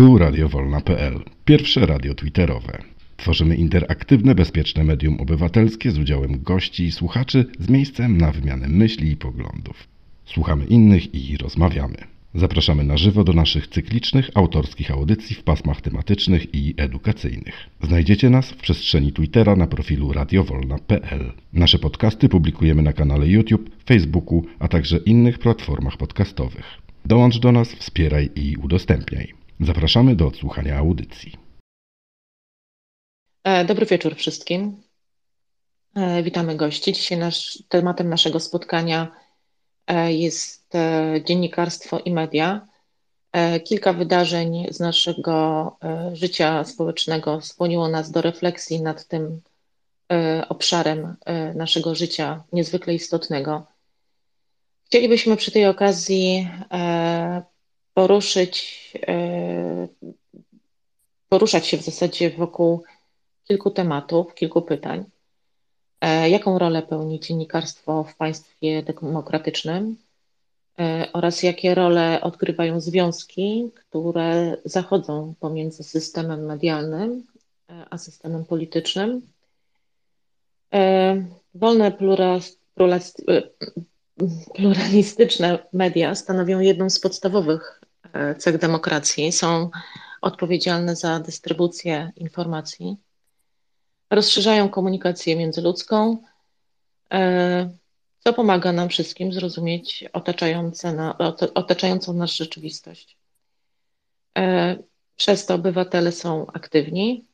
Tu radiowolna.pl, pierwsze radio twitterowe. Tworzymy interaktywne, bezpieczne medium obywatelskie z udziałem gości i słuchaczy z miejscem na wymianę myśli i poglądów. Słuchamy innych i rozmawiamy. Zapraszamy na żywo do naszych cyklicznych, autorskich audycji w pasmach tematycznych i edukacyjnych. Znajdziecie nas w przestrzeni Twittera na profilu radiowolna.pl. Nasze podcasty publikujemy na kanale YouTube, Facebooku, a także innych platformach podcastowych. Dołącz do nas, wspieraj i udostępniaj. Zapraszamy do odsłuchania audycji. E, dobry wieczór wszystkim. E, witamy gości. Dzisiaj nasz, tematem naszego spotkania e, jest dziennikarstwo i media. Kilka wydarzeń z naszego życia społecznego skłoniło nas do refleksji nad tym obszarem naszego życia niezwykle istotnego. Chcielibyśmy przy tej okazji poruszyć, poruszać się w zasadzie wokół kilku tematów, kilku pytań. E, jaką rolę pełni dziennikarstwo w państwie demokratycznym e, oraz jakie role odgrywają związki, które zachodzą pomiędzy systemem medialnym a systemem politycznym. Wolne pluralistyczne media stanowią jedną z podstawowych E, cech demokracji, są odpowiedzialne za dystrybucję informacji, rozszerzają komunikację międzyludzką, e, co pomaga nam wszystkim zrozumieć na, otaczającą nas rzeczywistość. E, przez to obywatele są aktywni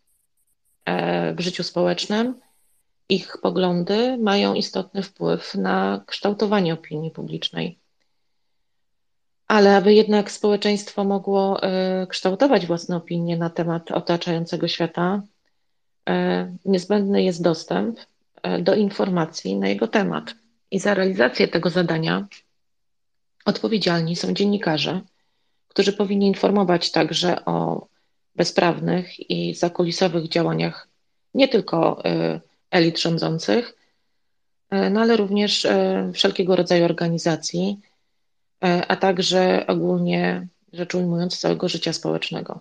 w życiu społecznym. Ich poglądy mają istotny wpływ na kształtowanie opinii publicznej. Ale aby jednak społeczeństwo mogło e, kształtować własne opinie na temat otaczającego świata, e, niezbędny jest dostęp e, do informacji na jego temat. I za realizację tego zadania odpowiedzialni są dziennikarze, którzy powinni informować także o bezprawnych i zakulisowych działaniach nie tylko elit rządzących, no ale również wszelkiego rodzaju organizacji, a także ogólnie rzecz ujmując całego życia społecznego.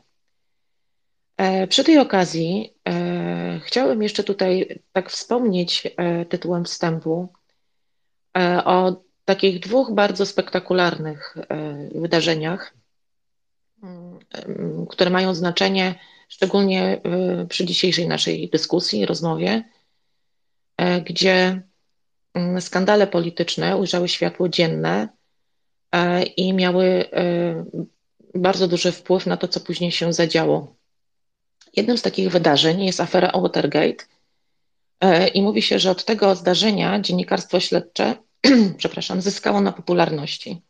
E, przy tej okazji e, chciałem jeszcze tutaj tak wspomnieć tytułem wstępu o takich dwóch bardzo spektakularnych wydarzeniach, mm, które mają znaczenie szczególnie przy dzisiejszej naszej dyskusji, rozmowie, gdzie mm, skandale polityczne ujrzały światło dzienne E, i miały e, bardzo duży wpływ na to, co później się zadziało. Jednym z takich wydarzeń jest afera Watergate e, i mówi się, że od tego zdarzenia dziennikarstwo śledcze przepraszam, zyskało na popularności.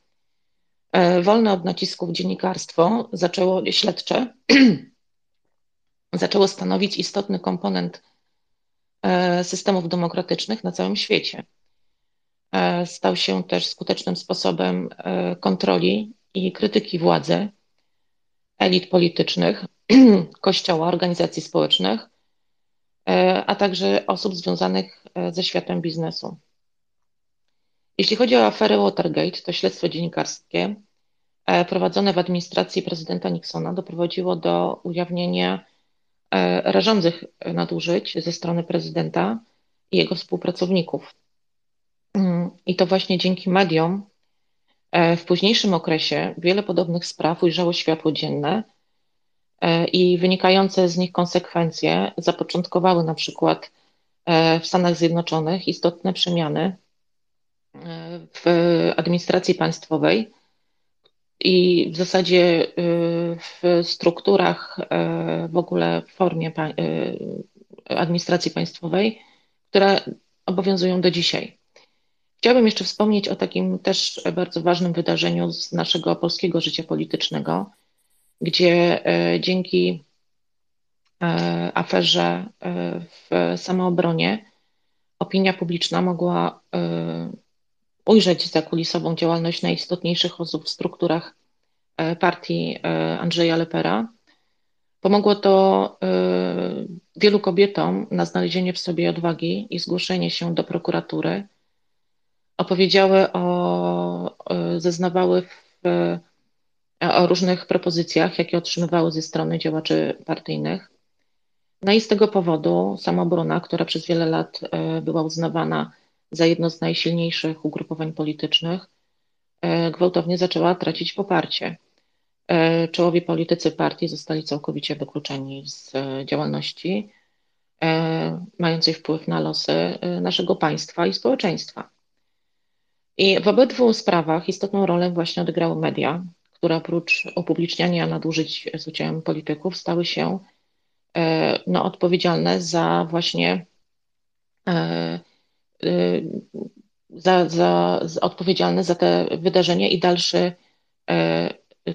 Wolne od nacisków dziennikarstwo zaczęło, śledcze zaczęło stanowić istotny komponent systemów demokratycznych na całym świecie. E, stał się też skutecznym sposobem e, kontroli i krytyki władzy, elit politycznych, kościoła, organizacji społecznych, e, a także osób związanych ze światem biznesu. Jeśli chodzi o aferę Watergate, to śledztwo dziennikarskie prowadzone w administracji prezydenta Nixona doprowadziło do ujawnienia rażących nadużyć ze strony prezydenta i jego współpracowników. I to właśnie dzięki mediom e, w późniejszym okresie wiele podobnych spraw ujrzało światło dzienne e, i wynikające z nich konsekwencje zapoczątkowały na przykład e, w Stanach Zjednoczonych istotne przemiany w administracji państwowej i w zasadzie w strukturach, w ogóle w formie administracji państwowej, które obowiązują do dzisiaj. Chciałabym jeszcze wspomnieć o takim też bardzo ważnym wydarzeniu z naszego polskiego życia politycznego, gdzie e, dzięki e, aferze e, w samoobronie opinia publiczna mogła ujrzeć zakulisową działalność najistotniejszych osób w strukturach partii Andrzeja Lepera. Pomogło to wielu kobietom na znalezienie w sobie odwagi i zgłoszenie się do prokuratury opowiedziały o, zeznawały w o różnych propozycjach, jakie otrzymywały ze strony działaczy partyjnych. No i z tego powodu samobrona, która przez wiele lat była uznawana za jedno z najsilniejszych ugrupowań politycznych, gwałtownie zaczęła tracić poparcie. Czołowi politycy partii zostali całkowicie wykluczeni z działalności mającej wpływ na losy naszego państwa i społeczeństwa. I w obydwu sprawach istotną rolę właśnie odegrały media, które oprócz upubliczniania nadużyć z udziałem polityków stały się no, odpowiedzialne za właśnie za, za, za, odpowiedzialne za te wydarzenia i dalszy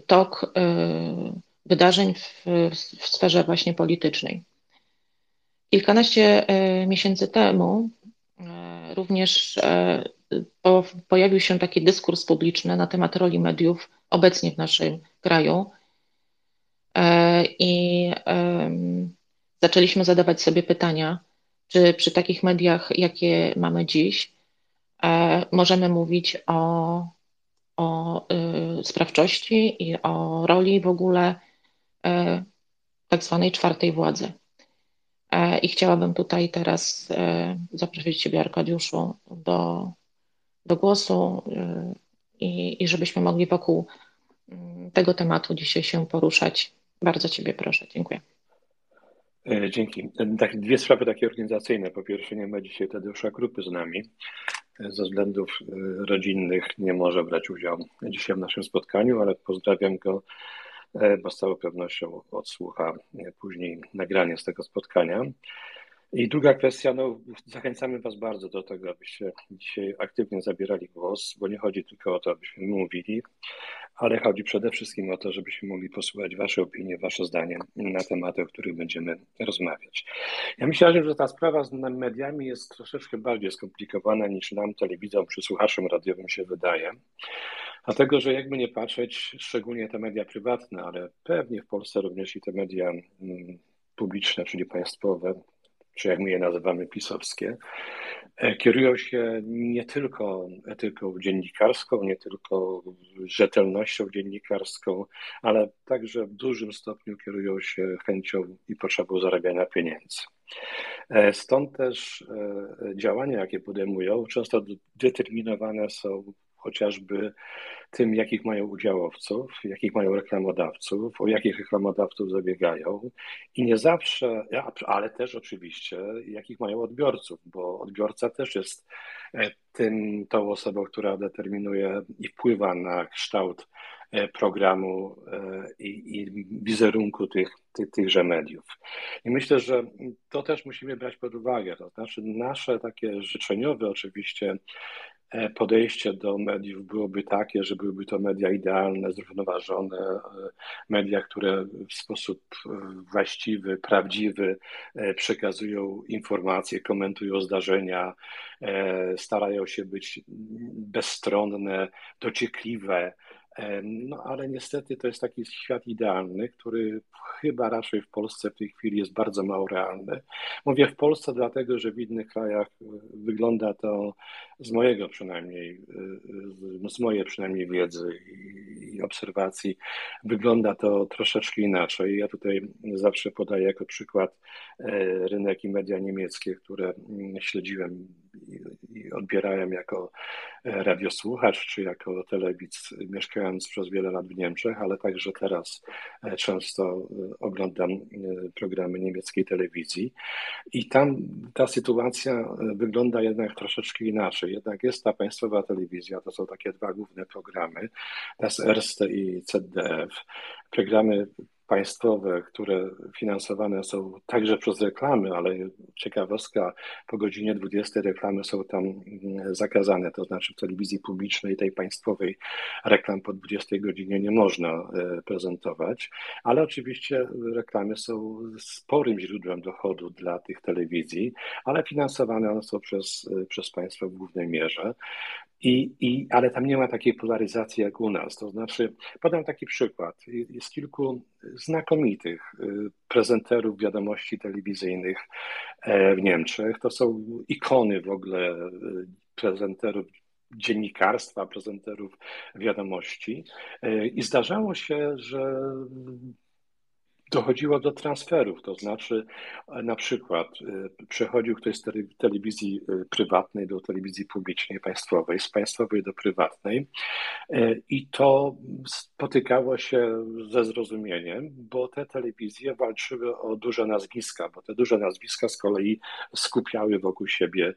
tok wydarzeń w, w sferze właśnie politycznej. Kilkanaście miesięcy temu również pojawił się taki dyskurs publiczny na temat roli mediów obecnie w naszym kraju. I zaczęliśmy zadawać sobie pytania, czy przy takich mediach, jakie mamy dziś, możemy mówić o, o sprawczości i o roli w ogóle tak zwanej czwartej władzy. I chciałabym tutaj teraz zaprosić Ciebie, Arkadiuszu, do, do głosu i, i żebyśmy mogli wokół tego tematu dzisiaj się poruszać. Bardzo Ciebie proszę. Dziękuję. Dzięki. Tak, dwie sprawy takie organizacyjne. Po pierwsze, nie ma dzisiaj Tadeusza Krupy z nami. Ze względów rodzinnych nie może brać udziału dzisiaj w naszym spotkaniu, ale pozdrawiam go, bo z całą pewnością odsłucha później nagranie z tego spotkania. I druga kwestia, no, zachęcamy Was bardzo do tego, abyście dzisiaj aktywnie zabierali głos, bo nie chodzi tylko o to, abyśmy mówili, ale chodzi przede wszystkim o to, żebyśmy mogli posłuchać Wasze opinie, Wasze zdanie na tematy, o których będziemy rozmawiać. Ja myślałem, że ta sprawa z mediami jest troszeczkę bardziej skomplikowana niż nam, telewizom czy słuchaczom radiowym się wydaje. Dlatego, że jakby nie patrzeć, szczególnie te media prywatne, ale pewnie w Polsce również i te media publiczne, czyli państwowe, czy jak my je nazywamy, pisowskie, kierują się nie tylko etyką dziennikarską, nie tylko rzetelnością dziennikarską, ale także w dużym stopniu kierują się chęcią i potrzebą zarabiania pieniędzy. Stąd też działania, jakie podejmują, często determinowane są chociażby tym, jakich mają udziałowców, jakich mają reklamodawców, o jakich reklamodawców zabiegają i nie zawsze, ale też oczywiście, jakich mają odbiorców, bo odbiorca też jest tym, tą osobą, która determinuje i wpływa na kształt programu i, i wizerunku tych, tych, tychże mediów. I myślę, że to też musimy brać pod uwagę. To znaczy, nasze takie życzeniowe, oczywiście, podejście do mediów byłoby takie, że byłyby to media idealne, zrównoważone, media, które w sposób właściwy, prawdziwy przekazują informacje, komentują zdarzenia, starają się być bezstronne, dociekliwe. No ale niestety to jest taki świat idealny, który chyba raczej w Polsce w tej chwili jest bardzo mało realny. Mówię w Polsce dlatego, że w innych krajach wygląda to z mojego przynajmniej, z mojej przynajmniej wiedzy i obserwacji, wygląda to troszeczkę inaczej. Ja tutaj zawsze podaję jako przykład rynek i media niemieckie, które śledziłem i odbierałem jako radiosłuchacz czy jako telewidz, mieszkając przez wiele lat w Niemczech, ale także teraz często oglądam programy niemieckiej telewizji. I tam ta sytuacja wygląda jednak troszeczkę inaczej. Jednak jest ta państwowa telewizja, to są takie dwa główne programy, das Erste i ZDF. Programy państwowe, które finansowane są także przez reklamy, ale ciekawostka, po godzinie 20 reklamy są tam zakazane, to znaczy w telewizji publicznej, tej państwowej, reklam po 20 godzinie nie można prezentować, ale oczywiście reklamy są sporym źródłem dochodu dla tych telewizji, ale finansowane one są przez, przez państwo w głównej mierze. I, i, ale tam nie ma takiej polaryzacji jak u nas. To znaczy, podam taki przykład. Jest kilku znakomitych prezenterów wiadomości telewizyjnych w Niemczech. To są ikony w ogóle prezenterów dziennikarstwa, prezenterów wiadomości. I zdarzało się, że dochodziło do transferów, to znaczy e, na przykład e, przechodził ktoś z telewizji e, prywatnej do telewizji publicznej, państwowej, z państwowej do prywatnej i to spotykało się ze zrozumieniem, bo te telewizje walczyły o duże nazwiska, bo te duże nazwiska z kolei skupiały wokół siebie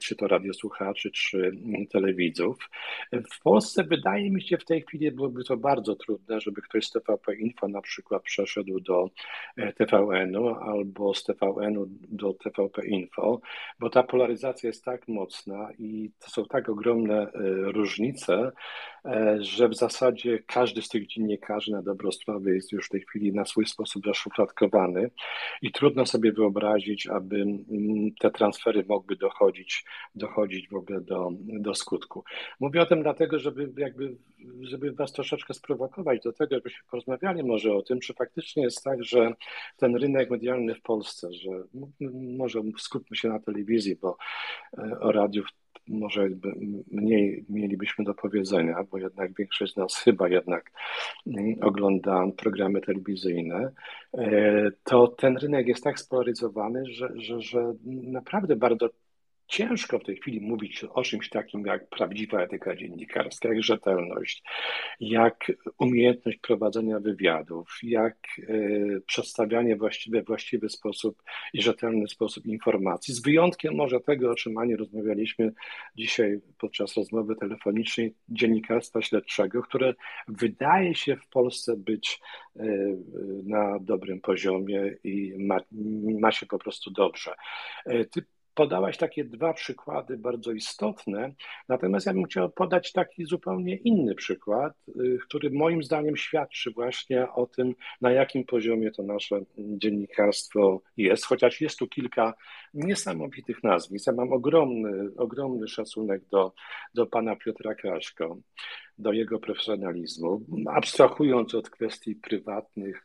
czy to radiosłuchaczy, czy telewidzów. W Polsce wydaje mi się w tej chwili byłoby to bardzo trudne, żeby ktoś z TVP Info na przykład przeszedł do do e, TVN-u albo z TVN-u do TVP Info, bo ta polaryzacja jest tak mocna i to są tak ogromne e, różnice, że w zasadzie każdy z tych dziennikarzy na dobrą sprawę jest już w tej chwili na swój sposób zaszufladkowany i trudno sobie wyobrazić, aby mm, te transfery mogły dochodzić, dochodzić w ogóle do, do skutku. Mówię o tym dlatego, żeby jakby żeby was troszeczkę sprowokować do tego, żebyśmy porozmawiali może o tym, czy faktycznie jest tak, że ten rynek medialny w Polsce, że może skupmy się na telewizji, bo e, o radiu może mniej mielibyśmy do powiedzenia, bo jednak większość z nas chyba jednak mm, ogląda programy telewizyjne, e, to ten rynek jest tak spolaryzowany, że, że, że naprawdę bardzo ciężko w tej chwili mówić o czymś takim jak prawdziwa etyka dziennikarska, jak rzetelność, jak umiejętność prowadzenia wywiadów, jak y, przedstawianie właściwie, właściwy sposób i rzetelny sposób informacji, z wyjątkiem może tego, o czym Ani rozmawialiśmy dzisiaj podczas rozmowy telefonicznej, dziennikarstwa śledczego, które wydaje się w Polsce być y, na dobrym poziomie i ma, ma się po prostu dobrze. Y, ty Podałaś takie dwa przykłady bardzo istotne, natomiast ja bym chciał podać taki zupełnie inny przykład, y, który moim zdaniem świadczy właśnie o tym, na jakim poziomie to nasze dziennikarstwo jest, chociaż jest tu kilka niesamowitych nazwisk. Ja mam ogromny, ogromny szacunek do, do pana Piotra Kraśko do jego profesjonalizmu, abstrahując od kwestii prywatnych,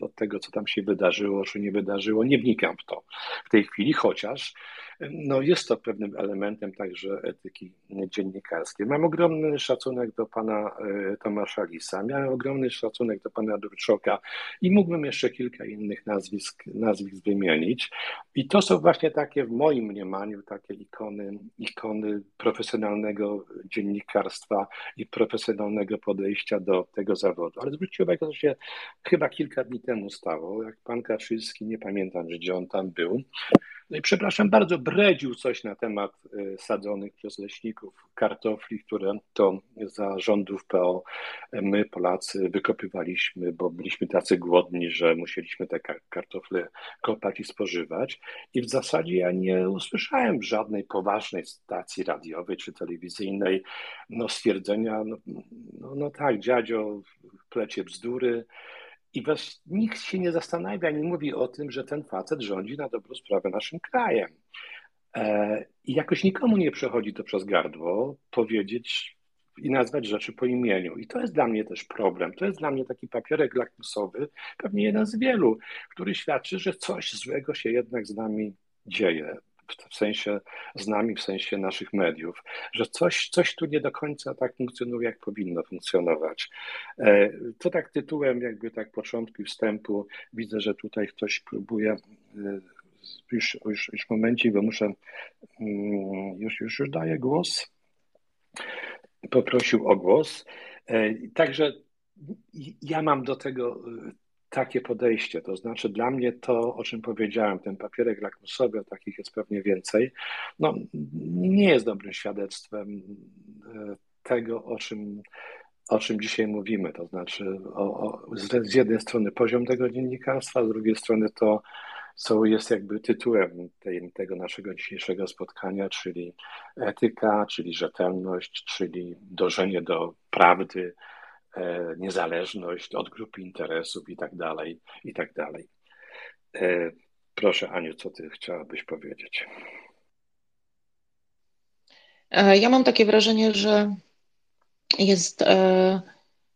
od, tego, co tam się wydarzyło, czy nie wydarzyło, nie wnikam w to w tej chwili, chociaż no, jest to pewnym elementem także etyki dziennikarskiej. Mam ogromny szacunek do pana e, Tomasza Lisa, miałem ogromny szacunek do pana Durczoka i mógłbym jeszcze kilka innych nazwisk, nazwisk wymienić. I to są właśnie takie w moim mniemaniu takie ikony, ikony profesjonalnego dziennikarstwa i profesjonalnego podejścia do tego zawodu. Ale zwróćcie uwagę, co się chyba kilka dni temu stało, jak pan Kaczyński, nie pamiętam, gdzie on tam był, no i przepraszam bardzo, bredził coś na temat y, sadzonych przez leśników kartofli, które to za rządów PO my, Polacy, wykopywaliśmy, bo byliśmy tacy głodni, że musieliśmy te kartofle kopać i spożywać. I w zasadzie ja nie usłyszałem żadnej poważnej stacji radiowej czy telewizyjnej no, stwierdzenia, no, no, no tak, dziadzio plecie bzdury, i was nikt się nie zastanawia, nie mówi o tym, że ten facet rządzi na dobrą sprawę naszym krajem. E, I jakoś nikomu nie przechodzi to przez gardło powiedzieć i nazwać rzeczy po imieniu. I to jest dla mnie też problem. To jest dla mnie taki papierek lakmusowy, pewnie jeden z wielu, który świadczy, że coś złego się jednak z nami dzieje w sensie z nami, w sensie naszych mediów, że coś, coś tu nie do końca tak funkcjonuje, jak powinno funkcjonować. E, to tak tytułem jakby tak początku wstępu widzę, że tutaj ktoś próbuje e, już, już, już momencie, bo muszę mm, już, już, już daję głos. Poprosił o głos. E, także ja mam do tego takie podejście. To znaczy, dla mnie to, o czym powiedziałem, ten papierek lakmusowy, takich jest pewnie więcej, no, nie jest dobrym świadectwem e, tego, o czym, o czym dzisiaj mówimy. To znaczy, o, o, z jednej strony poziom tego dziennikarstwa, z drugiej strony to, co jest jakby tytułem tej, tego naszego dzisiejszego spotkania, czyli etyka, czyli rzetelność, czyli dążenie do prawdy, niezależność od grupy interesów i tak dalej, i tak dalej. E, proszę, Aniu, co ty chciałabyś powiedzieć? E, ja mam takie wrażenie, że jest,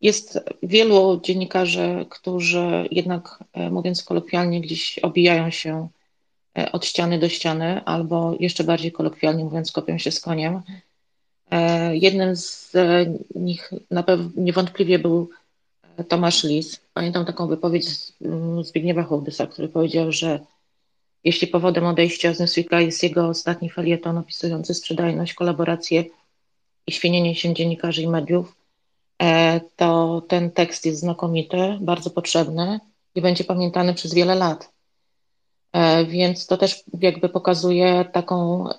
jest wielu dziennikarzy, którzy jednak, mówiąc kolokwialnie, gdzieś obijają się od ściany do ściany, albo jeszcze bardziej kolokwialnie mówiąc, kopią się z koniem Jednym z nich na pewno niewątpliwie był Tomasz Lis. Pamiętam taką wypowiedź Zbigniewa Hołdysa, który powiedział, że jeśli powodem odejścia z Newsweeka jest jego ostatni felieton opisujący sprzedajność, kolaborację i świenienie się dziennikarzy i mediów, e, to ten tekst jest znakomity, bardzo potrzebny i będzie pamiętany przez wiele lat. E, więc to też jakby pokazuje taką e,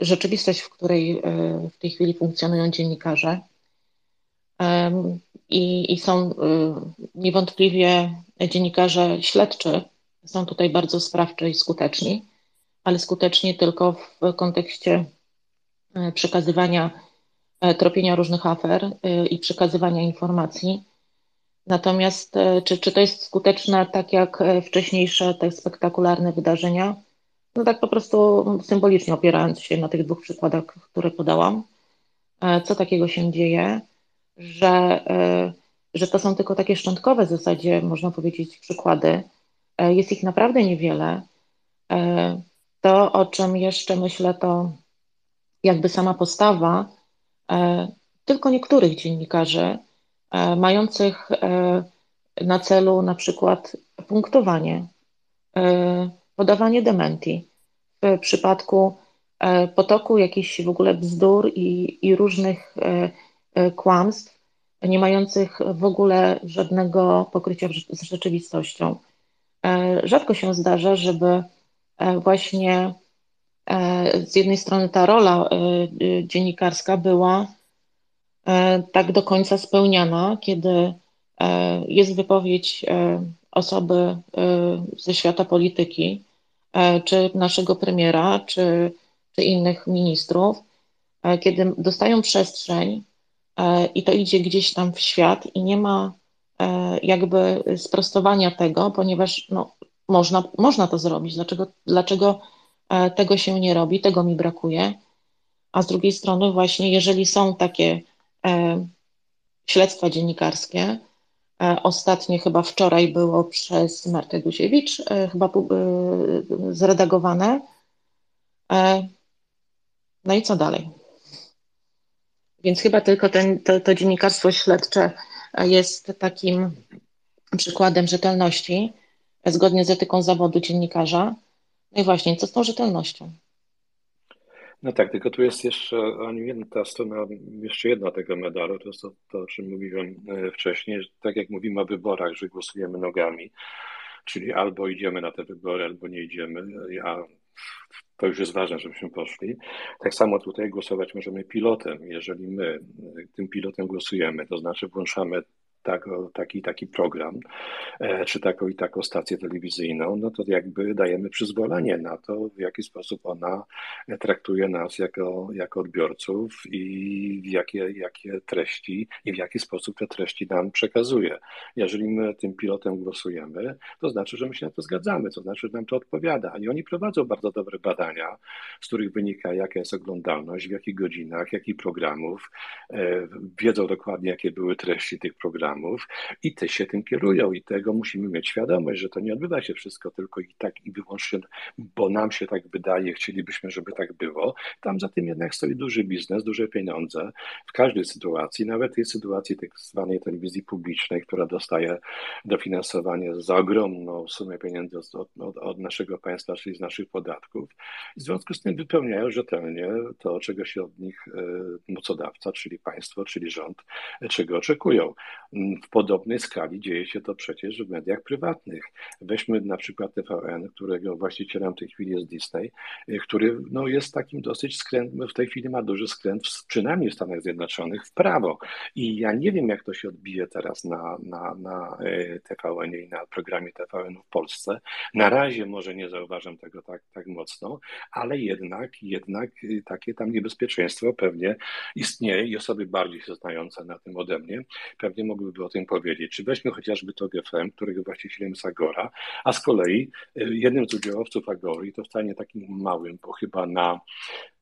rzeczywistość, w której w tej chwili funkcjonują dziennikarze. I, i są niewątpliwie dziennikarze śledczy, są tutaj bardzo sprawczy i skuteczni, ale skuteczni tylko w kontekście e, przekazywania, e, tropienia różnych afer e, i przekazywania informacji. Natomiast czy, czy to jest skuteczne tak jak wcześniejsze te spektakularne wydarzenia? No tak po prostu symbolicznie opierając się na tych dwóch przykładach, które podałam. Co takiego się dzieje, że, że to są tylko takie szczątkowe w zasadzie, można powiedzieć, przykłady, E, jest ich naprawdę niewiele. E, to, o czym jeszcze myślę, to jakby sama postawa e, tylko niektórych dziennikarzy, mających na celu na przykład punktowanie, podawanie dementi. W przypadku potoku jakichś w ogóle bzdur i, i różnych kłamstw, nie mających w ogóle żadnego pokrycia z rzeczywistością. E, rzadko się zdarza, żeby e, właśnie e, z jednej strony ta rola dziennikarska była tak do końca spełniana, kiedy jest wypowiedź osoby ze świata polityki, czy naszego premiera, czy, czy innych ministrów, kiedy dostają przestrzeń i to idzie gdzieś tam w świat i nie ma E, jakby sprostowania tego, ponieważ no, można, można to zrobić. Dlaczego, dlaczego e, tego się nie robi? Tego mi brakuje. A z drugiej strony, właśnie, jeżeli są takie e, śledztwa dziennikarskie, ostatnie chyba wczoraj było przez Martę Guziewicz, chyba zredagowane. No i co dalej? Więc chyba tylko ten, to, to dziennikarstwo śledcze jest takim przykładem rzetelności, zgodnie z etyką zawodu dziennikarza. No i właśnie, co z tą rzetelnością? No tak, tylko tu jest jeszcze ta strona, jeszcze jedna tego medalu, to jest to, to, o czym mówiłem e, wcześniej, że tak jak mówimy o wyborach, że głosujemy nogami, czyli albo idziemy na te wybory, albo nie idziemy, a to już jest ważne, żebyśmy poszli. Tak samo tutaj głosować możemy pilotem. Jeżeli my tym pilotem głosujemy, to znaczy włączamy taki taki program, e, czy taką i taką stację telewizyjną, no to jakby dajemy przyzwolenie na to, w jaki sposób ona traktuje nas jako, jako odbiorców i jakie, jakie treści i w jaki sposób te treści nam przekazuje. Jeżeli my tym pilotem głosujemy, to znaczy, że my się na to zgadzamy, to znaczy, że nam to odpowiada. I oni prowadzą bardzo dobre badania, z których wynika, jaka jest oglądalność, w jakich godzinach, jakich programów, e, wiedzą dokładnie, jakie były treści tych programów programów i te się tym kierują i tego musimy mieć świadomość, że to nie odbywa się wszystko tylko i tak i wyłącznie, bo nam się tak wydaje, chcielibyśmy, żeby tak było. Tam za tym jednak stoi duży biznes, duże pieniądze w każdej sytuacji, nawet tej sytuacji tak zwanej telewizji publicznej, która dostaje dofinansowanie za ogromną sumę pieniędzy od, od, od naszego państwa, czyli z naszych podatków. W związku z tym wypełniają rzetelnie to, czego się od nich e, mocodawca, czyli państwo, czyli rząd, czego oczekują. W podobnej skali dzieje się to przecież w mediach prywatnych. Weźmy na przykład TVN, którego właścicielem w tej chwili jest Disney, który no, jest takim dosyć skręt, w tej chwili ma duży skręt, przynajmniej w Stanach Zjednoczonych, w prawo. I ja nie wiem, jak to się odbije teraz na, na, na e, TVN i na programie TVN w Polsce. Na razie może nie zauważam tego tak, tak mocno, ale jednak, jednak takie tam niebezpieczeństwo pewnie istnieje i osoby bardziej się znające na tym ode mnie pewnie mogłyby o tym powiedzieć. Czy weźmy chociażby to GFM, którego właścicielem jest Agora, a z kolei y, jednym z udziałowców Agory, to wcale nie takim małym, bo chyba na,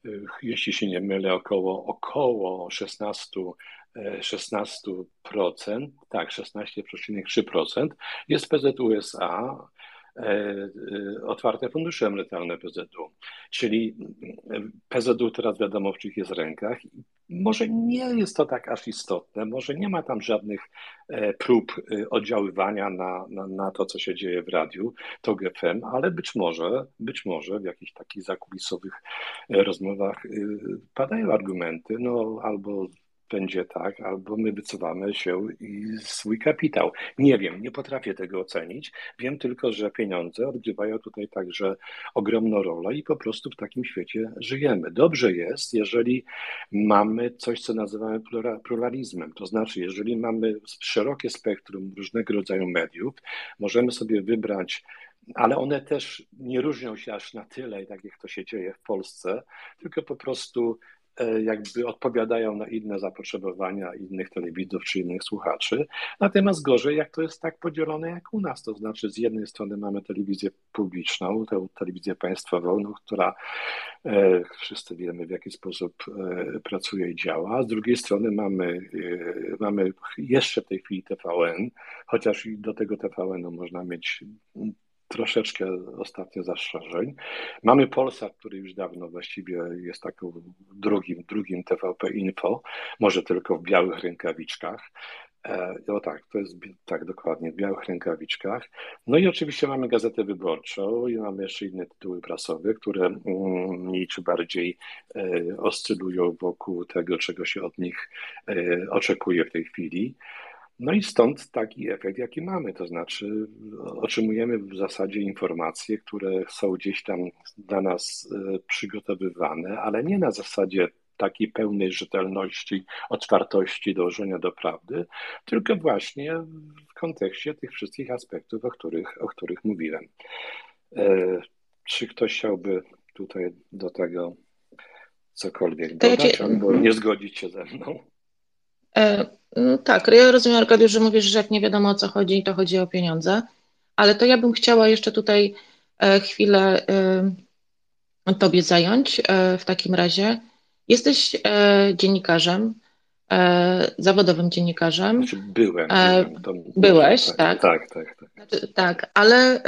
y, jeśli się nie mylę, około, około 16 16%, y, tak, 16,3% jest PZUSA, otwarte fundusze emerytalne PZU. Czyli PZU teraz wiadomo, w czyich jest rękach. Może nie jest to tak aż istotne, może nie ma tam żadnych prób oddziaływania na, na, na to, co się dzieje w radiu, to GFM, ale być może, być może w jakichś takich zakulisowych rozmowach padają argumenty, no albo będzie tak, albo my wycofamy się i swój kapitał. Nie wiem, nie potrafię tego ocenić. Wiem tylko, że pieniądze odgrywają tutaj także ogromną rolę i po prostu w takim świecie żyjemy. Dobrze jest, jeżeli mamy coś, co nazywamy pluralizmem, to znaczy, jeżeli mamy szerokie spektrum różnego rodzaju mediów, możemy sobie wybrać ale one też nie różnią się aż na tyle, tak jak to się dzieje w Polsce, tylko po prostu jakby odpowiadają na inne zapotrzebowania innych telewizorów czy innych słuchaczy. Natomiast gorzej, jak to jest tak podzielone jak u nas, to znaczy z jednej strony mamy telewizję publiczną, tę telewizję państwową, no, która e, wszyscy wiemy w jaki sposób e, pracuje i działa, z drugiej strony mamy, mamy jeszcze w tej chwili TVN, chociaż i do tego TVN-u można mieć troszeczkę ostatnio zastrzeżeń. Mamy Polsat, który już dawno właściwie jest taką drugim, drugim TVP Info, może tylko w białych rękawiczkach. No tak, to jest tak dokładnie, w białych rękawiczkach. No i oczywiście mamy Gazetę Wyborczą i mamy jeszcze inne tytuły prasowe, które mm, mniej czy bardziej e, oscylują wokół tego, czego się od nich e, oczekuje w tej chwili. No i stąd taki efekt, jaki mamy, to znaczy otrzymujemy w zasadzie informacje, które są gdzieś tam dla nas e, przygotowywane, ale nie na zasadzie takiej pełnej rzetelności, otwartości, dążenia do prawdy, tylko właśnie w kontekście tych wszystkich aspektów, o których, o których mówiłem. E, czy ktoś chciałby tutaj do tego cokolwiek dodać albo nie zgodzić się ze mną? E, no tak, ja rozumiem, Arkadiusz, że mówisz, że jak nie wiadomo o co chodzi, to chodzi o pieniądze, ale to ja bym chciała jeszcze tutaj e, chwilę e, Tobie zająć w takim razie. Jesteś dziennikarzem, zawodowym dziennikarzem. Znaczy byłem. byłem byłeś, tak. Tak, tak, tak. Tak, znaczy, tak ale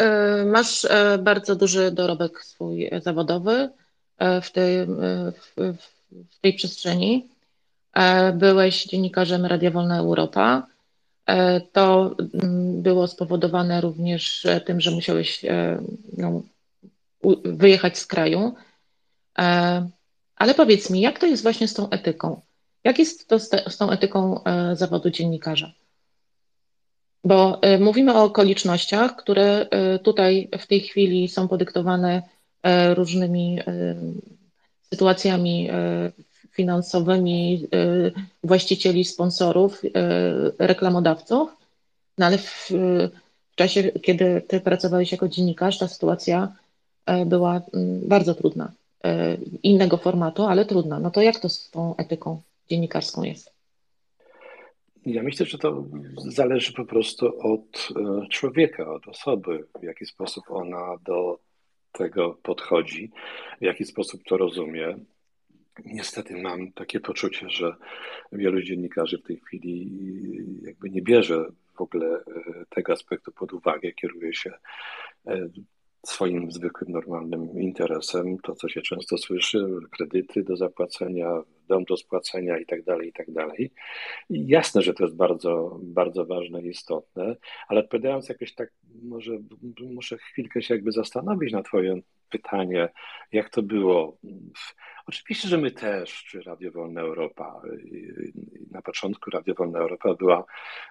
masz bardzo duży dorobek swój zawodowy w tej, w, w tej przestrzeni. E, byłeś dziennikarzem Radia Wolna Europa. E, to mm, było spowodowane również tym, że musiałeś e, no, wyjechać z kraju. Ale powiedz mi, jak to jest właśnie z tą etyką? Jak jest to z, tą etyką zawodu dziennikarza? Bo mówimy o okolicznościach, które tutaj w tej chwili są podyktowane różnymi sytuacjami finansowymi y, właścicieli, sponsorów, y, reklamodawców. No ale w, w czasie, kiedy ty pracowałeś jako dziennikarz, ta sytuacja y, była bardzo trudna. Innego formatu, ale trudna. No to jak to z tą etyką dziennikarską jest? Ja myślę, że to zależy po prostu od człowieka, od osoby, w jaki sposób ona do tego podchodzi, w jaki sposób to rozumie. Niestety mam takie poczucie, że wielu dziennikarzy w tej chwili jakby nie bierze w ogóle e, tego aspektu pod uwagę, kieruje się e, swoim zwykłym, normalnym interesem, to co się często słyszy, kredyty do zapłacenia, dom do spłacenia i tak dalej, i tak dalej. Jasne, że to jest bardzo, bardzo ważne i istotne, ale odpowiadając jakoś tak, może muszę chwilkę się jakby zastanowić na twoje pytanie, jak to było. Oczywiście, że my też, czy Radio Wolna Europa, na początku Radio Wolna Europa była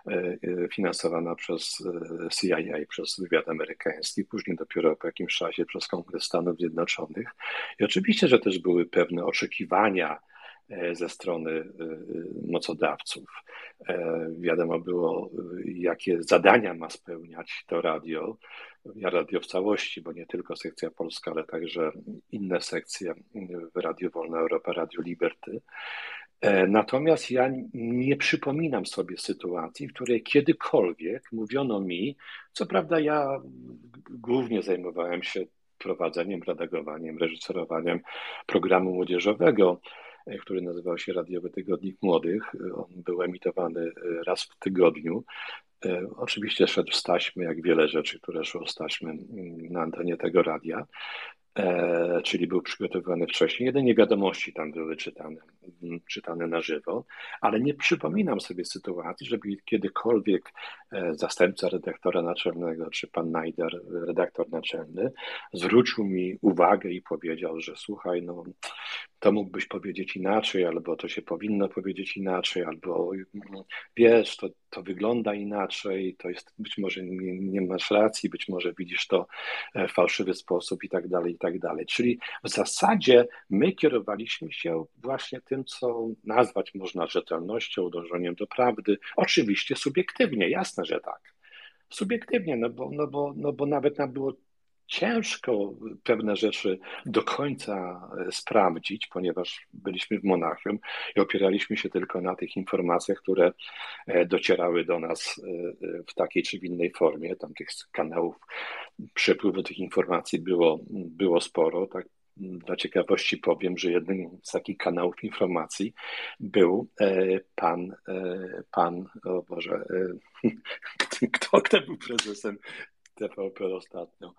e, finansowana przez e, CIA, przez wywiad amerykański, później dopiero po jakimś czasie przez Kongres Stanów Zjednoczonych. I oczywiście, że też były pewne oczekiwania, ze strony e, mocodawców. E, wiadomo było, jakie zadania ma spełniać to radio, radio w całości, bo nie tylko sekcja polska, ale także inne sekcje w Radio Wolna Europa, Radio Liberty. Natomiast ja nie przypominam sobie sytuacji, w której kiedykolwiek mówiono mi, co prawda ja głównie zajmowałem się prowadzeniem, redagowaniem, reżyserowaniem programu młodzieżowego, E, który nazywał się Radiowy Tygodnik Młodych. On był emitowany e, raz w tygodniu. Oczywiście szedł z taśmy, jak wiele rzeczy, które szło z taśmy na antenie tego radia. E, czyli był przygotowywany wcześniej. Jedynie wiadomości tam były czytane, czytane na żywo, ale nie przypominam sobie sytuacji, żeby kiedykolwiek e, zastępca redaktora naczelnego, czy pan Najder, redaktor naczelny, zwrócił mi uwagę i powiedział, że słuchaj, no to mógłbyś powiedzieć inaczej, albo to się powinno powiedzieć inaczej, albo mm, wiesz, to, to wygląda inaczej, to jest być może nie, nie masz racji, być może widzisz to e, w fałszywy sposób i tak dalej, i tak dalej. Czyli w zasadzie my kierowaliśmy się właśnie tym, co nazwać można rzetelnością, dążeniem do prawdy. Oczywiście subiektywnie, jasne, że tak. Subiektywnie, no bo, no bo, no bo nawet nam było ciężko pewne rzeczy do końca e, sprawdzić, ponieważ byliśmy w Monachium i opieraliśmy się tylko na tych informacjach, które e, docierały do nas e, w takiej czy innej formie. Tam tych kanałów przepływu tych informacji było, było sporo. Tak dla ciekawości powiem, że jednym z takich kanałów informacji był pan, pan, o Boże, kto, kto był prezesem TVP ostatnio.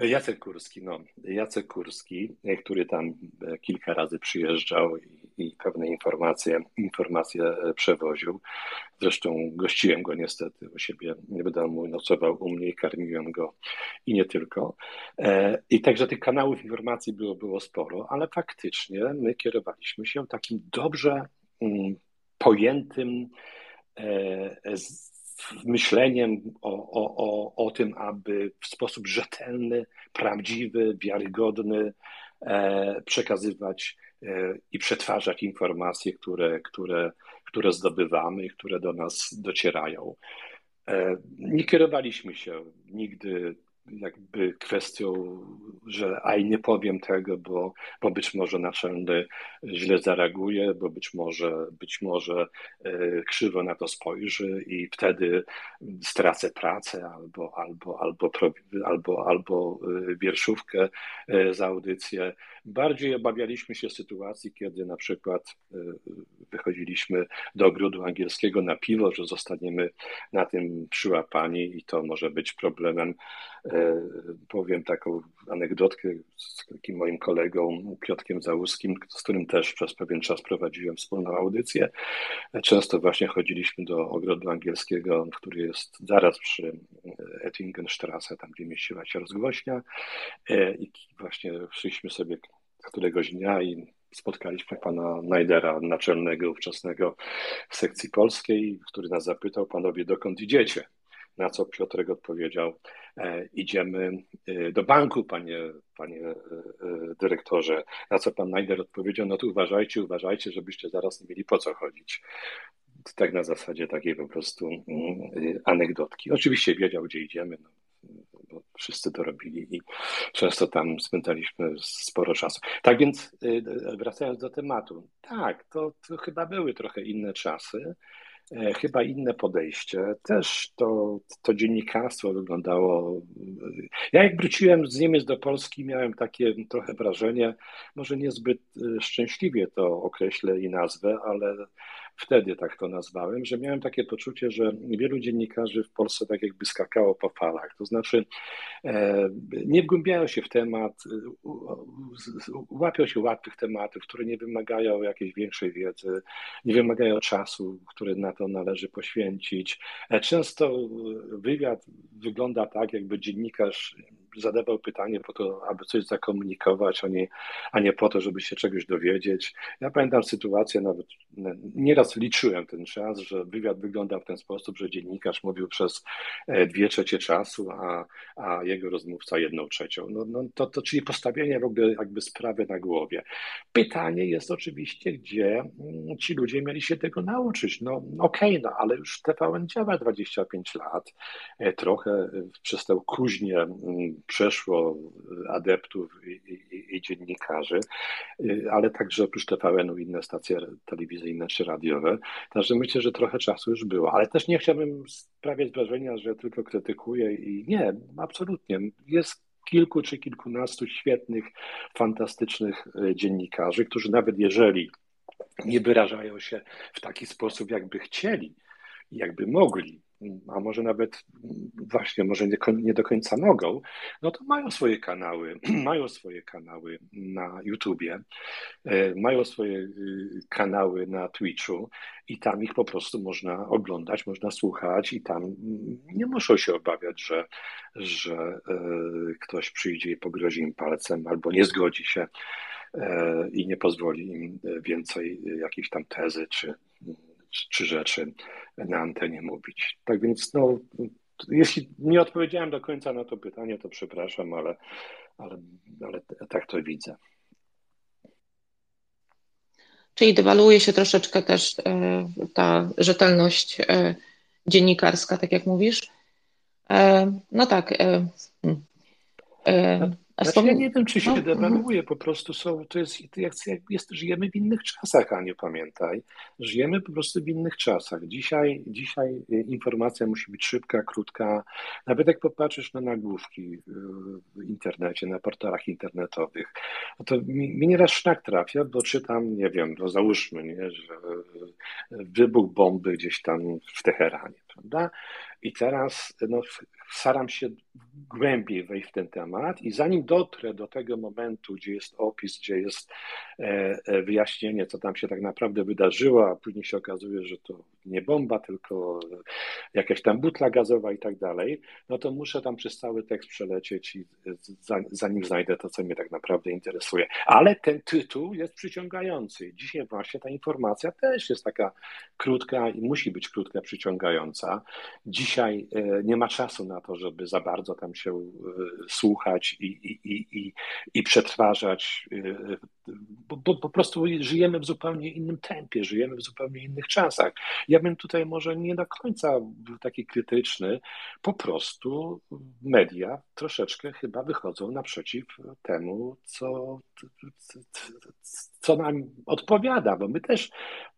Jacek Kurski, no. Jacek Kurski, który tam kilka razy przyjeżdżał i, i pewne informacje, informacje przewoził. Zresztą gościłem go niestety u siebie w domu, nocował u mnie karmiłem go i nie tylko. E, I także tych kanałów informacji było, było sporo, ale faktycznie my kierowaliśmy się takim dobrze mm, pojętym e, myśleniem o, o, o, o tym, aby w sposób rzetelny, prawdziwy, wiarygodny e, przekazywać e, i przetwarzać informacje, które, które, które zdobywamy i które do nas docierają. E, nie kierowaliśmy się nigdy jakby kwestią, że aj nie powiem tego, bo, bo być może naczelny źle zareaguje, bo być może, być może e, krzywo na to spojrzy i wtedy stracę pracę albo, albo, albo, albo, albo e, wierszówkę e, za audycję. Bardziej obawialiśmy się sytuacji, kiedy na przykład wychodziliśmy do ogrodu angielskiego na piwo, że zostaniemy na tym przyłapani i to może być problemem powiem taką anegdotkę z takim moim kolegą Piotkiem Załuskim, z którym też przez pewien czas prowadziłem wspólną audycję. Często właśnie chodziliśmy do ogrodu angielskiego, który jest zaraz przy Ettingenstrasse, tam gdzie mieściła się rozgłośnia e, i właśnie szliśmy sobie któregoś dnia i spotkaliśmy pana Najdera, naczelnego ówczesnego sekcji polskiej, który nas zapytał, panowie, dokąd idziecie? Na co Piotrek odpowiedział, e, idziemy e, do banku, panie, panie e, dyrektorze. Na co pan Najder odpowiedział, no to uważajcie, uważajcie, żebyście zaraz nie mieli po co chodzić. Tak na zasadzie takiej po prostu mm, anegdotki. Oczywiście wiedział, gdzie idziemy, no, bo wszyscy to robili i często tam spędzaliśmy sporo czasu. Tak więc wracając do tematu, tak, to, to chyba były trochę inne czasy. E, chyba inne podejście. Też to, to dziennikarstwo wyglądało. Ja, jak wróciłem z Niemiec do Polski, miałem takie trochę wrażenie, może niezbyt e, szczęśliwie to określę i nazwę, ale wtedy tak to nazwałem, że miałem takie poczucie, że wielu dziennikarzy w Polsce tak jakby skakało po falach. To znaczy e, nie wgłębiają się w temat, łapią się łatwych tematów, które nie wymagają jakiejś większej wiedzy, nie wymagają czasu, który na to należy poświęcić. E, często wywiad wygląda tak, jakby dziennikarz zadawał pytanie po to, aby coś zakomunikować, a nie, a nie po to, żeby się czegoś dowiedzieć. Ja pamiętam sytuację, nawet nieraz liczyłem ten czas, że wywiad wyglądał w ten sposób, że dziennikarz mówił przez e, dwie trzecie czasu, a, a jego rozmówca jedną trzecią. No, no to, to czyli postawienie w ogóle jakby sprawy na głowie. Pytanie jest oczywiście, gdzie mm, ci ludzie mieli się tego nauczyć. No okej, okay, no ale już TVN działa 25 lat, e, trochę przez tę kuźnię mm, przeszło adeptów i, i, i dziennikarzy, y, ale także oprócz TVN-u inne stacje telewizyjne czy radiowe. Także myślę, że trochę czasu już było, ale też nie chciałbym sprawiać wrażenia, że tylko krytykuję i nie, absolutnie. Jest kilku czy kilkunastu świetnych, fantastycznych y, dziennikarzy, którzy nawet jeżeli nie wyrażają się w taki sposób, jakby chcieli, jakby mogli, a może nawet właśnie, może nie, nie do końca mogą, no to mają swoje kanały, mają swoje kanały na YouTubie, e, mają swoje y, kanały na Twitchu i tam ich po prostu można oglądać, można słuchać i tam nie muszą się obawiać, że, że e, ktoś przyjdzie i pogrozi im palcem albo nie zgodzi się e, i nie pozwoli im więcej jakiejś tam tezy czy czy rzeczy na antenie mówić. Tak więc, no, jeśli nie odpowiedziałem do końca na to pytanie, to przepraszam, ale, ale, ale tak to widzę. Czyli dewaluuje się troszeczkę też e, ta rzetelność e, dziennikarska, tak jak mówisz. E, no tak. Znaczy, ja nie wiem, czy się no, dewaluuje, po prostu są, to jest, jak, jest, żyjemy w innych czasach, a nie pamiętaj. Żyjemy po prostu w innych czasach. Dzisiaj, dzisiaj y, informacja musi być szybka, krótka. Nawet jak popatrzysz na nagłówki y, w internecie, na portalach internetowych, no to mi, mi nieraz sznak trafia, bo czytam, nie wiem, no załóżmy, nie, że y, wybuch bomby gdzieś tam w Teheranie, prawda? I teraz no, staram się głębiej wejść w ten temat i zanim dotrę do tego momentu, gdzie jest opis, gdzie jest e, e, wyjaśnienie, co tam się tak naprawdę wydarzyło, a później się okazuje, że to nie bomba, tylko jakaś tam butla gazowa i tak dalej, no to muszę tam przez cały tekst przelecieć i zanim znajdę to, co mnie tak naprawdę interesuje. Ale ten tytuł jest przyciągający. Dzisiaj właśnie ta informacja też jest taka krótka i musi być krótka, przyciągająca. Dzisiaj e, nie ma czasu na to, żeby za bardzo tam się e, słuchać i, i, i, i przetwarzać, e, bo, bo po prostu żyjemy w zupełnie innym tempie, żyjemy w zupełnie innych czasach. Ja bym tutaj może nie do końca był taki krytyczny, po prostu media troszeczkę chyba wychodzą naprzeciw temu, co, co nam odpowiada, bo my też,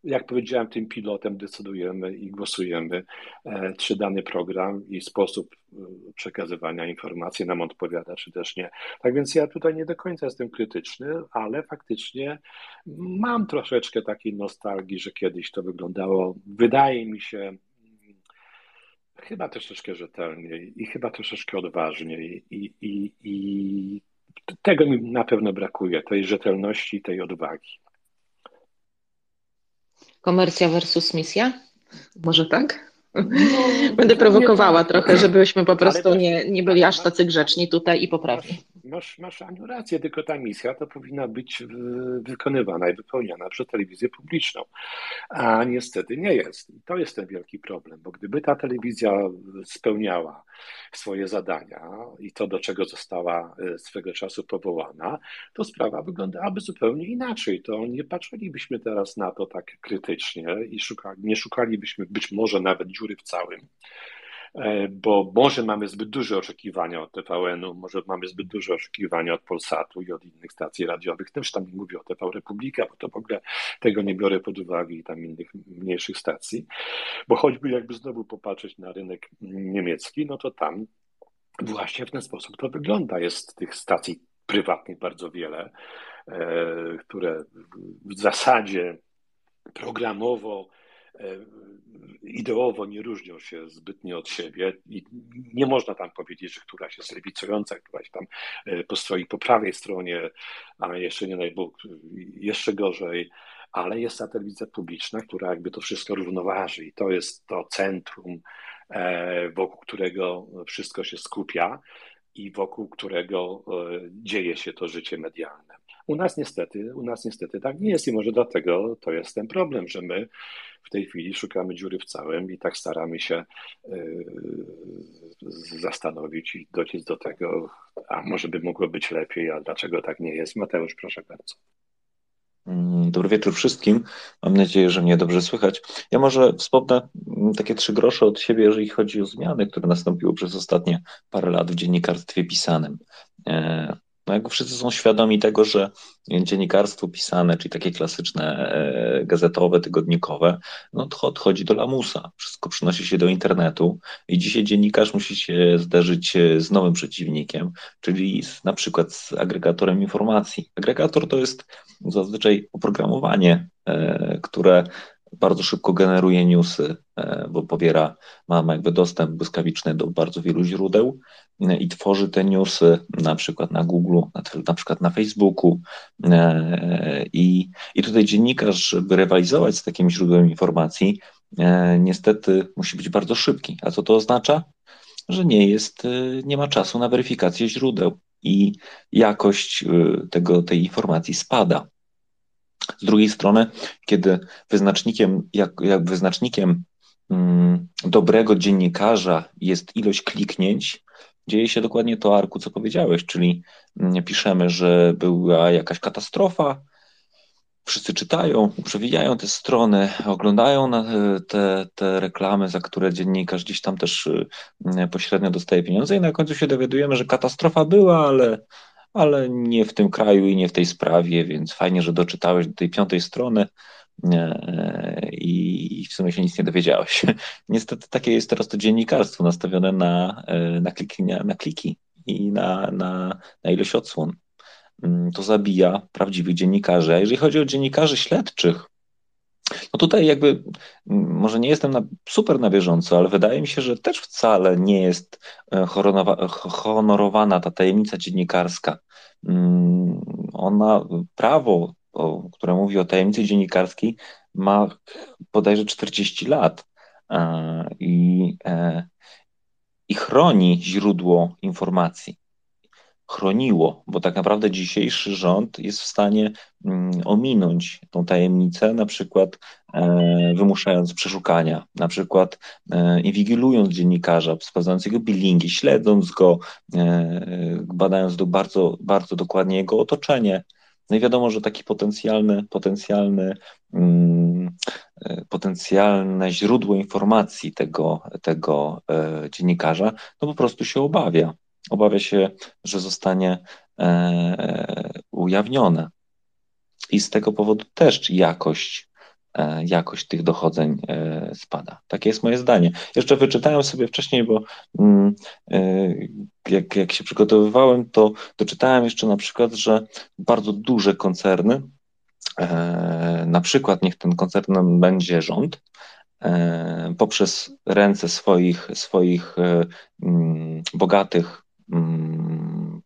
jak powiedziałem, tym pilotem decydujemy i głosujemy, e, czy dany program i sposób e, przekazywania informacji nam odpowiada, czy też nie. Tak więc ja tutaj nie do końca jestem krytyczny, ale faktycznie mam troszeczkę takiej nostalgii, że kiedyś to wyglądało, wydaje mi się, chyba troszeczkę rzetelniej i chyba troszeczkę odważniej i, i, i tego mi na pewno brakuje, tej rzetelności, tej odwagi. Komercja versus misja? Może tak? No, Będę prowokowała tak. trochę, żebyśmy po prostu nie, nie byli aż tacy grzeczni tutaj i poprawni. Masz, masz Aniu rację, tylko ta misja to powinna być wykonywana i wypełniana przez telewizję publiczną, a niestety nie jest. I to jest ten wielki problem, bo gdyby ta telewizja spełniała swoje zadania i to, do czego została e, swego czasu powołana, to sprawa wyglądałaby zupełnie inaczej. To nie patrzylibyśmy teraz na to tak krytycznie i szukali, nie szukalibyśmy być może nawet dziury w całym, e, bo może mamy zbyt duże oczekiwania od TVN-u, może mamy zbyt duże oczekiwania od Polsatu i od innych stacji radiowych. Też tam nie mówię o TV Republika, bo to w ogóle tego nie biorę pod uwagę i tam innych mniejszych stacji. Bo choćby jakby znowu popatrzeć na rynek niemiecki, no to tam właśnie w ten sposób to wygląda. Jest tych stacji prywatnych bardzo wiele, e, które w zasadzie programowo ideowo nie różnią się zbytnio od siebie i nie można tam powiedzieć, że któraś jest lewicująca, któraś tam e, postoi po prawej stronie, a jeszcze nie najbóg, jeszcze gorzej, ale jest ta telewizja publiczna, która jakby to wszystko równoważy i to jest to centrum, e, wokół którego wszystko się skupia i wokół którego dzieje się to życie medialne. U nas niestety, u nas niestety tak nie jest i może dlatego to jest ten problem, że my w tej chwili szukamy dziury w całym i tak staramy się yy, zastanowić i dociec do tego, a może by mogło być lepiej, a dlaczego tak nie jest. Mateusz, proszę bardzo. Mm, dobry wieczór wszystkim. Mam nadzieję, że mnie dobrze słychać. Ja może wspomnę mm, takie trzy grosze od siebie, jeżeli chodzi o zmiany, które nastąpiły przez ostatnie parę lat w dziennikarstwie pisanym. No jakby wszyscy są świadomi tego, że dziennikarstwo pisane, czyli takie klasyczne e, gazetowe, tygodnikowe, no to odchodzi do lamusa. Wszystko przynosi się do internetu i dzisiaj dziennikarz musi się zderzyć e, z nowym przeciwnikiem, czyli z, na przykład z agregatorem informacji. Agregator to jest zazwyczaj oprogramowanie, e, które bardzo szybko generuje newsy, bo pobiera, ma jakby dostęp błyskawiczny do bardzo wielu źródeł i tworzy te newsy na przykład na Google, na, na przykład na Facebooku. I, I tutaj dziennikarz, żeby rywalizować z takim źródłem informacji, niestety musi być bardzo szybki. A co to oznacza? Że nie jest, nie ma czasu na weryfikację źródeł i jakość tego, tej informacji spada. Z drugiej strony, kiedy wyznacznikiem, jak, jak wyznacznikiem mm, dobrego dziennikarza jest ilość kliknięć, dzieje się dokładnie to, Arku, co powiedziałeś, czyli mm, piszemy, że była jakaś katastrofa, wszyscy czytają, przewijają te strony, oglądają te, te reklamy, za które dziennikarz gdzieś tam też mm, pośrednio dostaje pieniądze i na końcu się dowiadujemy, że katastrofa była, ale ale nie w tym kraju i nie w tej sprawie, więc fajnie, że doczytałeś do tej piątej strony e, i w sumie się nic nie dowiedziałeś. Niestety takie jest teraz to dziennikarstwo nastawione na, e, na, kliki, na kliki i na, na, na ilość odsłon. Mm, to zabija prawdziwych dziennikarzy. A jeżeli chodzi o dziennikarzy śledczych, no tutaj jakby może nie jestem na, super na bieżąco, ale wydaje mi się, że też wcale nie jest e, honorowana ta tajemnica dziennikarska. Mm, ona, prawo, które mówi o tajemnicy dziennikarskiej, ma bodajże 40 lat e, i, e, i chroni źródło informacji chroniło, bo tak naprawdę dzisiejszy rząd jest w stanie mm, ominąć tą tajemnicę, na przykład e, wymuszając przeszukania, na przykład e, inwigilując dziennikarza, sprawdzając jego bilingi, śledząc go, e, badając do bardzo, bardzo dokładnie jego otoczenie. No i wiadomo, że taki potencjalny, potencjalny, mm, potencjalne źródło informacji tego, tego dziennikarza, no po prostu się obawia obawia się, że zostanie e, ujawnione. I z tego powodu też jakość, e, jakość tych dochodzeń e, spada. Takie jest moje zdanie. Jeszcze wyczytałem sobie wcześniej, bo mm, jak, jak się przygotowywałem, to doczytałem jeszcze na przykład, że bardzo duże koncerny, na przykład niech ten koncernem będzie rząd, poprzez ręce swoich, swoich mm, bogatych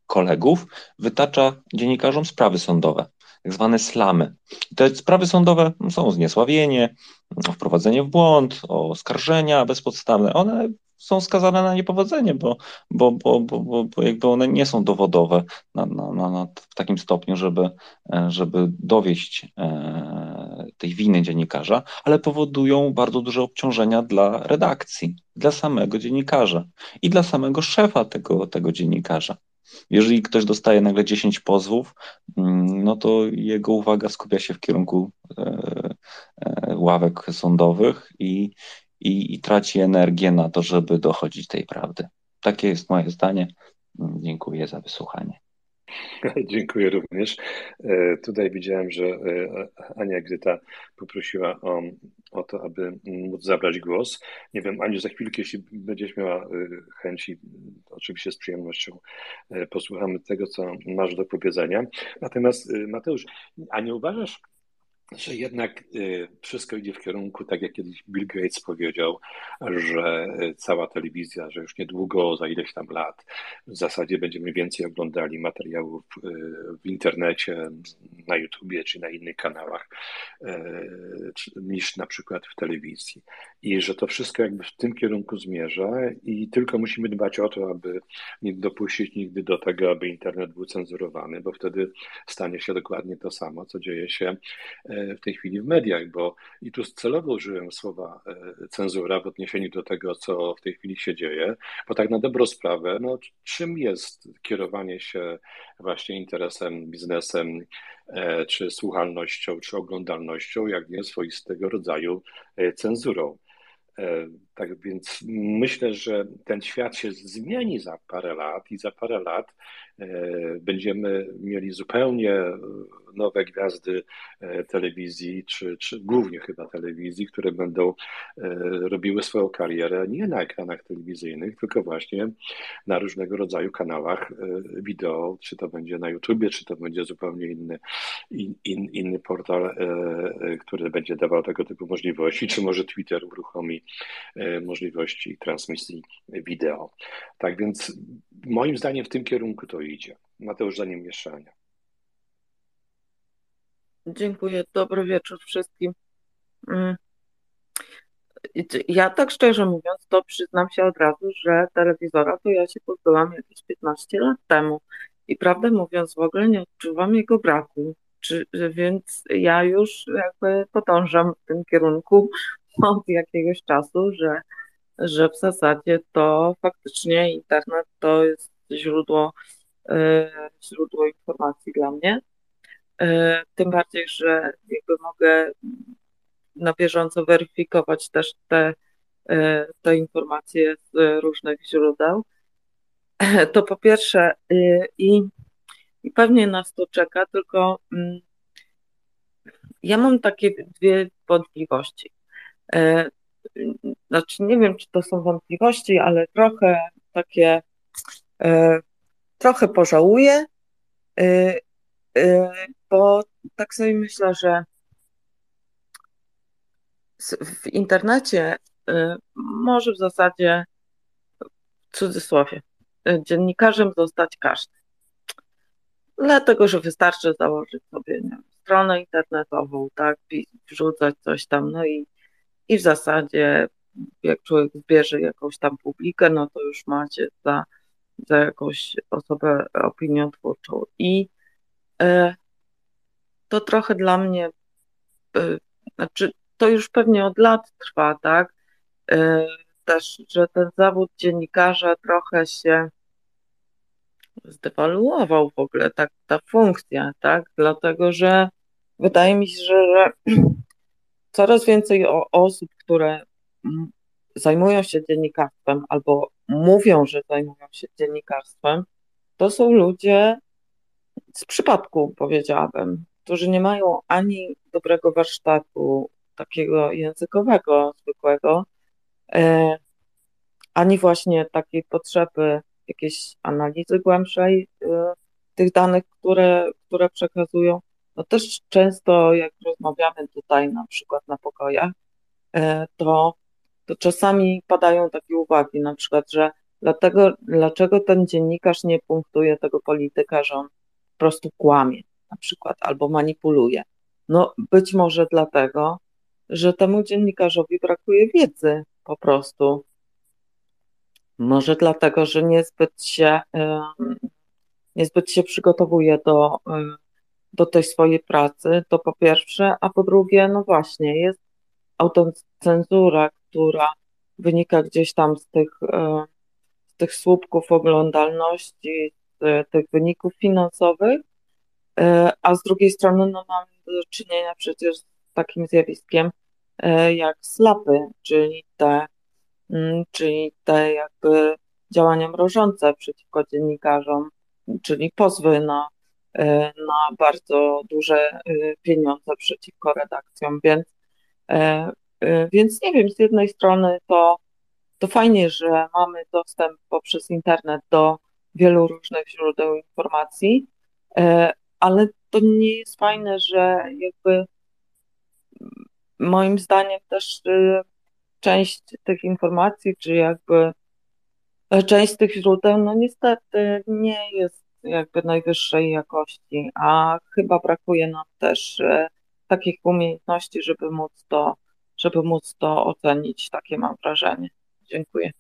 kolegów wytacza dziennikarzom sprawy sądowe, tak zwane slamy. Te sprawy sądowe są zniesławienie, wprowadzenie w błąd, oskarżenia bezpodstawne. One są skazane na niepowodzenie, bo, bo, bo, bo, bo jakby one nie są dowodowe na, na, na, w takim stopniu, żeby, żeby dowieść e, tej winy dziennikarza, ale powodują bardzo duże obciążenia dla redakcji, dla samego dziennikarza i dla samego szefa tego, tego dziennikarza. Jeżeli ktoś dostaje nagle 10 pozwów, mm, no to jego uwaga skupia się w kierunku e, e, ławek sądowych i, i, i traci energię na to, żeby dochodzić tej prawdy. Takie jest moje zdanie. Dziękuję za wysłuchanie. Dziękuję również. E, tutaj widziałem, że e, Ania Gryta poprosiła o, o to, aby móc zabrać głos. Nie wiem, Aniu, za chwilkę, jeśli będziesz miała e, chęci, oczywiście z przyjemnością posłuchamy tego, co masz do powiedzenia. Natomiast Mateusz, a nie uważasz, że jednak y, wszystko idzie w kierunku, tak jak kiedyś Bill Gates powiedział, że y, cała telewizja, że już niedługo, za ileś tam lat, w zasadzie będziemy więcej oglądali materiałów y, w internecie, na YouTubie czy na innych kanałach, niż na przykład w telewizji. I że to wszystko jakby w tym kierunku zmierza i tylko musimy dbać o to, aby nie dopuścić nigdy do tego, aby internet był cenzurowany, bo wtedy stanie się dokładnie to samo, co dzieje się w tej chwili w mediach, bo i tu celowo użyłem słowa e, cenzura w odniesieniu do tego, co w tej chwili się dzieje, bo tak na dobrą sprawę, no, czym jest kierowanie się właśnie interesem, biznesem, e, czy słuchalnością, czy oglądalnością, jak nie swoistego rodzaju e, cenzurą. Tak więc myślę, że ten świat się zmieni za parę lat i za parę lat e, będziemy mieli zupełnie nowe gwiazdy e, telewizji, czy, czy głównie chyba telewizji, które będą e, robiły swoją karierę nie na ekranach telewizyjnych, tylko właśnie na różnego rodzaju kanałach wideo, czy to będzie na YouTubie, czy to będzie zupełnie inny, in, in, inny portal, który będzie dawał tego typu możliwości, czy może Twitter uruchomi możliwości transmisji wideo. Tak więc moim zdaniem w tym kierunku to idzie. Mateusz, zanim mieszania. Dziękuję. Dobry wieczór wszystkim. Mm. Ja tak szczerze mówiąc, to przyznam się od razu, że telewizora to ja się pozbyłam jakieś 15 lat temu i prawdę mówiąc w ogóle nie odczuwam jego braku. Czy, więc ja już jakby podążam w tym kierunku od jakiegoś czasu, że, że w zasadzie to faktycznie internet to jest źródło, e, źródło informacji dla mnie. E, tym bardziej, że jakby mogę na bieżąco weryfikować też te, e, te informacje z różnych źródeł. To po pierwsze i, i pewnie nas to czeka, tylko mm, ja mam takie dwie wątpliwości. E, znaczy, nie wiem, czy to są wątpliwości, ale trochę takie, e, trochę pożałuję, e, bo tak sobie myślę, że w internecie może w zasadzie, w cudzysłowie, dziennikarzem zostać każdy. Dlatego, że wystarczy założyć sobie stronę internetową, tak, wrzucać coś tam, no i i w zasadzie jak człowiek zbierze jakąś tam publikę, no to już macie za, za jakąś osobę opiniotwórczą. I e, to trochę dla mnie, e, znaczy to już pewnie od lat trwa, tak? E, też, że ten zawód dziennikarza trochę się zdewaluował w ogóle, tak, ta funkcja, tak? Dlatego, że wydaje mi się, że, że coraz więcej osób, które zajmują się dziennikarstwem albo mówią, że zajmują się dziennikarstwem, to są ludzie z przypadku, powiedziałabym, którzy nie mają ani dobrego warsztatu takiego językowego, zwykłego, e, ani właśnie takiej potrzeby jakiejś analizy głębszej e, tych danych, które, które przekazują. No też często, jak rozmawiamy tutaj na przykład na pokojach, e, to, to czasami padają takie uwagi, na przykład, że dlatego, dlaczego ten dziennikarz nie punktuje tego polityka, że on po prostu kłamie na przykład albo manipuluje. No być może dlatego, że temu dziennikarzowi brakuje wiedzy po prostu. Może dlatego, że niezbyt się, niezbyt się przygotowuje do do tej swojej pracy, to po pierwsze, a po drugie, no właśnie, jest autocenzura, która wynika gdzieś tam z tych, e, z tych słupków oglądalności, z tych wyników finansowych, e, a z drugiej strony no, mamy do czynienia przecież z takim zjawiskiem e, jak slapy, czyli te, mm, czyli te jakby działania mrożące przeciwko dziennikarzom, czyli pozwy na na bardzo duże e, pieniądze przeciwko redakcjom, więc, e, więc nie wiem, z jednej strony to, to fajnie, że mamy dostęp poprzez internet do wielu różnych źródeł informacji, ale to nie jest fajne, że jakby moim zdaniem też część tych informacji, czy jakby część tych źródeł, no niestety nie jest jakby najwyższej jakości, a chyba brakuje nam też e, takich umiejętności, żeby móc to, żeby móc to ocenić. Takie mam wrażenie. Dziękuję.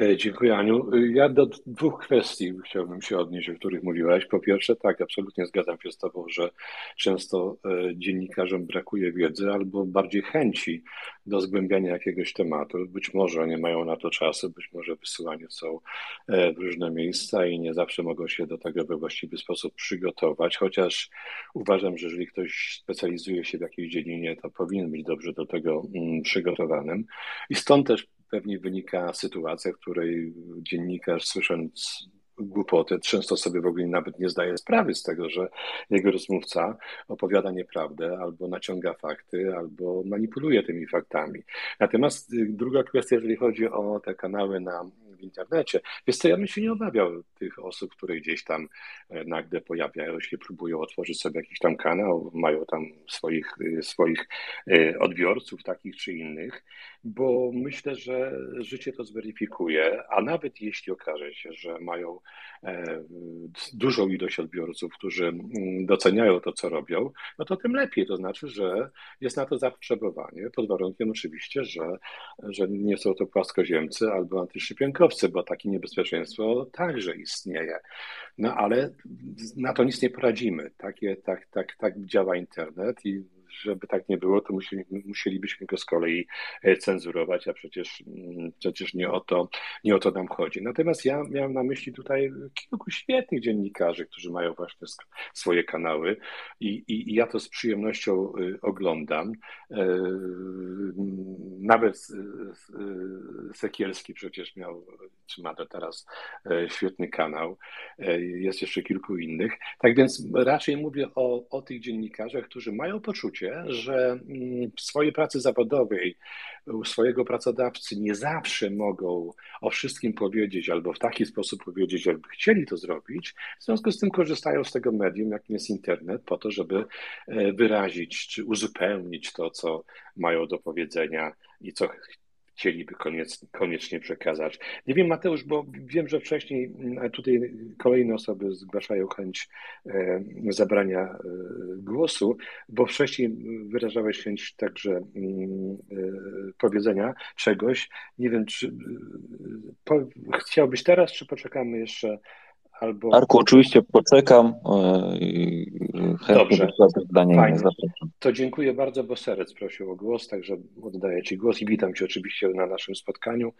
E, dziękuję Aniu. E, ja do dwóch kwestii chciałbym się odnieść, o których mówiłaś. Po pierwsze, tak, absolutnie zgadzam się z Tobą, że często e, dziennikarzom brakuje wiedzy albo bardziej chęci do zgłębiania jakiegoś tematu. Być może nie mają na to czasu, być może wysyłani są w różne miejsca i nie zawsze mogą się do tego we właściwy sposób przygotować, chociaż uważam, że jeżeli ktoś specjalizuje się w jakiejś dziedzinie, to powinien być dobrze do tego mm, przygotowanym. I stąd też pewnie wynika sytuacja, w której dziennikarz słysząc głupoty, często sobie w ogóle nawet nie zdaje sprawy z tego, że jego rozmówca opowiada nieprawdę, albo naciąga fakty, albo manipuluje tymi faktami. Natomiast druga kwestia, jeżeli chodzi o te kanały na w internecie. Więc to ja bym się nie obawiał tych osób, które gdzieś tam e, nagle pojawiają się, próbują otworzyć sobie jakiś tam kanał, mają tam swoich, y, swoich e, odbiorców takich czy innych, bo myślę, że życie to zweryfikuje, a nawet jeśli okaże się, że mają e, dużą ilość odbiorców, którzy mm, doceniają to, co robią, no to tym lepiej. To znaczy, że jest na to zapotrzebowanie, pod warunkiem oczywiście, że, że nie są to płaskoziemcy albo bo takie niebezpieczeństwo także istnieje. No ale na to nic nie poradzimy. Takie, tak, tak, tak działa internet i żeby tak nie było, to musieli, musielibyśmy go z kolei e, cenzurować, a przecież, mm, przecież nie, o to, nie o to nam chodzi. Natomiast ja miałem na myśli tutaj kilku świetnych dziennikarzy, którzy mają właśnie swoje kanały i, i, i ja to z przyjemnością y, oglądam. E, nawet Sekielski przecież miał, czy ma to teraz e, świetny kanał. Jest jeszcze kilku innych. Tak więc raczej mówię o, o tych dziennikarzach, którzy mają poczucie, że mm, w swojej pracy zawodowej u swojego pracodawcy nie zawsze mogą o wszystkim powiedzieć albo w taki sposób powiedzieć, jakby chcieli to zrobić. W związku z tym korzystają z tego medium, jakim jest internet, po to, żeby e, wyrazić czy uzupełnić to, co mają do powiedzenia i co chcieliby koniec, koniecznie przekazać. Nie wiem, Mateusz, bo wiem, że wcześniej tutaj kolejne osoby zgłaszają chęć e, zabrania e, głosu, bo wcześniej wyrażałeś chęć także mm, e, powiedzenia czegoś. Nie wiem, czy chciałbyś teraz, czy poczekamy jeszcze Albo... Arku, oczywiście poczekam. E, Dobrze, fajnie. To dziękuję bardzo, bo Serec prosił o głos, także oddaję Ci głos i witam Cię oczywiście na naszym spotkaniu.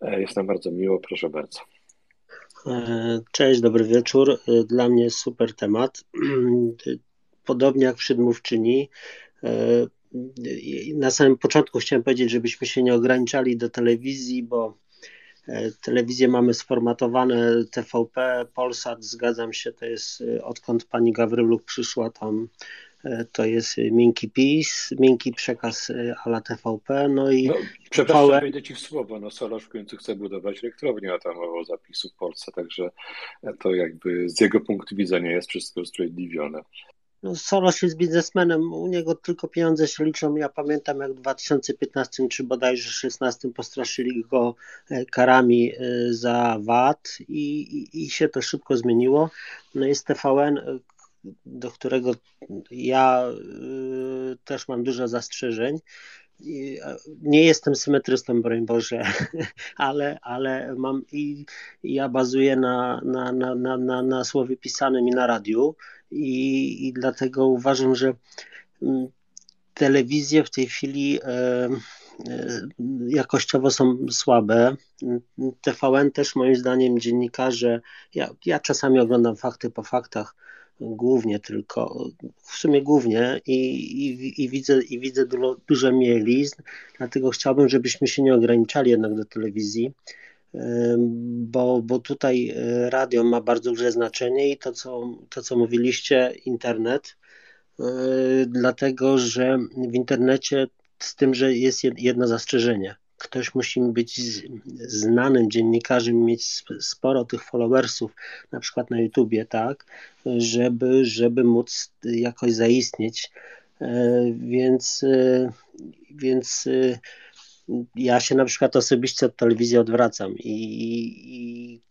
E, jest nam bardzo miło, proszę bardzo. E, cześć, dobry wieczór. Dla mnie super temat. Podobnie jak przedmówczyni, na samym początku chciałem powiedzieć, żebyśmy się nie ograniczali do telewizji, bo E, telewizję mamy sformatowane TVP, Polsat, zgadzam się, to jest e, odkąd pani Gawryluk przyszła tam e, to jest miękki PiS, miękki przekaz ala TVP, no i... No, przepraszam, TV... wejdę Ci w słowo, no Solarz w końcu chce budować elektrownię atomową zapisu w Polsce, także to jakby z jego punktu widzenia jest wszystko usprawiedliwione. No, Soros jest biznesmenem, u niego tylko pieniądze się liczą. Ja pamiętam, jak w 2015 czy bodajże 2016 postraszyli go e, karami e, za VAT i, i, i się to szybko zmieniło. No jest TVN, e, do którego ja też mam dużo zastrzeżeń. Nie jestem symetrystą, broń Boże, ale, ale mam i ja bazuję na, na, na, na, na, na słowie pisanym i na radiu i, i dlatego uważam, że mm, telewizje w tej chwili e, e, jakościowo są słabe. TVN też moim zdaniem dziennikarze, ja, ja czasami oglądam fakty po faktach, głównie tylko, w sumie głównie i, i, i widzę, i widzę dużo, dużo dlatego chciałbym, żebyśmy się nie ograniczali jednak do telewizji bo, bo tutaj e, radio ma bardzo duże znaczenie i to co, to, co mówiliście, internet, e, dlatego że w internecie z tym, że jest jedno zastrzeżenie. Ktoś musi być znanym dziennikarzem, mieć sporo tych followersów, na przykład na YouTubie, tak, żeby, żeby móc jakoś zaistnieć. E, więc, więc ja się na przykład osobiście od telewizji odwracam i,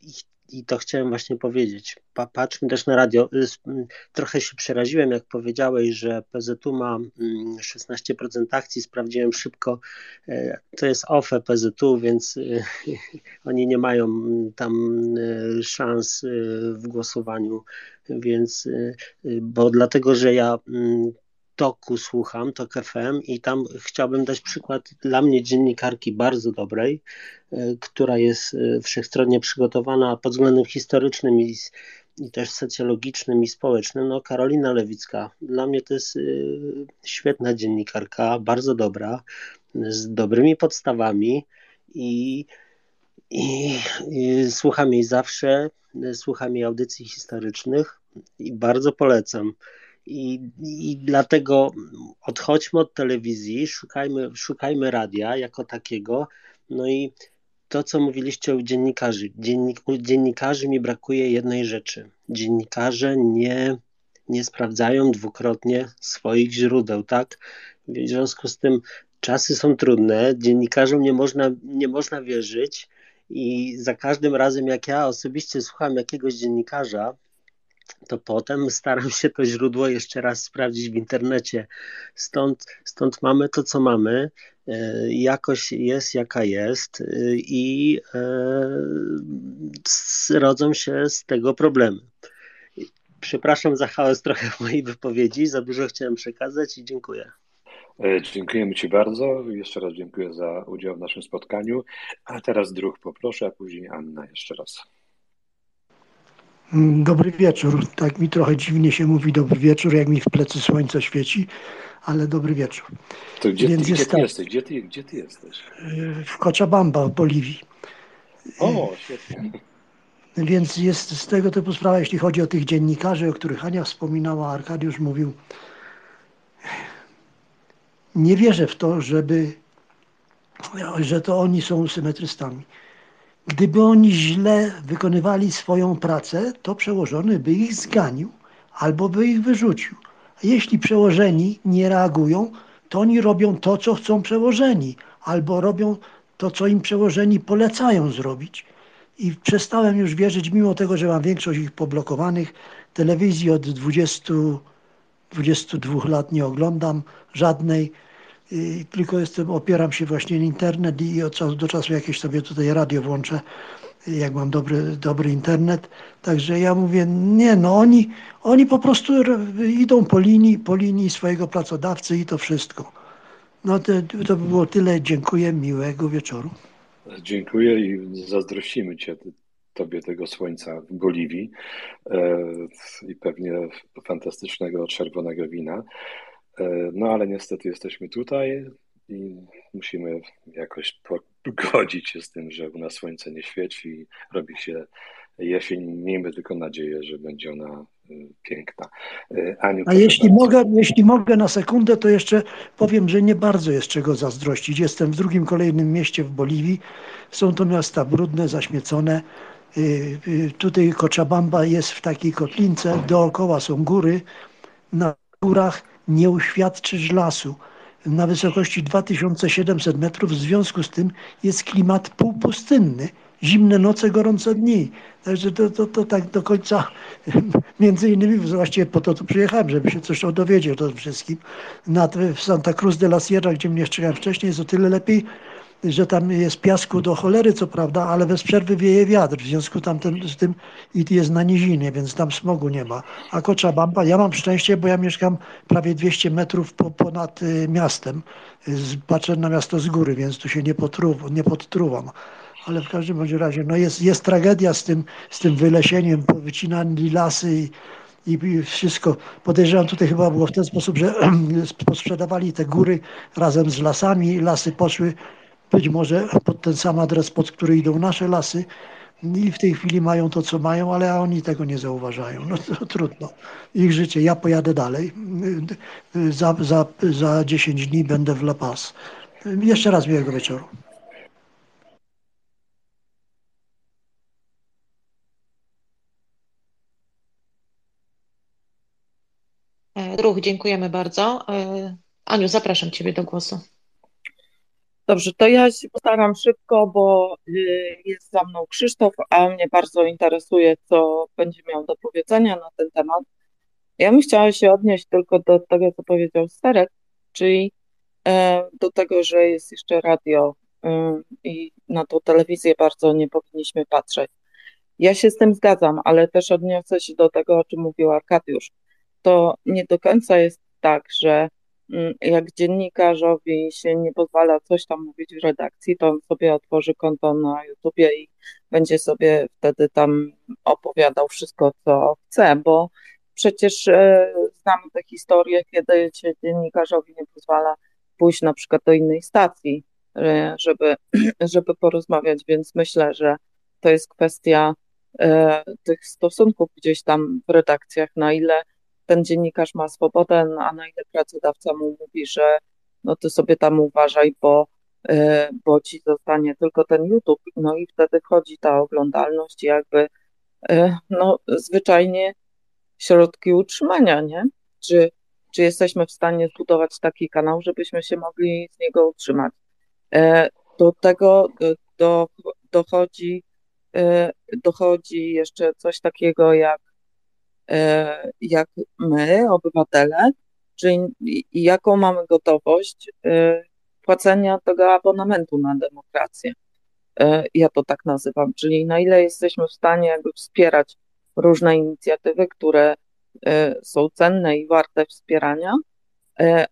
i, i to chciałem właśnie powiedzieć. Patrzmy też na radio. Trochę się przeraziłem, jak powiedziałeś, że PZU ma 16% mm, akcji. Sprawdziłem szybko. E, to jest OFE PZU, więc e, oni nie mają tam e, szans w głosowaniu, więc bo dlatego, że ja mm, toku słucham, TOK FM i tam chciałbym dać przykład dla mnie dziennikarki bardzo dobrej, e, która jest e, wszechstronnie przygotowana pod względem historycznym i, i też socjologicznym i społecznym. No Karolina Lewicka, dla mnie to jest e, świetna dziennikarka, bardzo dobra, z dobrymi podstawami i, i, i słucham jej zawsze, słucham jej audycji historycznych i bardzo polecam. I, I dlatego odchodźmy od telewizji, szukajmy, szukajmy radia jako takiego. No i to, co mówiliście o dziennikarzy. Dziennik, u dziennikarzy mi brakuje jednej rzeczy. Dziennikarze nie, nie sprawdzają dwukrotnie swoich źródeł, tak? W związku z tym czasy są trudne, dziennikarzom nie można, nie można wierzyć i za każdym razem, jak ja osobiście słucham jakiegoś dziennikarza, to potem staram się to źródło jeszcze raz sprawdzić w internecie. Stąd, stąd mamy to, co mamy. E, jakość jest jaka jest e, i e, rodzą się z tego problemy. Przepraszam za chaos trochę w mojej wypowiedzi, za dużo chciałem przekazać i dziękuję. Dziękujemy Ci bardzo. Jeszcze raz dziękuję za udział w naszym spotkaniu. A teraz druh poproszę, a później Anna jeszcze raz. Mm, dobry wieczór. Tak mi trochę dziwnie się mówi dobry wieczór, jak mi w plecy słońce świeci, ale dobry wieczór. To gdzie, Więc ty, gdzie ty tak, jesteś? Gdzie ty, gdzie ty jesteś? W Cochabamba, w Boliwii. O, świetnie. Więc jest z tego typu sprawa, jeśli chodzi o tych dziennikarzy, o których Ania wspominała, Arkadiusz mówił. Nie wierzę w to, żeby, że to oni są symetrystami. Gdyby oni źle wykonywali swoją pracę, to przełożony by ich zganił albo by ich wyrzucił. A jeśli przełożeni nie reagują, to oni robią to, co chcą przełożeni, albo robią to, co im przełożeni polecają zrobić. I przestałem już wierzyć, mimo tego, że mam większość ich poblokowanych, telewizji od 20, 22 lat nie oglądam żadnej i tylko jestem, opieram się właśnie na internet i od czasu do czasu jakieś sobie tutaj radio włączę, jak mam dobry, dobry internet. Także ja mówię, nie no, oni, oni po prostu idą po linii, po linii swojego pracodawcy i to wszystko. No to, to by było tyle. Dziękuję, miłego wieczoru. Dziękuję i zazdrościmy Cię, Tobie tego słońca w Boliwii e, i pewnie fantastycznego czerwonego wina. E, no ale niestety jesteśmy tutaj i musimy jakoś pogodzić się z tym, że u nas słońce nie świeci i robi się jesień. Miejmy tylko nadzieję, że będzie ona e, piękna. E, Aniu, A jeśli mogę, jeśli mogę na sekundę, to jeszcze powiem, że nie bardzo jest czego zazdrościć. Jestem w drugim kolejnym mieście w Boliwii. Są to miasta brudne, zaśmiecone. Tutaj Cochabamba jest w takiej kotlince, dookoła są góry. Na górach nie uświadczysz lasu. Na wysokości 2700 metrów, w związku z tym jest klimat półpustynny. Zimne noce, gorące dni. Także to, to, to tak do końca, między innymi właściwie po to tu przyjechałem, żeby się coś dowiedzieć o tym wszystkim. Nad, w Santa Cruz de la Sierra, gdzie mnie czekałem wcześniej, jest o tyle lepiej, że tam jest piasku do cholery, co prawda, ale bez przerwy wieje wiatr, w związku tam ten, z tym i jest na nizinie, więc tam smogu nie ma. A Cochabamba, ja mam szczęście, bo ja mieszkam prawie 200 metrów po, ponad y, miastem, patrzę na miasto z góry, więc tu się nie, potru, nie podtruwam. Ale w każdym bądź razie, no jest, jest tragedia z tym, z tym wylesieniem, wycinani lasy i, i wszystko. Podejrzewam, tutaj chyba było w ten sposób, że sprzedawali te góry razem z lasami, lasy poszły być może pod ten sam adres, pod który idą nasze lasy i w tej chwili mają to, co mają, ale oni tego nie zauważają. No to trudno. Ich życie. Ja pojadę dalej. Za, za, za 10 dni będę w La Paz. Jeszcze raz miłego wieczoru. Ruch, dziękujemy bardzo. E, Aniu, zapraszam Ciebie do głosu. Dobrze, to ja się postaram szybko, bo y, jest za mną Krzysztof, a mnie bardzo interesuje, co będzie miał do powiedzenia na ten temat. Ja bym chciała się odnieść tylko do tego, co powiedział Sterek, czyli e, do tego, że jest jeszcze radio y, i na tą telewizję bardzo nie powinniśmy patrzeć. Ja się z tym zgadzam, ale też odniosę się do tego, o czym mówił Arkadiusz. To nie do końca jest tak, że jak dziennikarzowi się nie pozwala coś tam mówić w redakcji, to on sobie otworzy konto na YouTubie i będzie sobie wtedy tam opowiadał wszystko, co chce, bo przecież e, znamy te historie, kiedy się dziennikarzowi nie pozwala pójść na przykład do innej stacji, e, żeby, żeby porozmawiać, więc myślę, że to jest kwestia e, tych stosunków gdzieś tam w redakcjach, na ile ten dziennikarz ma swobodę, a na ile pracodawca mu mówi, że no ty sobie tam uważaj, bo, e, bo ci zostanie tylko ten YouTube, no i wtedy wchodzi ta oglądalność jakby e, no zwyczajnie środki utrzymania, nie? Czy, czy jesteśmy w stanie zbudować taki kanał, żebyśmy się mogli z niego utrzymać? E, do tego do, dochodzi, dochodzi jeszcze coś takiego jak jak my, obywatele, czyli jaką mamy gotowość e, płacenia tego abonamentu na demokrację. E, ja to tak nazywam, czyli na ile jesteśmy w stanie jakby wspierać różne inicjatywy, które są cenne i warte wspierania,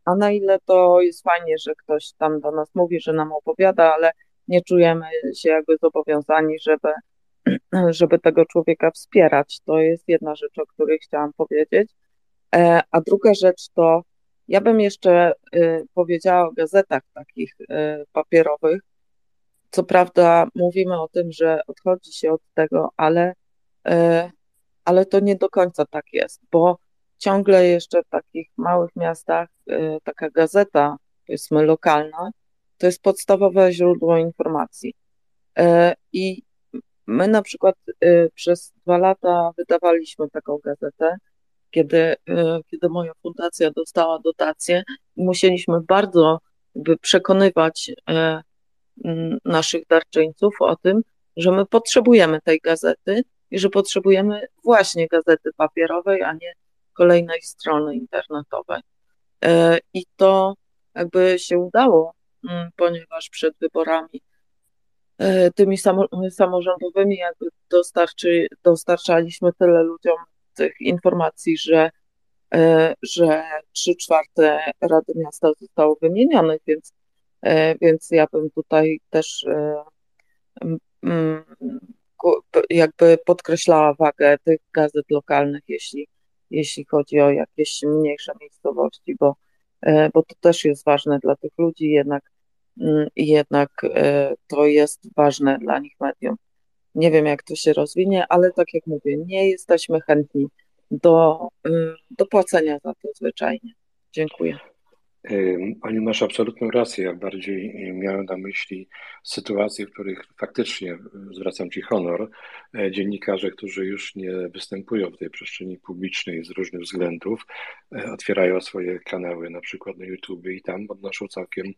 a na ile to jest fajnie, że ktoś tam do nas mówi, że nam opowiada, ale nie czujemy się jakby zobowiązani, żeby żeby tego człowieka wspierać. To jest jedna rzecz, o której chciałam powiedzieć. E, a druga rzecz to, ja bym jeszcze y, powiedziała o gazetach takich y, papierowych. Co prawda mówimy o tym, że odchodzi się od tego, ale, ale to nie do końca tak jest, bo ciągle jeszcze w takich małych miastach taka gazeta, powiedzmy lokalna, to jest podstawowe źródło informacji. E, I My na przykład y, przez dwa lata wydawaliśmy taką gazetę, kiedy, y, kiedy moja fundacja dostała dotację musieliśmy bardzo przekonywać y, naszych darczyńców o tym, że my potrzebujemy tej gazety i że potrzebujemy właśnie gazety papierowej, a nie kolejnej strony internetowej. I to jakby się udało, ponieważ przed wyborami tymi samorządowymi jakby dostarczy, dostarczaliśmy tyle ludziom tych informacji, że, e, że trzy czwarte Rady Miasta zostało wymienionych, więc, e, więc ja bym tutaj też jakby podkreślała wagę tych gazet lokalnych, jeśli, jeśli chodzi o jakieś mniejsze miejscowości, bo, bo to też jest ważne dla tych ludzi, jednak jednak e, to jest ważne dla nich medium. Nie wiem, jak to się rozwinie, ale tak jak mówię, nie jesteśmy chętni do, y, do płacenia za to zwyczajnie. Dziękuję. Ani masz absolutną rację. Ja bardziej miałem na myśli sytuacje, w których faktycznie zwracam Ci honor. E, dziennikarze, którzy już nie występują w tej przestrzeni publicznej z różnych względów, e, otwierają swoje kanały, na przykład na YouTube i tam odnoszą całkiem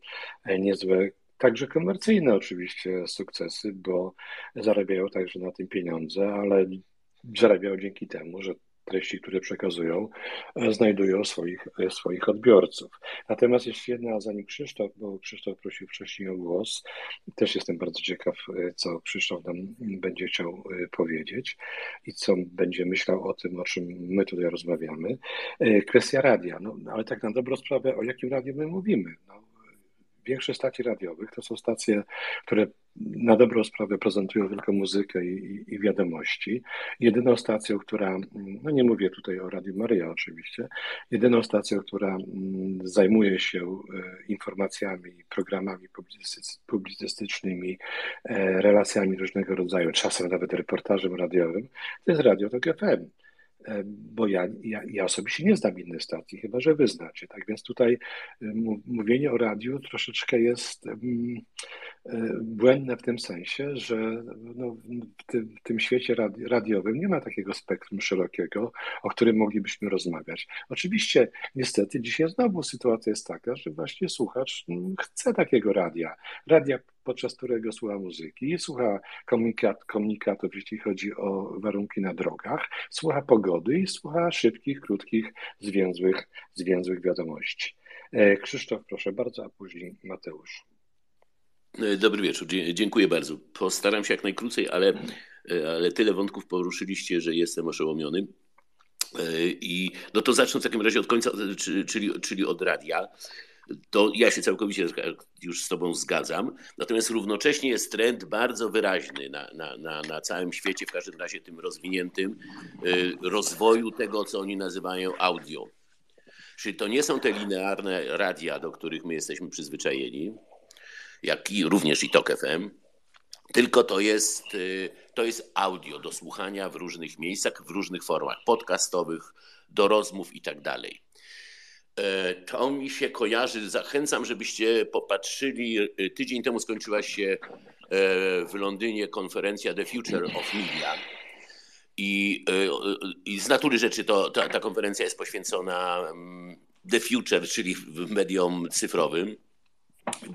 e, niezłe Także komercyjne oczywiście sukcesy, bo zarabiają także na tym pieniądze, ale zarabiają dzięki temu, że treści, które przekazują, e, znajdują swoich, e, swoich odbiorców. Natomiast jeszcze jedna, zanim Krzysztof, bo Krzysztof prosił wcześniej o głos, też jestem bardzo ciekaw, e, co Krzysztof nam będzie chciał powiedzieć i co będzie myślał o tym, o czym my tutaj rozmawiamy. Kwestia radia, no, ale tak na dobrą sprawę, o jakim radiu my mówimy? No, większość stacji radiowych to są stacje, które na dobrą sprawę prezentują tylko muzykę i, i, wiadomości. Jedyną stacją, która, no nie mówię tutaj o Radiu Maryja oczywiście, jedyną stacją, która mm, zajmuje się e, informacjami, programami publicystycznymi, e, relacjami różnego rodzaju, czasem nawet reportażem radiowym, to jest Radio Tok FM. Bo ja, ja, ja osobiście nie znam innej stacji, chyba że wy znacie. Tak więc tutaj mówienie o radiu troszeczkę jest błędne w tym sensie, że no, w, tym, w tym świecie radiowym nie ma takiego spektrum szerokiego, o którym moglibyśmy rozmawiać. Oczywiście, niestety, dzisiaj znowu sytuacja jest taka, że właśnie słuchacz chce takiego radia. Radia, podczas którego słucha muzyki, słucha komunikat, komunikatów, jeśli chodzi o warunki na drogach, słucha pogody i słucha szybkich, krótkich, zwięzłych, zwięzłych wiadomości. E, Krzysztof, proszę bardzo, a później Mateusz. E, dobry wieczór, dziękuję bardzo. Postaram się jak najkrócej, ale, e, ale tyle wątków poruszyliście, że jestem oszołomiony. I no to zacznę w takim razie od końca, czyli, czyli od radia. To ja się całkowicie już z Tobą zgadzam. Natomiast równocześnie jest trend bardzo wyraźny na, na, na, na całym świecie, w każdym razie tym rozwiniętym, rozwoju tego, co oni nazywają audio. Czyli to nie są te linearne radia, do których my jesteśmy przyzwyczajeni, jak i również i TOK FM, tylko to jest, y, to jest audio do słuchania w różnych miejscach, w różnych formach podcastowych, do rozmów i tak dalej. E, to mi się kojarzy. Zachęcam, żebyście popatrzyli. Y, tydzień temu skończyła się e, w Londynie konferencja The Future of Media. I, i z natury rzeczy to, ta, ta konferencja jest poświęcona mm, The Future, czyli mediom cyfrowym.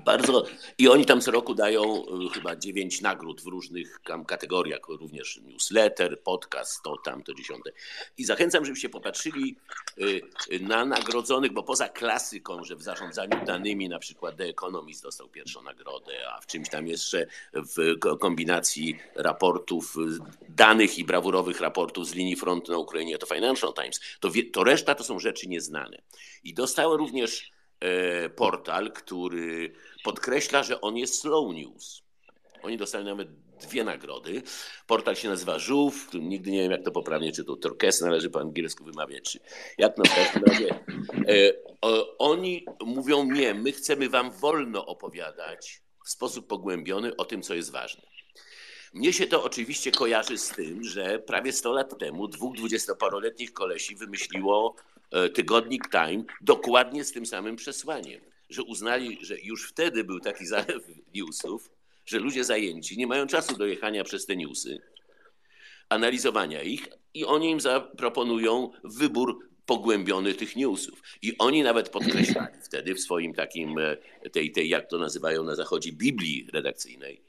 Bardzo. I oni tam co roku dają y, chyba dziewięć nagród w różnych kategoriach, również newsletter, podcast, to tam, to dziesiąte. I zachęcam, żebyście popatrzyli y, na nagrodzonych, bo poza klasyką, że w zarządzaniu danymi na przykład The Economist dostał pierwszą nagrodę, a w czymś tam jeszcze w kombinacji raportów, danych i brawurowych raportów z linii frontu na Ukrainie to Financial Times, to, to reszta to są rzeczy nieznane. I dostały również portal, który podkreśla, że on jest slow news. Oni dostali nawet dwie nagrody. Portal się nazywa Żółw, nigdy nie wiem, jak to poprawnie, czy to Turkes należy po angielsku wymawiać, czy jak no każdym razie. E, oni mówią nie, my chcemy wam wolno opowiadać w sposób pogłębiony o tym, co jest ważne. Mnie się to oczywiście kojarzy z tym, że prawie 100 lat temu dwóch dwudziestoparoletnich kolesi wymyśliło E, tygodnik Time dokładnie z tym samym przesłaniem, że uznali, że już wtedy był taki zalew newsów, że ludzie zajęci nie mają czasu do jechania przez te newsy, analizowania ich i oni im zaproponują wybór pogłębiony tych newsów. I oni nawet podkreślali wtedy w swoim takim, e, tej, tej jak to nazywają na zachodzie, Biblii redakcyjnej,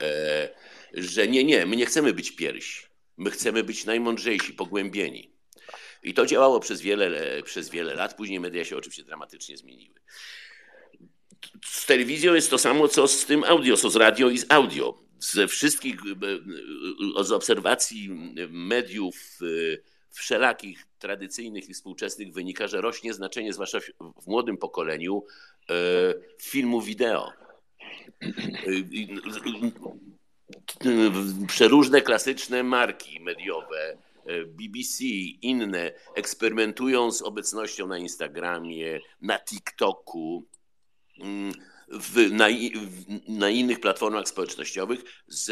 e, że nie, nie, my nie chcemy być pierwsi. My chcemy być najmądrzejsi, pogłębieni. I to działało przez wiele, przez wiele lat. Później media się oczywiście dramatycznie zmieniły. Z telewizją jest to samo, co z tym audio, co z radio i z audio. Ze wszystkich, z obserwacji mediów wszelakich, tradycyjnych i współczesnych wynika, że rośnie znaczenie, zwłaszcza w młodym pokoleniu, filmu wideo. Przeróżne klasyczne marki mediowe, E, BBC, inne eksperymentują z obecnością na Instagramie, na TikToku, mm, w, na, na innych platformach społecznościowych z,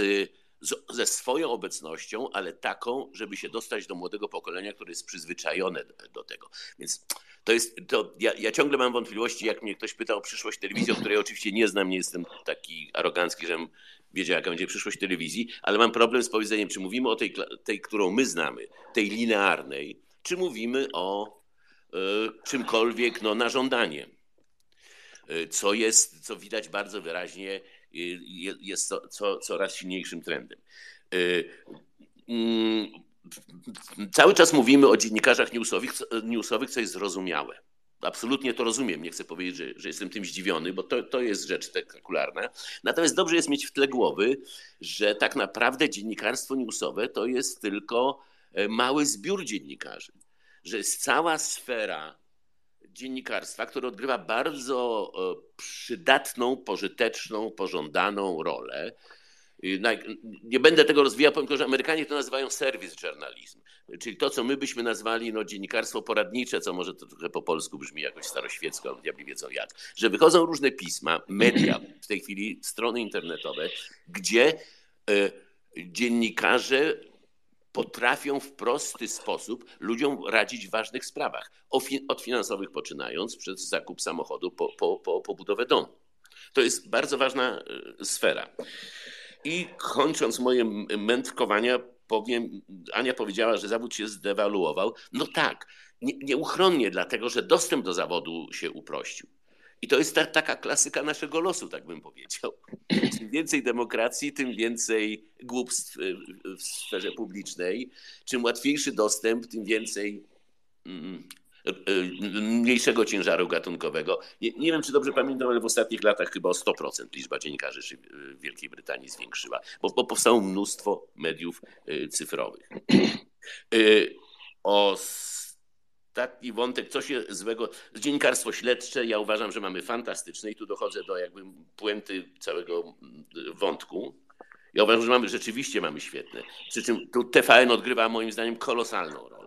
z, ze swoją obecnością, ale taką, żeby się dostać do młodego pokolenia, które jest przyzwyczajone do, do tego. Więc to jest, to ja, ja, ciągle mam wątpliwości, jak mnie ktoś pyta o przyszłość telewizji, o której oczywiście nie znam, nie jestem taki arogancki, żebym wiedział, jaka będzie przyszłość telewizji, ale mam problem z powiedzeniem, czy mówimy o tej, tej którą my znamy, tej linearnej, czy mówimy o y, czymkolwiek no, na żądanie. Y, co jest, co widać bardzo wyraźnie, y, jest co, co, coraz silniejszym trendem. Mm, cały czas mówimy o dziennikarzach newsowych, newsowych, co jest zrozumiałe. Absolutnie to rozumiem. Nie chcę powiedzieć, że, że jestem tym zdziwiony, bo to, to jest rzecz spektakularna. Natomiast dobrze jest mieć w tle głowy, że tak naprawdę dziennikarstwo newsowe to jest tylko e, mały zbiór dziennikarzy. Że jest cała sfera dziennikarstwa, które odgrywa bardzo e, przydatną, pożyteczną, pożądaną rolę nie będę tego rozwijał, powiem tylko, że Amerykanie to nazywają service journalism, czyli to, co my byśmy nazwali no, dziennikarstwo poradnicze, co może to trochę po polsku brzmi jakoś staroświecko, ale diabli wiedzą jak, że wychodzą różne pisma, media, w tej chwili strony internetowe, gdzie e, dziennikarze potrafią w prosty sposób ludziom radzić w ważnych sprawach, od finansowych poczynając, przez zakup samochodu po, po, po, po budowę domu. To jest bardzo ważna e, sfera. I kończąc moje mędrkowania, powiem, Ania powiedziała, że zawód się zdewaluował. No tak, nie, nieuchronnie, dlatego że dostęp do zawodu się uprościł. I to jest ta, taka klasyka naszego losu, tak bym powiedział. Czym więcej demokracji, tym więcej głupstw w sferze publicznej. Czym łatwiejszy dostęp, tym więcej mm, mniejszego ciężaru gatunkowego. Nie, nie, wiem, czy dobrze pamiętam, ale w ostatnich latach chyba o 100% liczba dziennikarzy się w Wielkiej Brytanii zwiększyła, bo, bo powstało mnóstwo mediów cyfrowych. Ostatni wątek, co się złego. Dziennikarstwo śledcze, ja uważam, że mamy fantastyczne i tu dochodzę do jakby puenty całego wątku. Ja uważam, że mamy, rzeczywiście mamy świetne. Przy czym tu TVN odgrywa moim zdaniem kolosalną rolę.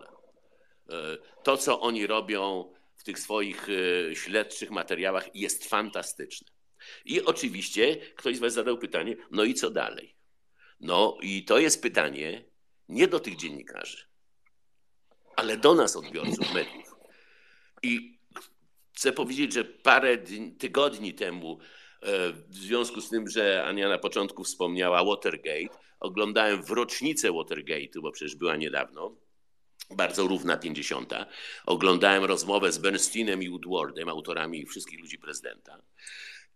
E, to, co oni robią w tych swoich e, śledczych materiałach jest fantastyczne. I oczywiście ktoś z Was zadał pytanie, no i co dalej? No i to jest pytanie nie do tych dziennikarzy ale do nas, odbiorców mediów. I chcę powiedzieć, że parę tygodni temu, e, w związku z tym, że Ania na początku wspomniała Watergate, oglądałem w rocznicę Watergate'u, bo przecież była niedawno, bardzo równa 50. Oglądałem rozmowę z Bernsteinem i Woodwardem, autorami wszystkich ludzi prezydenta.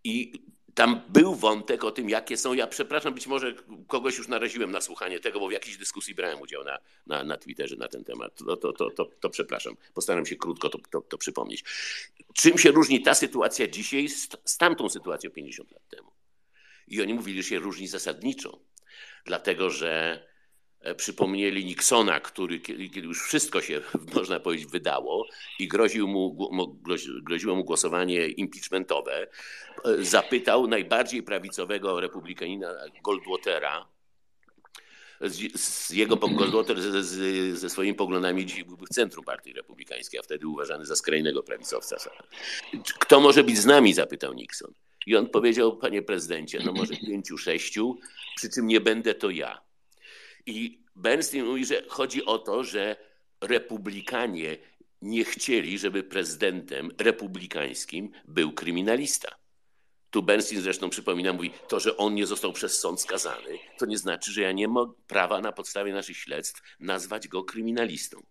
I tam był wątek o tym, jakie są. Ja przepraszam, być może kogoś już naraziłem na słuchanie tego, bo w jakiejś dyskusji brałem udział na, na, na Twitterze na ten temat. To, to, to, to, to przepraszam. Postaram się krótko to, to, to przypomnieć. Czym się różni ta sytuacja dzisiaj z, z tamtą sytuacją 50 lat temu? I oni mówili, że się różni zasadniczo, dlatego że przypomnieli Nixona, który kiedy już wszystko się, można powiedzieć, wydało i groził mu, groziło mu głosowanie impeachmentowe, e, zapytał najbardziej prawicowego republikanina Goldwatera, z, jego Goldwater ze, ze, swoimi poglądami dzisiaj byłby w centrum partii republikańskiej, a wtedy uważany za skrajnego prawicowca. Kto może być z nami? zapytał Nixon. I on powiedział, panie prezydencie, no może pięciu, sześciu, przy czym nie będę to ja. I Bernstein mówi, że chodzi o to, że republikanie nie chcieli, żeby prezydentem republikańskim był kryminalista. Tu Bernstein zresztą przypomina, mówi, to, że on nie został przez sąd skazany, to nie znaczy, że ja nie mam prawa na podstawie naszych śledztw nazwać go kryminalistą.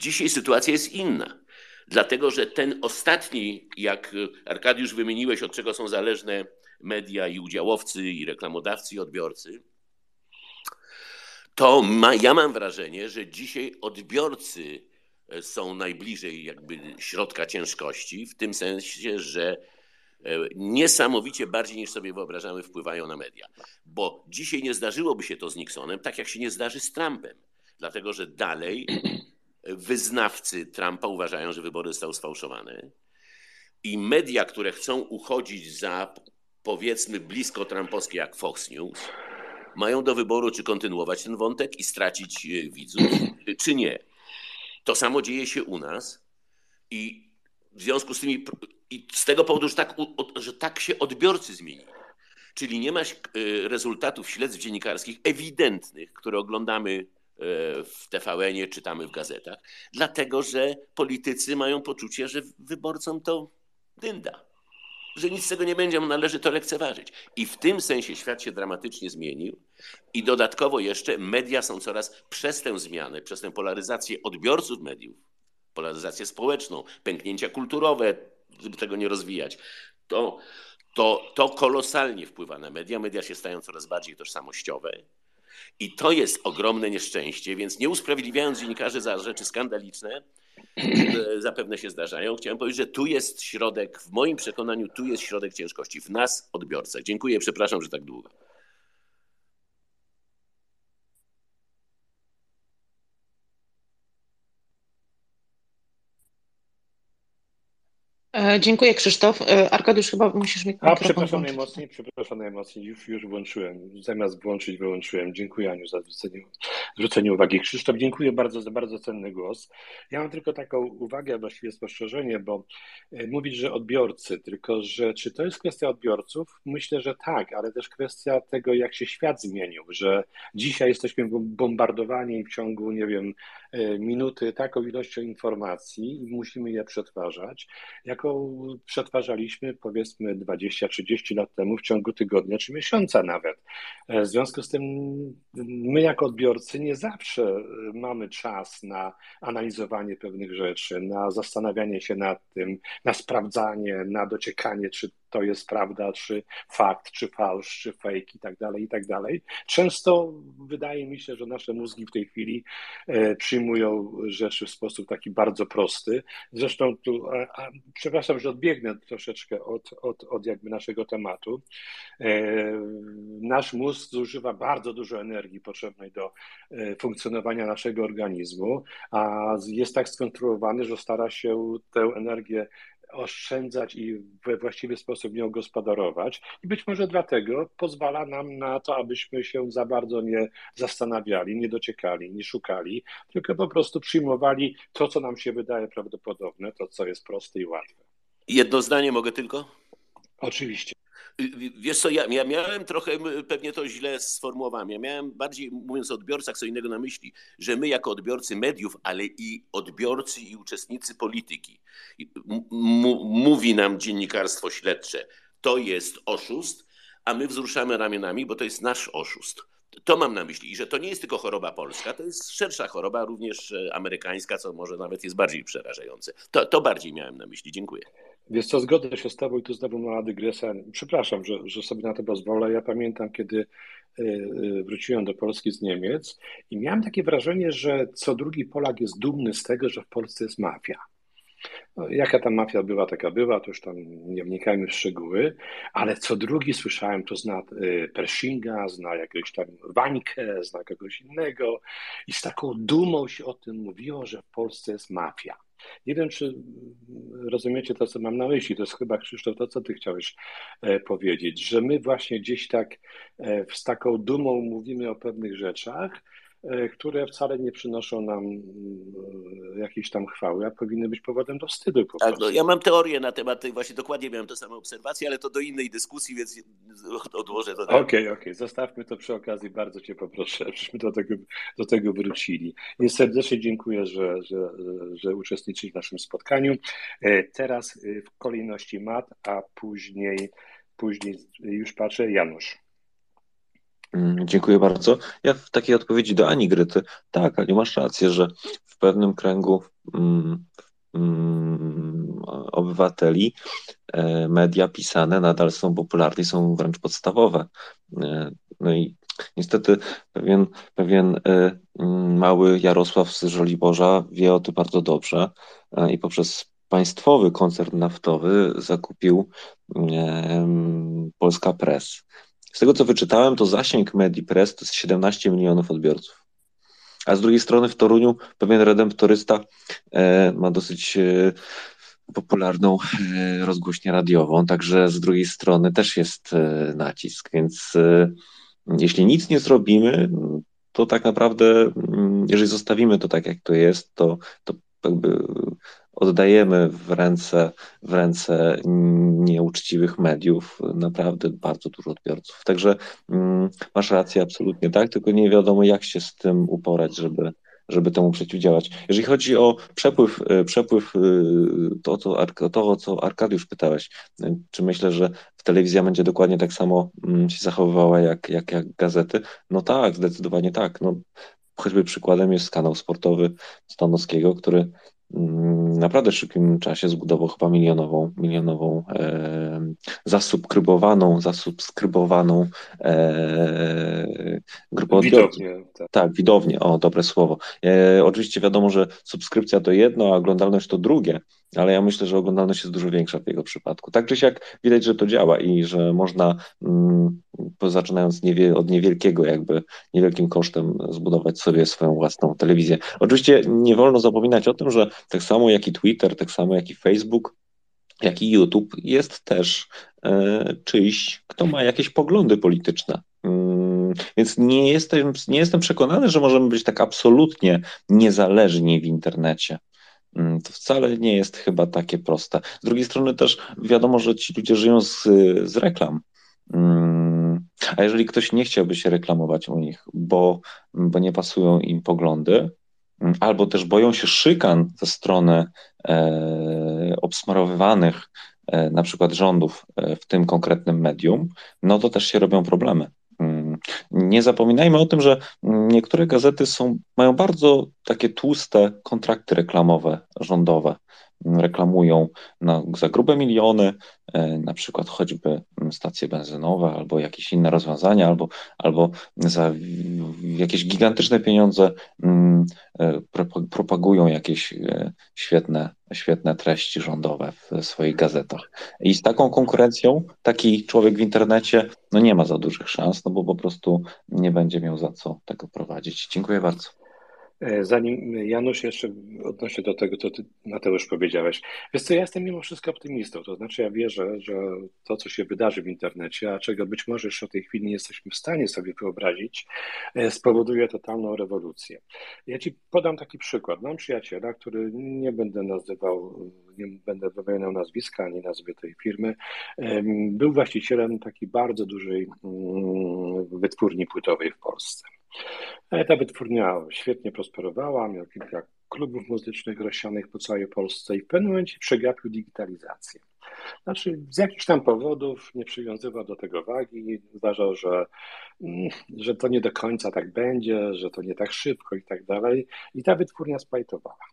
Dzisiaj sytuacja jest inna, dlatego że ten ostatni, jak Arkadiusz wymieniłeś, od czego są zależne media i udziałowcy, i reklamodawcy, i odbiorcy, to ma, ja mam wrażenie, że dzisiaj odbiorcy e, są najbliżej jakby środka ciężkości, w tym sensie, że e, niesamowicie bardziej niż sobie wyobrażamy wpływają na media. Bo dzisiaj nie zdarzyłoby się to z Nixonem, tak jak się nie zdarzy z Trumpem. Dlatego, że dalej wyznawcy Trumpa uważają, że wybory zostały sfałszowane. I media, które chcą uchodzić za powiedzmy blisko trumpowskie jak Fox News, mają do wyboru, czy kontynuować ten wątek i stracić e, widzów, czy nie. To samo dzieje się u nas i w związku z tymi, i z tego powodu, że tak, że tak się odbiorcy zmienili. Czyli nie ma e, rezultatów śledztw dziennikarskich ewidentnych, które oglądamy e, w TVN-ie, czytamy w gazetach, dlatego że politycy mają poczucie, że wyborcom to dynda że nic z tego nie będzie, należy to lekceważyć. I w tym sensie świat się dramatycznie zmienił i dodatkowo jeszcze media są coraz przez tę zmianę, przez tę polaryzację odbiorców mediów, polaryzację społeczną, pęknięcia kulturowe, żeby tego nie rozwijać, to, to, to kolosalnie wpływa na media. Media się stają coraz bardziej tożsamościowe. I to jest ogromne nieszczęście, więc nie usprawiedliwiając dziennikarzy za rzeczy skandaliczne, zapewne się zdarzają. Chciałem powiedzieć, że tu jest środek, w moim przekonaniu, tu jest środek ciężkości, w nas, odbiorcach. Dziękuję, przepraszam, że tak długo. Dziękuję Krzysztof. E, Arkadiusz, chyba musisz mieć A, przepraszam najmocniej, przepraszam najmocniej, już, już włączyłem. Zamiast włączyć, wyłączyłem. Dziękuję Aniu za zwrócenie, zwrócenie uwagi. Krzysztof, dziękuję bardzo za bardzo cenny głos. Ja mam tylko taką uwagę, właściwie spostrzeżenie, bo e, mówić, że odbiorcy, tylko że czy to jest kwestia odbiorców? Myślę, że tak, ale też kwestia tego, jak się świat zmienił, że dzisiaj jesteśmy bombardowani w ciągu, nie wiem, minuty taką ilością informacji i musimy je przetwarzać. Jak jaką przetwarzaliśmy powiedzmy 20-30 lat temu w ciągu tygodnia czy miesiąca nawet. E, w związku z tym my jako odbiorcy nie zawsze mamy czas na analizowanie pewnych rzeczy, na zastanawianie się nad tym, na sprawdzanie, na dociekanie, czy to jest prawda, czy fakt, czy fałsz, czy fake i tak dalej, i tak dalej. Często wydaje mi się, że nasze mózgi w tej chwili e, przyjmują rzeczy w sposób taki bardzo prosty. Zresztą tu, a, a, przepraszam, że odbiegnę troszeczkę od, od, od jakby naszego tematu. E, nasz mózg zużywa bardzo dużo energii potrzebnej do e, funkcjonowania naszego organizmu, a jest tak skonstruowany, że stara się tę energię oszczędzać i we właściwy sposób nią gospodarować. I być może dlatego pozwala nam na to, abyśmy się za bardzo nie zastanawiali, nie dociekali, nie szukali, tylko po prostu przyjmowali to, co nam się wydaje prawdopodobne, to, co jest proste i łatwe. Jedno zdanie mogę tylko? Oczywiście. Wiesz co, ja, ja, miałem trochę, pewnie to źle sformułowałem, ja miałem bardziej, mówiąc o odbiorcach, co innego na myśli, że my jako odbiorcy mediów, ale i odbiorcy i uczestnicy polityki, mówi nam dziennikarstwo śledcze, to jest oszust, a my wzruszamy ramionami, bo to jest nasz oszust. To mam na myśli i że to nie jest tylko choroba polska, to jest szersza choroba, również e, amerykańska, co może nawet jest bardziej przerażające. To, to bardziej miałem na myśli. Dziękuję. Wiesz co, zgodzę się z Tobą i tu znowu mała dygresja. Przepraszam, że, że sobie na to pozwolę. Ja pamiętam, kiedy e, e, wróciłem do Polski z Niemiec i miałem takie wrażenie, że co drugi Polak jest dumny z tego, że w Polsce jest mafia. No, jaka ta mafia była, taka była, to już tam nie wnikajmy w szczegóły, ale co drugi słyszałem, to zna e, Pershinga, zna jakiegoś tam Wańkę, zna kogoś innego i z taką dumą się o tym mówiło, że w Polsce jest mafia. Nie wiem, czy rozumiecie to, co mam na myśli. To jest chyba, Krzysztof, to, co ty chciałeś e, powiedzieć, że my właśnie gdzieś tak e, z taką dumą mówimy o pewnych rzeczach, które wcale nie przynoszą nam e, jakiejś tam chwały, a powinny być powodem do wstydu. Po tak, no, ja mam teorię na temat tej, właśnie dokładnie miałem te same obserwacje, ale to do innej dyskusji, więc odłożę to. Okej, okej, okay, zostawmy to przy okazji, bardzo cię poproszę, żebyśmy do tego, do tego wrócili. I serdecznie dziękuję, że, że, że uczestniczysz w naszym spotkaniu. E, teraz w kolejności Mat, a później, później już patrzę Janusz. Mm, dziękuję bardzo. Ja w takiej odpowiedzi do Ani Gryty, tak, ale masz rację, że w pewnym kręgu mm, mm, obywateli e, media pisane nadal są popularne i są wręcz podstawowe. E, no i niestety pewien, pewien e, mały Jarosław z Żoliborza wie o tym bardzo dobrze i poprzez państwowy koncern naftowy zakupił Polska Press. Z tego, co wyczytałem, to zasięg MediPress to jest 17 milionów odbiorców. A z drugiej strony w Toruniu pewien redemptorysta e, ma dosyć e, popularną e, rozgłośnię radiową, także z drugiej strony też jest e, nacisk, więc e, jeśli nic nie zrobimy, to tak naprawdę, mm, jeżeli zostawimy to tak, jak to jest, to, to jakby oddajemy w ręce, w ręce nieuczciwych mediów naprawdę bardzo dużo odbiorców. Także mm, masz rację, absolutnie tak, tylko nie wiadomo, jak się z tym uporać, żeby, żeby temu przeciwdziałać. Jeżeli chodzi o przepływ, e, przepływ e, to, to, to, co Arkadiusz pytałeś, e, czy myślę, że telewizja będzie dokładnie tak samo mm, się zachowywała jak, jak, jak gazety? No tak, zdecydowanie tak. No, choćby przykładem jest kanał sportowy Stanowskiego, który Mm, naprawdę szybkim czasie zbudował chyba milionową, milionową e, zasubskrybowaną, zasubskrybowaną e, grupę odbiorców. Tak. tak, widownie, o dobre słowo. E, oczywiście wiadomo, że subskrypcja to jedno, a oglądalność to drugie, ale ja myślę, że oglądalność jest dużo większa w jego przypadku. Tak czy siak widać, że to działa i że można, mm, zaczynając niewie, od niewielkiego, jakby niewielkim kosztem, zbudować sobie swoją własną telewizję. Oczywiście nie wolno zapominać o tym, że tak samo jak i Twitter, tak samo jak i Facebook, jak i YouTube jest też e, czyjś, kto ma jakieś poglądy polityczne. Mm, więc nie jestem, nie jestem przekonany, że możemy być tak absolutnie niezależni w internecie. Mm, to wcale nie jest chyba takie proste. Z drugiej strony też wiadomo, że ci ludzie żyją z, z reklam. Mm, a jeżeli ktoś nie chciałby się reklamować u nich, bo, bo nie pasują im poglądy, mm, albo też boją się szykan ze strony e, obsmarowywanych e, na przykład rządów e, w tym konkretnym medium, no to też się robią problemy. Nie zapominajmy o tym, że niektóre gazety są, mają bardzo takie tłuste kontrakty reklamowe rządowe reklamują na, za grube miliony, e, na przykład choćby stacje benzynowe albo jakieś inne rozwiązania, albo, albo za jakieś gigantyczne pieniądze mm, e, propagują jakieś e, świetne, świetne treści rządowe w swoich gazetach. I z taką konkurencją taki człowiek w internecie no nie ma za dużych szans, no bo po prostu nie będzie miał za co tego prowadzić. Dziękuję bardzo. E, zanim Janusz jeszcze odnośnie do tego, co ty Mateusz powiedziałeś. Wiesz co, ja jestem mimo wszystko optymistą, to znaczy ja wierzę, że to, co się wydarzy w internecie, a czego być może jeszcze w tej chwili nie jesteśmy w stanie sobie wyobrazić, e, spowoduje totalną rewolucję. Ja ci podam taki przykład. Mam przyjaciela, który nie będę nazywał, nie będę wymieniał nazwiska ani nazwy tej firmy, był właścicielem takiej bardzo dużej mm, wytwórni płytowej w Polsce. Ta wytwórnia świetnie prosperowała, miał kilka klubów muzycznych rozsianych po całej Polsce i w pewnym momencie przegapił digitalizację. Znaczy, z jakichś tam powodów nie przywiązywał do tego wagi, uważał, że, mm, że to nie do końca tak będzie, że to nie tak szybko i tak dalej. I ta wytwórnia splajtowała.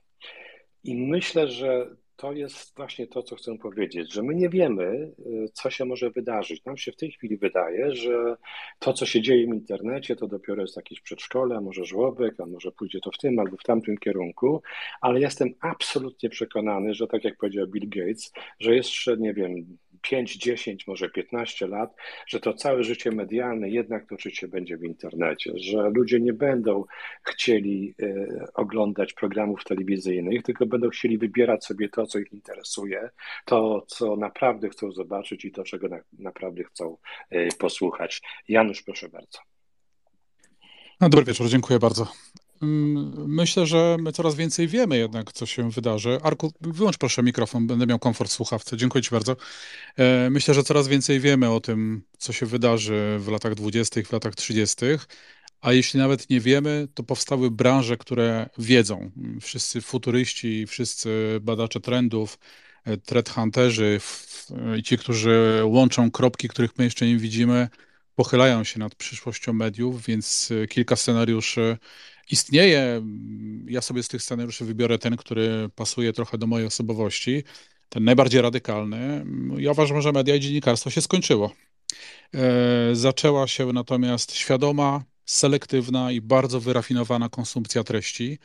I myślę, że to jest właśnie to, co chcę powiedzieć, że my nie wiemy, y, co się może wydarzyć. Nam się w tej chwili wydaje, że to, co się dzieje w internecie, to dopiero jest jakieś przedszkole, może żłobek, a może pójdzie to w tym albo w tamtym kierunku, ale jestem absolutnie przekonany, że tak jak powiedział Bill Gates, że jeszcze, nie wiem, 5, 10, może 15 lat, że to całe życie medialne jednak toczyć się będzie w internecie, że ludzie nie będą chcieli e, oglądać programów telewizyjnych, tylko będą chcieli wybierać sobie to, co ich interesuje, to, co naprawdę chcą zobaczyć i to, czego na, naprawdę chcą e, posłuchać. Janusz, proszę bardzo. No, dobry wieczór, dziękuję bardzo. Mm, myślę, że my coraz więcej wiemy jednak, co się wydarzy. Arku, wyłącz proszę mikrofon, będę miał komfort słuchawce. Dziękuję Ci bardzo. E, myślę, że coraz więcej wiemy o tym, co się wydarzy w latach 20., w latach 30., a jeśli nawet nie wiemy, to powstały branże, które wiedzą. Wszyscy futuryści, wszyscy badacze trendów, e, trend hunterzy i ci, którzy łączą kropki, których my jeszcze nie widzimy, pochylają się nad przyszłością mediów, więc e, kilka scenariuszy istnieje. Ja sobie z tych scenariuszy wybiorę ten, który pasuje trochę do mojej osobowości, ten najbardziej radykalny. Ja uważam, że media i dziennikarstwo się skończyło. E, zaczęła się natomiast świadoma, selektywna i bardzo wyrafinowana konsumpcja treści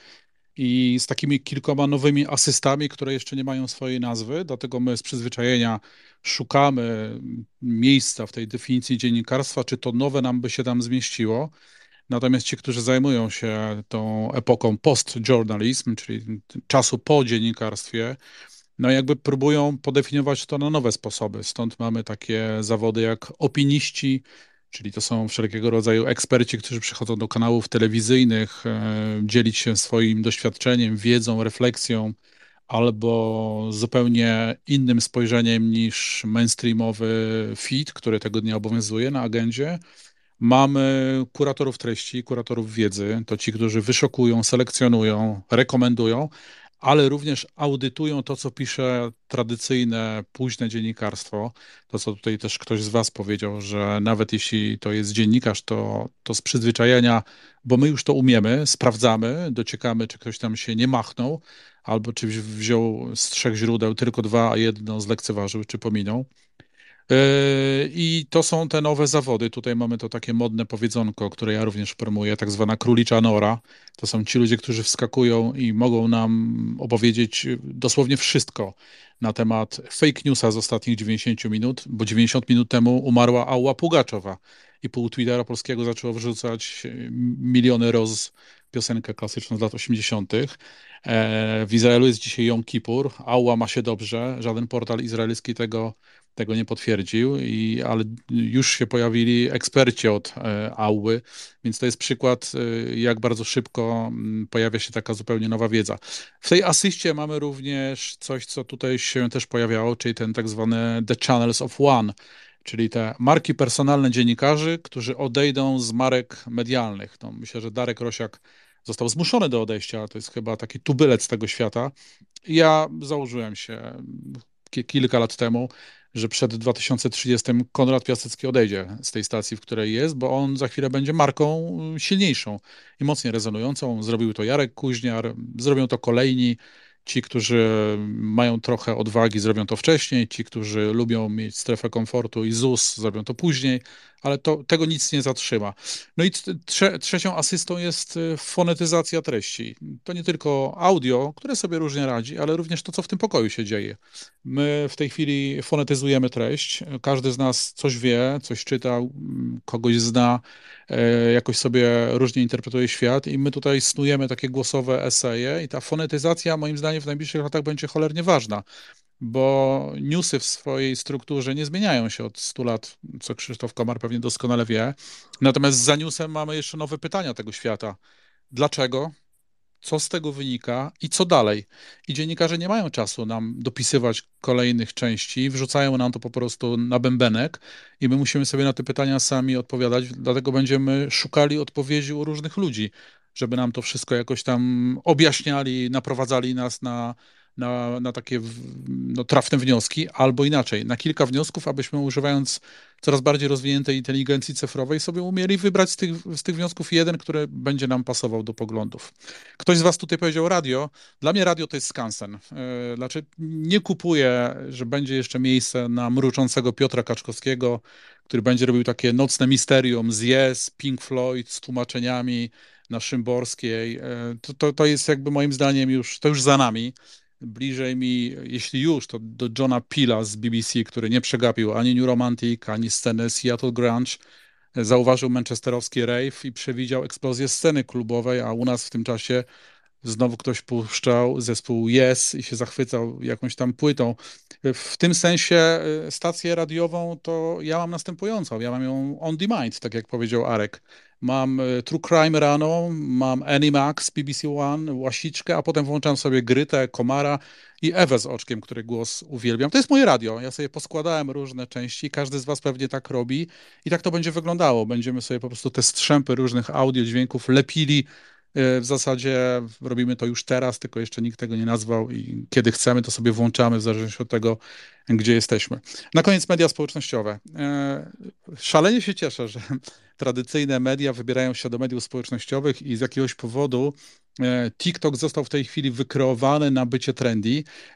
i z takimi kilkoma nowymi asystami, które jeszcze nie mają swojej nazwy, dlatego my z przyzwyczajenia szukamy miejsca w tej definicji dziennikarstwa, czy to nowe nam by się tam zmieściło. Natomiast ci, którzy zajmują się tą epoką post-journalism, czyli czasu po dziennikarstwie, no jakby próbują podefiniować to na nowe sposoby. Stąd mamy takie zawody jak opiniści, czyli to są wszelkiego rodzaju eksperci, którzy przychodzą do kanałów telewizyjnych, e, dzielić się swoim doświadczeniem, wiedzą, refleksją, albo zupełnie innym spojrzeniem niż mainstreamowy feed, który tego dnia obowiązuje na agendzie. Mamy kuratorów treści, kuratorów wiedzy, to ci, którzy wyszokują, selekcjonują, rekomendują, ale również audytują to, co pisze tradycyjne, późne dziennikarstwo. To, co tutaj też ktoś z Was powiedział, że nawet jeśli to jest dziennikarz, to, to z przyzwyczajenia, bo my już to umiemy, sprawdzamy, dociekamy, czy ktoś tam się nie machnął, albo czy wziął z trzech źródeł tylko dwa, a jedno zlekceważył, czy pominął. I to są te nowe zawody. Tutaj mamy to takie modne powiedzonko, które ja również promuję, tak zwana królicza nora. To są ci ludzie, którzy wskakują i mogą nam opowiedzieć dosłownie wszystko na temat fake newsa z ostatnich 90 minut, bo 90 minut temu umarła Ała Pugaczowa i pół Twittera polskiego zaczęło wrzucać miliony roz piosenkę klasyczną z lat 80. E, w Izraelu jest dzisiaj Jom Kippur, Ała ma się dobrze, żaden portal izraelski tego tego nie potwierdził, i, ale już się pojawili eksperci od e, Auły, więc to jest przykład, e, jak bardzo szybko mm, pojawia się taka zupełnie nowa wiedza. W tej asyście mamy również coś, co tutaj się też pojawiało, czyli ten tak zwany The Channels of One, czyli te marki personalne dziennikarzy, którzy odejdą z marek medialnych. No, myślę, że Darek Rosiak został zmuszony do odejścia, to jest chyba taki tubylec tego świata. Ja założyłem się kilka lat temu, że przed 2030 Konrad Piasecki odejdzie z tej stacji, w której jest, bo on za chwilę będzie marką silniejszą i mocniej rezonującą. Zrobił to Jarek Kuźniar, zrobią to kolejni. Ci, którzy mają trochę odwagi, zrobią to wcześniej. Ci, którzy lubią mieć strefę komfortu i ZUS, zrobią to później, ale to, tego nic nie zatrzyma. No i trze trzecią asystą jest y, fonetyzacja treści. To nie tylko audio, które sobie różnie radzi, ale również to, co w tym pokoju się dzieje. My w tej chwili fonetyzujemy treść. Każdy z nas coś wie, coś czytał, kogoś zna, e, jakoś sobie różnie interpretuje świat i my tutaj snujemy takie głosowe eseje i ta fonetyzacja moim zdaniem w najbliższych latach będzie cholernie ważna bo newsy w swojej strukturze nie zmieniają się od 100 lat, co Krzysztof Komar pewnie doskonale wie. Natomiast za newsem mamy jeszcze nowe pytania tego świata. Dlaczego? Co z tego wynika i co dalej? I dziennikarze nie mają czasu nam dopisywać kolejnych części, wrzucają nam to po prostu na bębenek i my musimy sobie na te pytania sami odpowiadać, dlatego będziemy szukali odpowiedzi u różnych ludzi, żeby nam to wszystko jakoś tam objaśniali, naprowadzali nas na na, na takie no, trafne wnioski, albo inaczej, na kilka wniosków, abyśmy używając coraz bardziej rozwiniętej inteligencji cyfrowej sobie umieli wybrać z tych, z tych wniosków jeden, który będzie nam pasował do poglądów. Ktoś z was tutaj powiedział radio. Dla mnie radio to jest skansen. E, znaczy nie kupuję, że będzie jeszcze miejsce na mruczącego Piotra Kaczkowskiego, który będzie robił takie nocne misterium z Yes, Pink Floyd, z tłumaczeniami na Szymborskiej. E, to, to, to jest jakby moim zdaniem już, to już za nami bliżej mi, jeśli już, to do Johna Pila z BBC, który nie przegapił ani New Romantic, ani sceny Seattle Grunge. Zauważył manchesterowski rave i przewidział eksplozję sceny klubowej, a u nas w tym czasie znowu ktoś puszczał zespół Yes i się zachwycał jakąś tam płytą. W tym sensie e, stację radiową to ja mam następującą. Ja mam ją on demand, tak jak powiedział Arek. Mam e, True Crime rano, mam Animax, BBC One, Łasiczkę, a potem włączam sobie Grytę, Komara i Ewę z oczkiem, który głos uwielbiam. To jest moje radio. Ja sobie poskładałem różne części, każdy z was pewnie tak robi i tak to będzie wyglądało. Będziemy sobie po prostu te strzępy różnych audio, dźwięków lepili E, w zasadzie robimy to już teraz, tylko jeszcze nikt tego nie nazwał i kiedy chcemy, to sobie włączamy w zależności od tego, gdzie jesteśmy. Na koniec media społecznościowe. E, szalenie się cieszę, że tradycyjne media wybierają się do mediów społecznościowych i z jakiegoś powodu e, TikTok został w tej chwili wykreowany na bycie trendy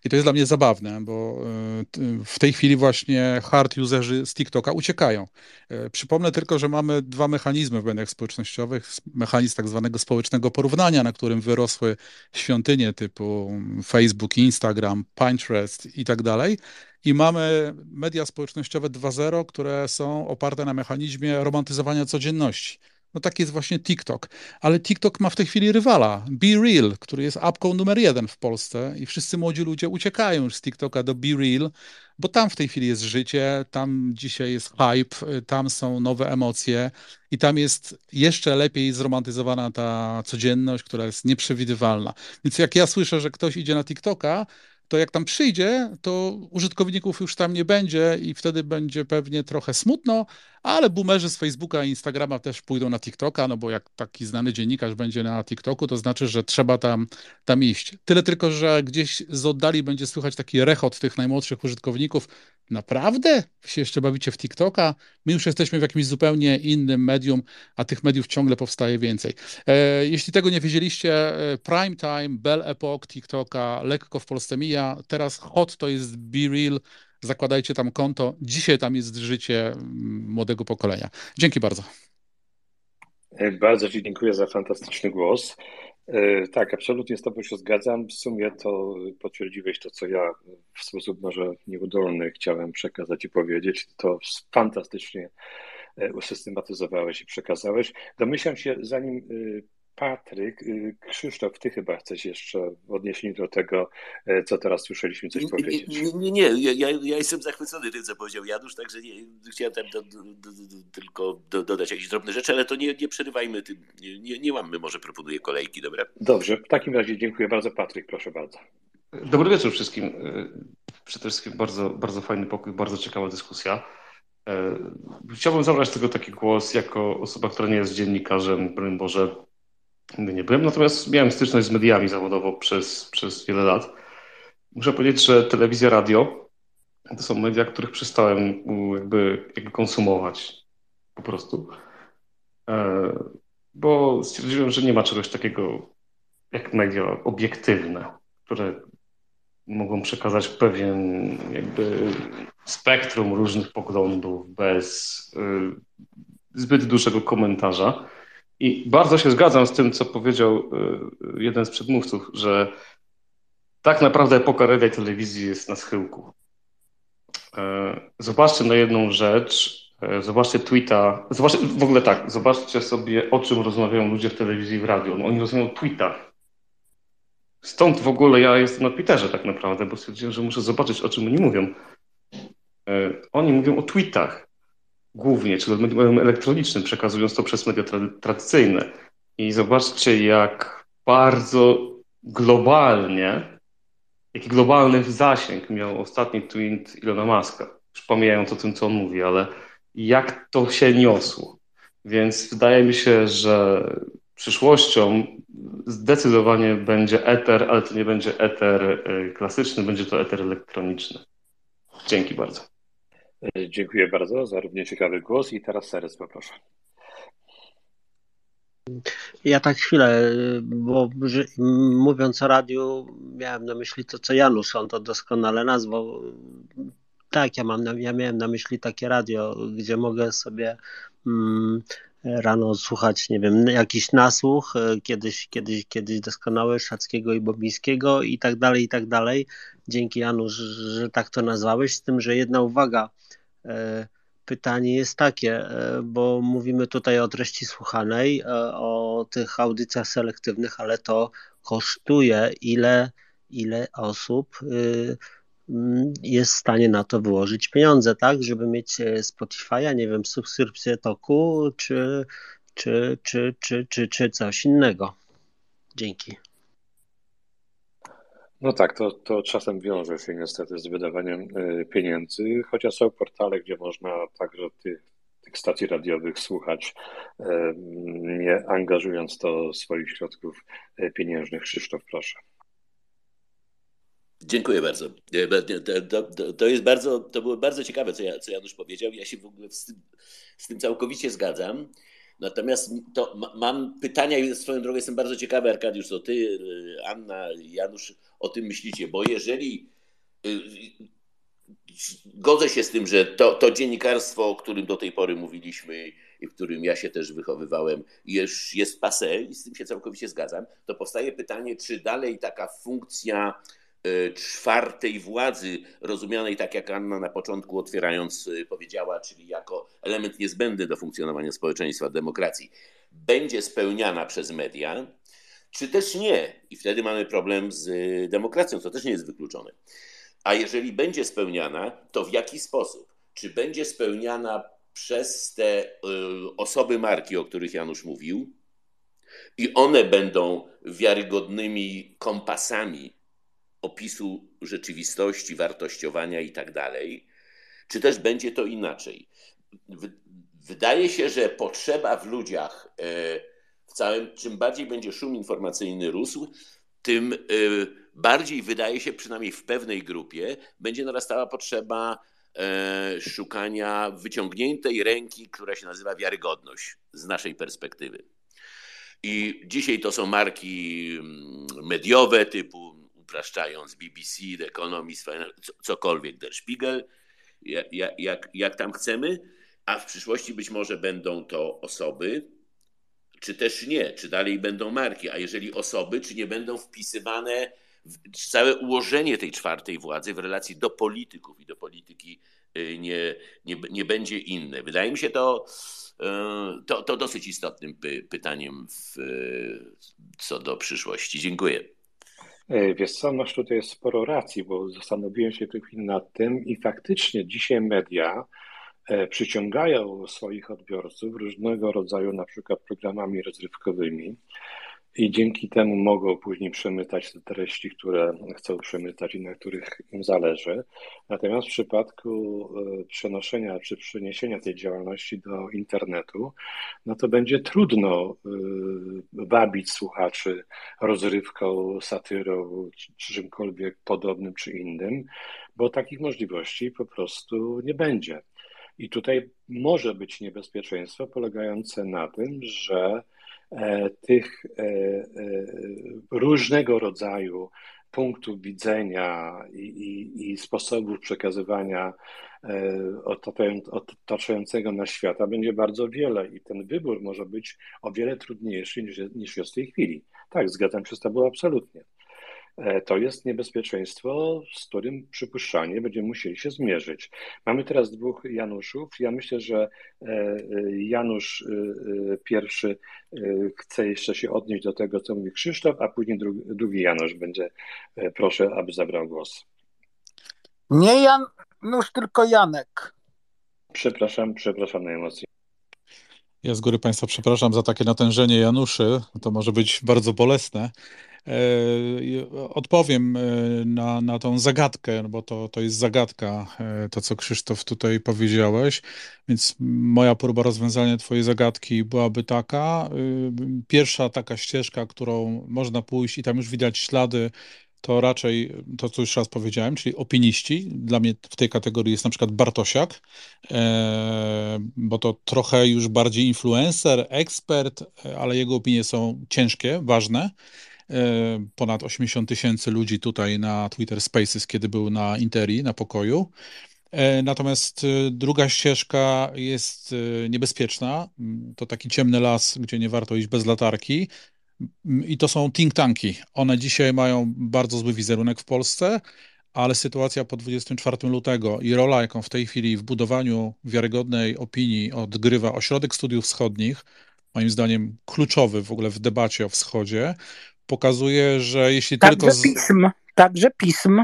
i to jest dla mnie zabawne, bo e, w tej chwili właśnie hard userzy z TikToka uciekają. E, przypomnę tylko, że mamy dwa mechanizmy w mediach społecznościowych. Mechanizm tak zwanego społecznego porównania, na którym wyrosły świątynie typu Facebook, Instagram, Pinterest i tak dalej i mamy media społecznościowe 2.0, które są oparte na mechanizmie romantyzowania codzienności. No tak jest właśnie TikTok. Ale TikTok ma w tej chwili rywala, Be Real, który jest apką numer jeden w Polsce i wszyscy młodzi ludzie uciekają już z TikToka do Be Real, bo tam w tej chwili jest życie, tam dzisiaj jest hype, tam są nowe emocje i tam jest jeszcze lepiej zromantyzowana ta codzienność, która jest nieprzewidywalna. Więc jak ja słyszę, że ktoś idzie na TikToka, to jak tam przyjdzie, to użytkowników już tam nie będzie i wtedy będzie pewnie trochę smutno, ale boomerzy z Facebooka i Instagrama też pójdą na TikToka, no bo jak taki znany dziennikarz będzie na TikToku, to znaczy, że trzeba tam, tam iść. Tyle tylko, że gdzieś z oddali będzie słychać taki rechot tych najmłodszych użytkowników. Naprawdę? Wy się jeszcze bawicie w TikToka? My już jesteśmy w jakimś zupełnie innym medium, a tych mediów ciągle powstaje więcej. E, jeśli tego nie wiedzieliście, e, Prime Time, Bell Epoch, TikToka lekko w Polsce mija. Teraz hot to jest Be Real, zakładajcie tam konto. Dzisiaj tam jest życie mm, młodego pokolenia. Dzięki bardzo. Bardzo Ci dziękuję za fantastyczny głos. E, tak, absolutnie z Tobą się zgadzam. W sumie to potwierdziłeś to, co ja w sposób może nieudolny chciałem przekazać i powiedzieć. To fantastycznie e, usystematyzowałeś i przekazałeś. Domyślam się, zanim e, Patryk, y, Krzysztof, ty chyba chcesz jeszcze w odniesieniu do tego, e, co teraz słyszeliśmy, coś powiedzieć. Nie, nie, nie. Ja, ja, jestem zachwycony tym, co powiedział Janusz, także nie, chciałem tam do, do, do, tylko dodać jakieś drobne rzeczy, ale to nie, nie przerywajmy tym, nie, nie mamy, może proponuję kolejki, dobra? Dobrze, w takim razie dziękuję bardzo. Patryk, proszę bardzo. Dobry wieczór wszystkim. E, przede wszystkim bardzo, bardzo fajny pokój, bardzo ciekawa dyskusja. E, chciałbym zabrać tego taki głos jako osoba, która nie jest dziennikarzem, broń Boże, nie byłem, natomiast miałem styczność z mediami zawodowo przez, przez wiele lat. Muszę powiedzieć, że telewizja, radio to są media, których przestałem jakby, jakby konsumować po prostu. E, bo stwierdziłem, że nie ma czegoś takiego jak media obiektywne, które mogą przekazać pewien jakby spektrum różnych poglądów bez y, zbyt dużego komentarza. I bardzo się zgadzam z tym, co powiedział y, jeden z przedmówców, że tak naprawdę epoka radia i telewizji jest na schyłku. E, zobaczcie na jedną rzecz, e, zobaczcie tweeta, zobaczcie, w ogóle tak, zobaczcie sobie, o czym rozmawiają ludzie w telewizji i w radiu. No, oni rozmawiają o tweetach. Stąd w ogóle ja jestem na Twitterze tak naprawdę, bo stwierdziłem, że muszę zobaczyć, o czym oni mówią. E, oni mówią o tweetach głównie, czy medium elektronicznym, przekazując to przez media tra tradycyjne. I zobaczcie, jak bardzo globalnie, jaki globalny zasięg miał ostatni tweet Ilona Maska. Już o tym, co on mówi, ale jak to się niosło. Więc wydaje mi się, że przyszłością zdecydowanie będzie eter, ale to nie będzie eter y, klasyczny, będzie to eter elektroniczny. Dzięki bardzo. E, dziękuję bardzo za równie ciekawy głos i teraz Seres poproszę. Ja tak chwilę, bo mówiąc o radiu, miałem na myśli to, co Janusz, on to doskonale nazwał. Tak, ja, mam ja miałem na myśli takie radio, gdzie mogę sobie mm, rano słuchać, nie wiem, jakiś nasłuch, e, kiedyś, kiedyś, kiedyś doskonały Szackiego i Bobińskiego i tak dalej, i tak dalej. Dzięki Janusz, że tak to nazwałeś, z tym, że jedna uwaga, E, pytanie jest takie, e, bo mówimy tutaj o treści słuchanej, e, o tych audycjach selektywnych, ale to kosztuje, ile, ile osób y, mm, jest w stanie na to wyłożyć pieniądze, tak, żeby mieć Spotify'a, nie wiem, subskrypcję toku, czy, czy, czy, czy, czy, czy coś innego. Dzięki. No tak, to, to czasem wiąże się niestety z wydawaniem e, pieniędzy, chociaż są portale, gdzie można także tych, tych stacji radiowych słuchać, e, nie angażując to swoich środków e, pieniężnych. Krzysztof, proszę. Dziękuję bardzo. To, to, to, jest bardzo, to było bardzo ciekawe, co, ja, co Janusz powiedział. Ja się w ogóle z tym, z tym całkowicie zgadzam. Natomiast to mam pytania i swoją drogą jestem bardzo ciekawy, Arkadiusz, co ty, y, Anna, Janusz o tym myślicie, bo jeżeli y, godzę się z tym, że to, to dziennikarstwo, o którym do tej pory mówiliśmy i w którym ja się też wychowywałem, jest, jest passe i z tym się całkowicie zgadzam, to powstaje pytanie, czy dalej taka funkcja czwartej władzy, rozumianej tak jak Anna na początku otwierając e, powiedziała, czyli jako element niezbędny do funkcjonowania społeczeństwa, demokracji, będzie spełniana przez media, czy też nie. I wtedy mamy problem z e, demokracją, co też nie jest wykluczone. A jeżeli będzie spełniana, to w jaki sposób? Czy będzie spełniana przez te osoby marki, o których Janusz mówił, i one będą wiarygodnymi kompasami opisu rzeczywistości, wartościowania i tak dalej, czy też będzie to inaczej. Wydaje się, że potrzeba w ludziach, e, w całym, czym bardziej będzie szum informacyjny rósł, tym e, bardziej wydaje się, przynajmniej w pewnej grupie, będzie narastała potrzeba e, szukania wyciągniętej ręki, która się nazywa wiarygodność z naszej perspektywy. I dzisiaj to są marki mm, mediowe typu upraszczając BBC, The Economist, cokolwiek, Der Spiegel, jak, jak, jak tam chcemy, a w przyszłości być może będą to osoby, czy też nie, czy dalej będą marki, a jeżeli osoby, czy nie będą wpisywane całe ułożenie tej czwartej władzy w relacji do polityków i do polityki y, nie, nie, nie będzie inne. Wydaje mi się to, y, to, to dosyć istotnym py, pytaniem w, co do przyszłości. Dziękuję. E, wiesz co, masz tutaj sporo racji, bo zastanowiłem się tu nad tym i faktycznie dzisiaj media E, przyciągają swoich odbiorców różnego rodzaju na przykład programami rozrywkowymi i dzięki temu mogą później przemytać te treści, które chcą przemytać i na których im zależy. Natomiast w przypadku e, przenoszenia czy przeniesienia tej działalności do internetu, no to będzie trudno e, wabić słuchaczy rozrywką, satyrą czy czymkolwiek podobnym czy innym, bo takich możliwości po prostu nie będzie. I tutaj może być niebezpieczeństwo polegające na tym, że e, tych e, e, różnego rodzaju punktów widzenia i, i, i sposobów przekazywania otaczającego nas świata będzie bardzo wiele i ten wybór może być o wiele trudniejszy niż, niż jest w tej chwili. Tak, zgadzam się z Tobą absolutnie. E, to jest niebezpieczeństwo, z którym przypuszczalnie będziemy musieli się zmierzyć. Mamy teraz dwóch Januszów. Ja myślę, że e, Janusz e, pierwszy chce jeszcze się odnieść do tego, co mówi Krzysztof, a później drugi Janusz będzie. Proszę, aby zabrał głos. Nie Janusz, tylko Janek. Przepraszam, przepraszam na emocje. Ja z góry Państwa przepraszam za takie natężenie Januszy. To może być bardzo bolesne. E, odpowiem e, na, na tą zagadkę, no bo to, to jest zagadka, e, to co Krzysztof tutaj powiedziałeś. Więc moja próba rozwiązania Twojej zagadki byłaby taka. Pierwsza taka ścieżka, którą można pójść, i tam już widać ślady to raczej to, co już raz powiedziałem, czyli opiniści. Dla mnie w tej kategorii jest na przykład Bartosiak, bo to trochę już bardziej influencer, ekspert, ale jego opinie są ciężkie, ważne. E, ponad 80 tysięcy ludzi tutaj na Twitter Spaces, kiedy był na Interi, na pokoju. E, natomiast e, druga ścieżka jest niebezpieczna. To taki ciemny las, gdzie nie warto iść bez latarki. I to są think tanki. One dzisiaj mają bardzo zły wizerunek w Polsce, ale sytuacja po 24 lutego i rola, jaką w tej chwili w budowaniu wiarygodnej opinii odgrywa Ośrodek Studiów Wschodnich, moim zdaniem kluczowy w ogóle w debacie o wschodzie, pokazuje, że jeśli także tylko. Pism, także pism.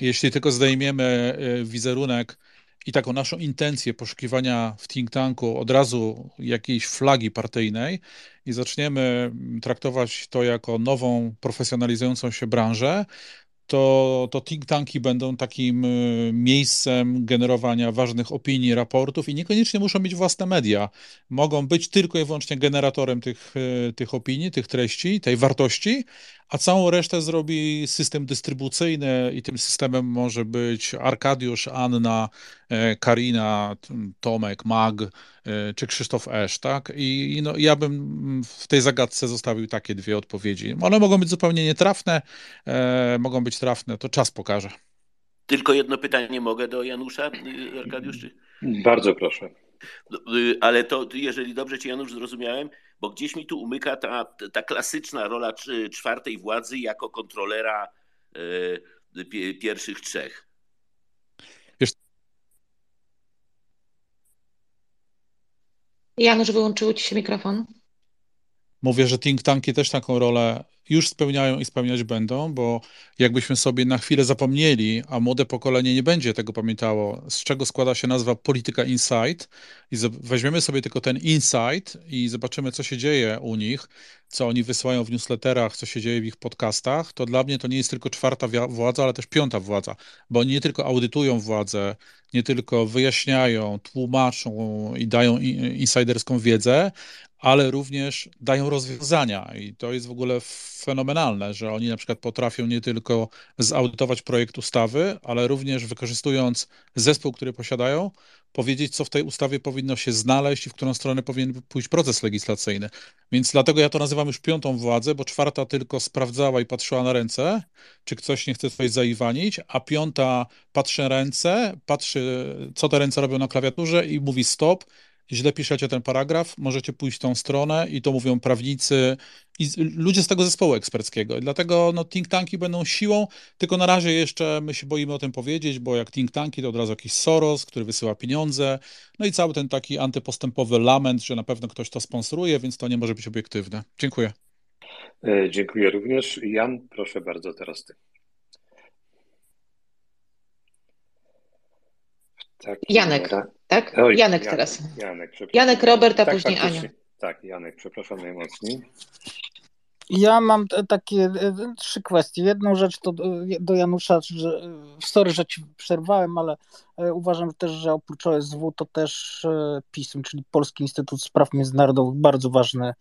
Jeśli tylko zdejmiemy e, wizerunek i taką naszą intencję poszukiwania w think tanku od razu jakiejś flagi partyjnej i zaczniemy traktować to jako nową, profesjonalizującą się branżę, to, to think tanki będą takim y, miejscem generowania ważnych opinii, raportów i niekoniecznie muszą mieć własne media. Mogą być tylko i wyłącznie generatorem tych, y, tych opinii, tych treści, tej wartości, a całą resztę zrobi system dystrybucyjny i tym systemem może być Arkadiusz, Anna, e, Karina, Tomek, Mag e, czy Krzysztof Esz, tak? I, no, ja bym w tej zagadce zostawił takie dwie odpowiedzi. One mogą być zupełnie nietrafne, e, mogą być trafne, to czas pokaże. Tylko jedno pytanie mogę do Janusza, y, Arkadiusz? Bardzo proszę. No, y, ale to, jeżeli dobrze Cię Janusz zrozumiałem, bo gdzieś mi tu umyka ta, ta klasyczna rola czwartej władzy jako kontrolera y, pierwszych trzech. Janusz, wyłączył Ci się mikrofon. Mówię, że think tanki też taką rolę już spełniają i spełniać będą, bo jakbyśmy sobie na chwilę zapomnieli, a młode pokolenie nie będzie tego pamiętało, z czego składa się nazwa polityka insight i weźmiemy sobie tylko ten insight i zobaczymy, co się dzieje u nich, co oni wysyłają w newsletterach, co się dzieje w ich podcastach, to dla mnie to nie jest tylko czwarta władza, ale też piąta władza, bo oni nie tylko audytują władzę, nie tylko wyjaśniają, tłumaczą i dają insiderską wiedzę, ale również dają rozwiązania i to jest w ogóle fenomenalne, że oni na przykład potrafią nie tylko zaudytować projekt ustawy, ale również wykorzystując zespół, który posiadają, powiedzieć, co w tej ustawie powinno się znaleźć i w którą stronę powinien pójść proces legislacyjny. Więc dlatego ja to nazywam już piątą władzę, bo czwarta tylko sprawdzała i patrzyła na ręce, czy ktoś nie chce coś zaiwanić, a piąta patrzy na ręce, patrzy, co te ręce robią na klawiaturze i mówi stop, źle piszecie ten paragraf, możecie pójść w tą stronę i to mówią prawnicy i ludzie z tego zespołu eksperckiego. I dlatego no, think tanki będą siłą, tylko na razie jeszcze my się boimy o tym powiedzieć, bo jak think tanki to od razu jakiś Soros, który wysyła pieniądze, no i cały ten taki antypostępowy lament, że na pewno ktoś to sponsoruje, więc to nie może być obiektywne. Dziękuję. E, dziękuję również. Jan, proszę bardzo, teraz ty. Janek, tak? Oj, Janek, teraz. Janek, Janek Robert, a tak, później Ania. Tak, Janek, przepraszam najmocniej. Ja mam takie e, trzy kwestie. Jedną rzecz to do Janusza, że sorry, że ci przerwałem, ale e, uważam też, że oprócz OSW to też e, PISM, czyli Polski Instytut Spraw Międzynarodowych, bardzo ważny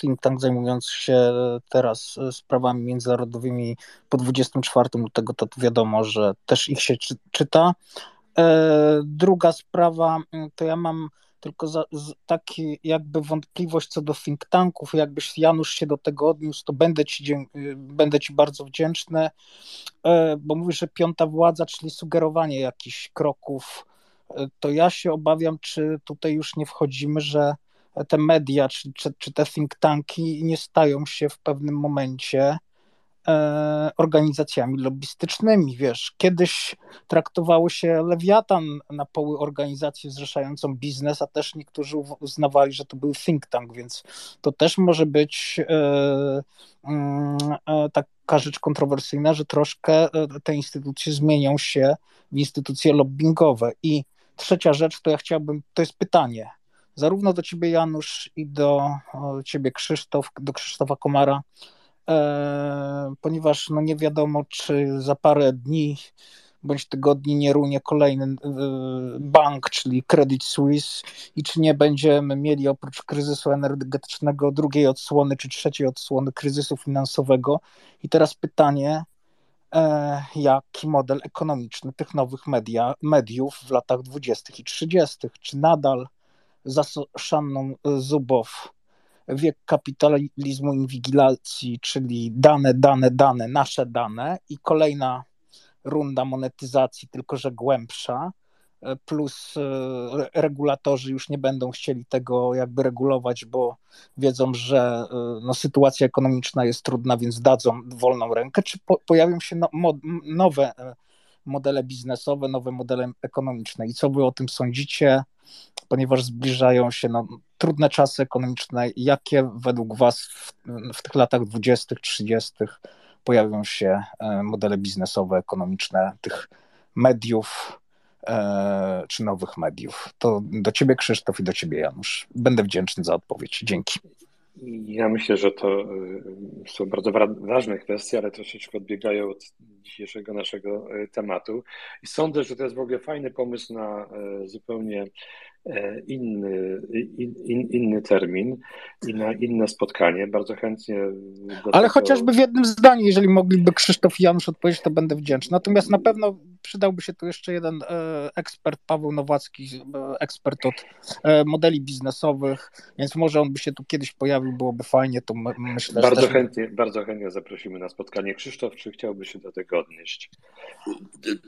think tank zajmujący się teraz sprawami międzynarodowymi po 24 lutego, to wiadomo, że też ich się czyta. Druga sprawa, to ja mam tylko za, taki jakby wątpliwość co do think tanków, jakbyś Janusz się do tego odniósł, to będę ci, będę ci bardzo wdzięczny, e, bo mówisz, że piąta władza, czyli sugerowanie jakichś kroków, e, to ja się obawiam, czy tutaj już nie wchodzimy, że te media, czy, czy, czy te think tanki nie stają się w pewnym momencie. E, organizacjami lobbystycznymi. Wiesz, kiedyś traktowało się Lewiatan na poły organizację zrzeszającą biznes, a też niektórzy uznawali, że to był think tank, więc to też może być e, mm, e, taka rzecz kontrowersyjna, że troszkę te instytucje zmienią się w instytucje lobbyingowe. I trzecia rzecz, to ja chciałbym, to jest pytanie, zarówno do ciebie Janusz i do ciebie Krzysztof, do Krzysztofa Komara, E, ponieważ no nie wiadomo, czy za parę dni bądź tygodni nie runie kolejny e, bank, czyli Credit Suisse i czy nie będziemy mieli oprócz kryzysu energetycznego drugiej odsłony czy trzeciej odsłony kryzysu finansowego. I teraz pytanie, e, jaki model ekonomiczny tych nowych media, mediów w latach 20. i 30. Czy nadal za Szanną Zubow wiek kapitalizmu inwigilacji, czyli dane, dane, dane, nasze dane i kolejna runda monetyzacji, tylko że głębsza, plus e, regulatorzy już nie będą chcieli tego jakby regulować, bo wiedzą, że e, no, sytuacja ekonomiczna jest trudna, więc dadzą wolną rękę, czy po, pojawią się no, mo, nowe e, modele biznesowe, nowe modele ekonomiczne i co wy o tym sądzicie? Ponieważ zbliżają się no, trudne czasy ekonomiczne. Jakie według Was w, w tych latach 20., 30. pojawią się e, modele biznesowe, ekonomiczne tych mediów e, czy nowych mediów? To do Ciebie, Krzysztof, i do Ciebie, Janusz. Będę wdzięczny za odpowiedź. Dzięki. Ja myślę, że to e, są bardzo ważne kwestie, ale troszeczkę odbiegają od dzisiejszego naszego tematu. I sądzę, że to jest w ogóle fajny pomysł na zupełnie E, inny, in, inny termin i na inne spotkanie. Bardzo chętnie. Ale tego... chociażby w jednym zdaniu, jeżeli mogliby Krzysztof i Janusz odpowiedzieć, to będę wdzięczny. Natomiast na pewno przydałby się tu jeszcze jeden e, ekspert, Paweł Nowacki, e, ekspert od modeli biznesowych, więc może on by się tu kiedyś pojawił, byłoby fajnie, to myślę. Bardzo też... chętnie, bardzo chętnie zaprosimy na spotkanie. Krzysztof, czy chciałby się do tego odnieść?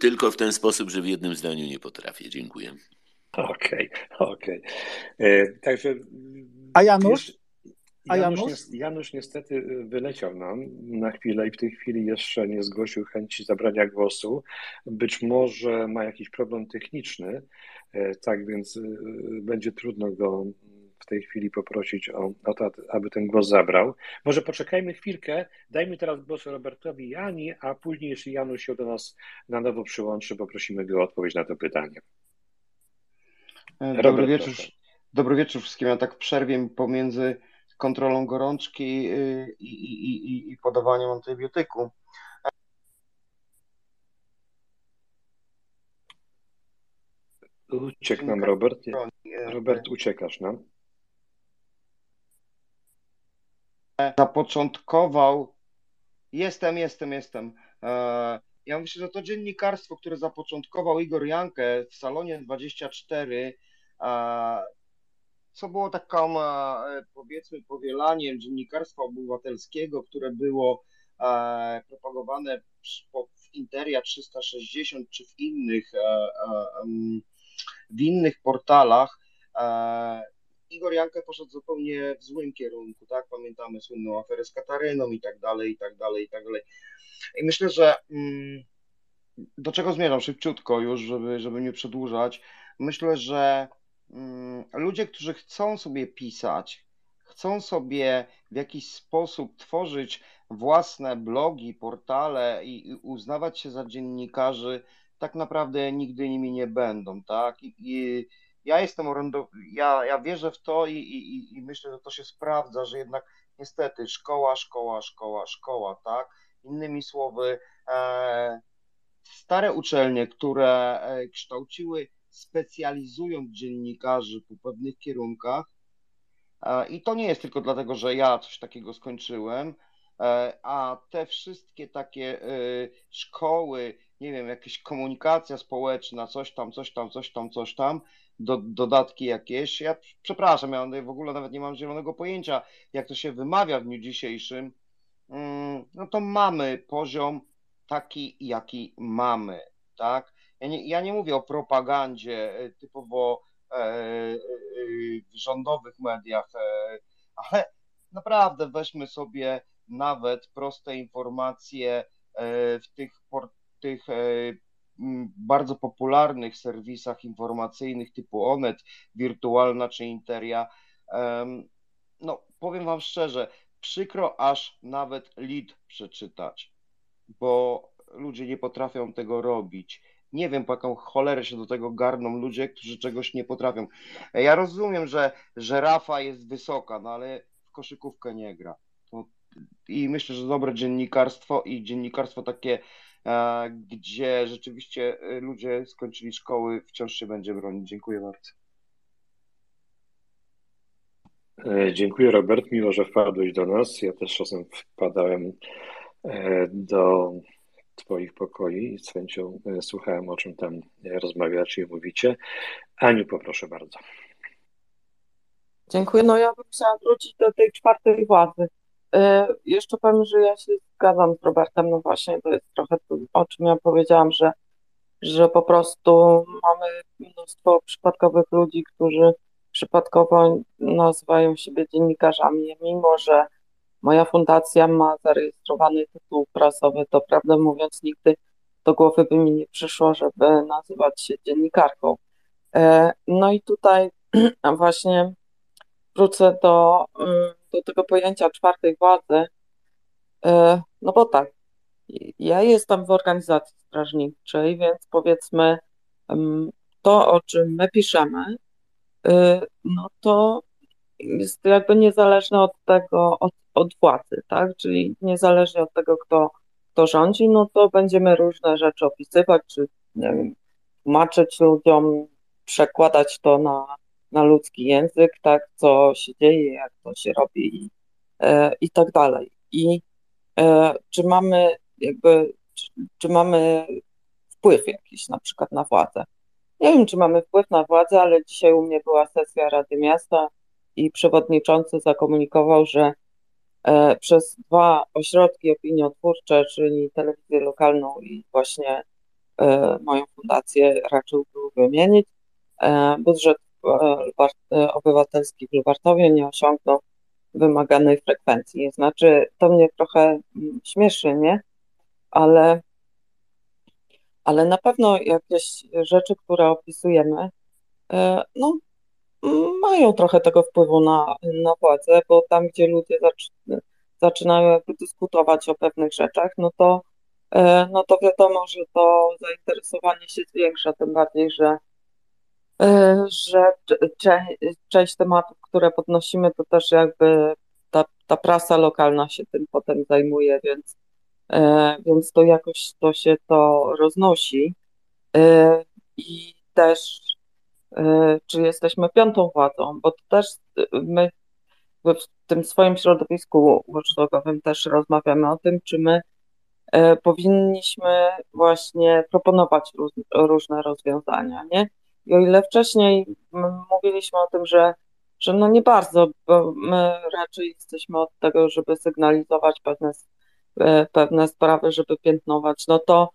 Tylko w ten sposób, że w jednym zdaniu nie potrafię. Dziękuję. Okej, okay, okej. Okay. E, także. A Janusz? A Janusz, Janusz? Janusz niestety wyleciał nam na chwilę i w tej chwili jeszcze nie zgłosił chęci zabrania głosu. Być może ma jakiś problem techniczny, e, tak więc e, będzie trudno go w tej chwili poprosić o, o to, aby ten głos zabrał. Może poczekajmy chwilkę, dajmy teraz głos Robertowi Jani, a później, jeśli Janusz się do nas na nowo przyłączy, poprosimy go o odpowiedź na to pytanie. E, dobry Robert, wieczór. Dobry wieczór wszystkim. Ja tak przerwie pomiędzy kontrolą gorączki y, i, i, i, i podawaniem antybiotyku. Uciekł nam Robert. Robert, uciekasz nam. zapoczątkował. Jestem, jestem, jestem. Ja myślę, że to dziennikarstwo, które zapoczątkował Igor Jankę w salonie 24, co było taką, powiedzmy, powielaniem dziennikarstwa obywatelskiego, które było propagowane w Interia 360 czy w innych, w innych portalach. Igor Jankę poszedł zupełnie w złym kierunku, tak? Pamiętamy słynną aferę z Kataryną i tak dalej, i tak dalej, i tak dalej. I myślę, że mm, do czego zmierzam szybciutko już, żeby, żeby nie przedłużać. Myślę, że mm, ludzie, którzy chcą sobie pisać, chcą sobie w jakiś sposób tworzyć własne blogi, portale i, i uznawać się za dziennikarzy, tak naprawdę nigdy nimi nie będą, tak? I, i ja jestem orędow... ja, ja wierzę w to i, i, i myślę, że to się sprawdza, że jednak niestety szkoła, szkoła, szkoła, szkoła, tak? Innymi słowy, e, stare uczelnie, które e, kształciły, specjalizując dziennikarzy po pewnych kierunkach, e, i to nie jest tylko dlatego, że ja coś takiego skończyłem, e, a te wszystkie takie e, szkoły, nie wiem, jakieś komunikacja społeczna, coś tam, coś tam, coś tam, coś tam, do, dodatki jakieś. Ja przepraszam, ja w ogóle nawet nie mam zielonego pojęcia, jak to się wymawia w dniu dzisiejszym. Mm, no to mamy poziom taki, jaki mamy, tak? Ja nie, ja nie mówię o propagandzie e, typowo e, e, w rządowych mediach, ale naprawdę weźmy sobie nawet proste informacje w tych, tych bardzo popularnych serwisach informacyjnych typu Onet, Wirtualna czy Interia. No, powiem Wam szczerze, przykro aż nawet lead przeczytać, bo ludzie nie potrafią tego robić. Nie wiem, po jaką cholerę się do tego garną ludzie, którzy czegoś nie potrafią. Ja rozumiem, że żerafa jest wysoka, no ale w koszykówkę nie gra. I myślę, że dobre dziennikarstwo i dziennikarstwo takie gdzie rzeczywiście y, ludzie skończyli szkoły, wciąż się będzie bronić. Dziękuję bardzo. E, dziękuję Robert, miło, że wpadłeś do nas. Ja też czasem wpadałem e, do Twoich pokoi i z chęcią e, słuchałem, o czym tam rozmawiacie i mówicie. Aniu, poproszę bardzo. Dziękuję. No ja bym chciała wrócić do tej czwartej władzy. E, jeszcze powiem, że ja się zgadzam z Robertem, no właśnie to jest trochę to, o czym ja powiedziałam, że, że po prostu mamy mnóstwo przypadkowych ludzi, którzy przypadkowo nazywają siebie dziennikarzami, mimo że moja fundacja ma zarejestrowany tytuł prasowy, to prawdę mówiąc nigdy do głowy by mi nie przyszło, żeby nazywać się dziennikarką. E, no i tutaj właśnie wrócę do do tego pojęcia czwartej władzy, e, no bo tak, ja jestem w organizacji strażniczej, więc powiedzmy to, o czym my piszemy, e, no to jest jakby niezależne od tego, od, od władzy, tak? Czyli niezależnie od tego, kto, kto rządzi, no to będziemy różne rzeczy opisywać, czy nie wiem, tłumaczyć ludziom, przekładać to na na ludzki język, tak, co się dzieje, jak to się robi i, e, i tak dalej. I e, czy mamy jakby, czy, czy mamy wpływ jakiś na przykład na władzę? Nie wiem, czy mamy wpływ na władzę, ale dzisiaj u mnie była sesja Rady Miasta i przewodniczący zakomunikował, że e, przez dwa ośrodki opiniotwórcze, czyli telewizję lokalną i właśnie moją fundację raczył wymienić, e, budżet E, obywatelski w Lubartowie nie osiągnął wymaganej frekwencji. Znaczy, to mnie trochę mm, śmieszy, nie? Ale, ale na pewno jakieś rzeczy, które opisujemy, e, no, mają trochę tego wpływu na, na władzę, bo tam, gdzie ludzie zaczynają dyskutować o pewnych rzeczach, no to, e, no to wiadomo, że to zainteresowanie się zwiększa, tym bardziej, że że część tematów, które podnosimy, to też jakby ta, ta prasa lokalna się tym potem zajmuje, więc, e, więc to jakoś to się to roznosi. E, I też, czy jesteśmy piątą władzą, bo to też my w tym swoim środowisku watchdogowym też rozmawiamy o tym, czy my e, powinniśmy właśnie proponować róż, różne rozwiązania, nie? I o ile wcześniej mówiliśmy o tym, że, że no nie bardzo, bo my raczej jesteśmy od tego, żeby sygnalizować pewne, e, pewne sprawy, żeby piętnować, no to,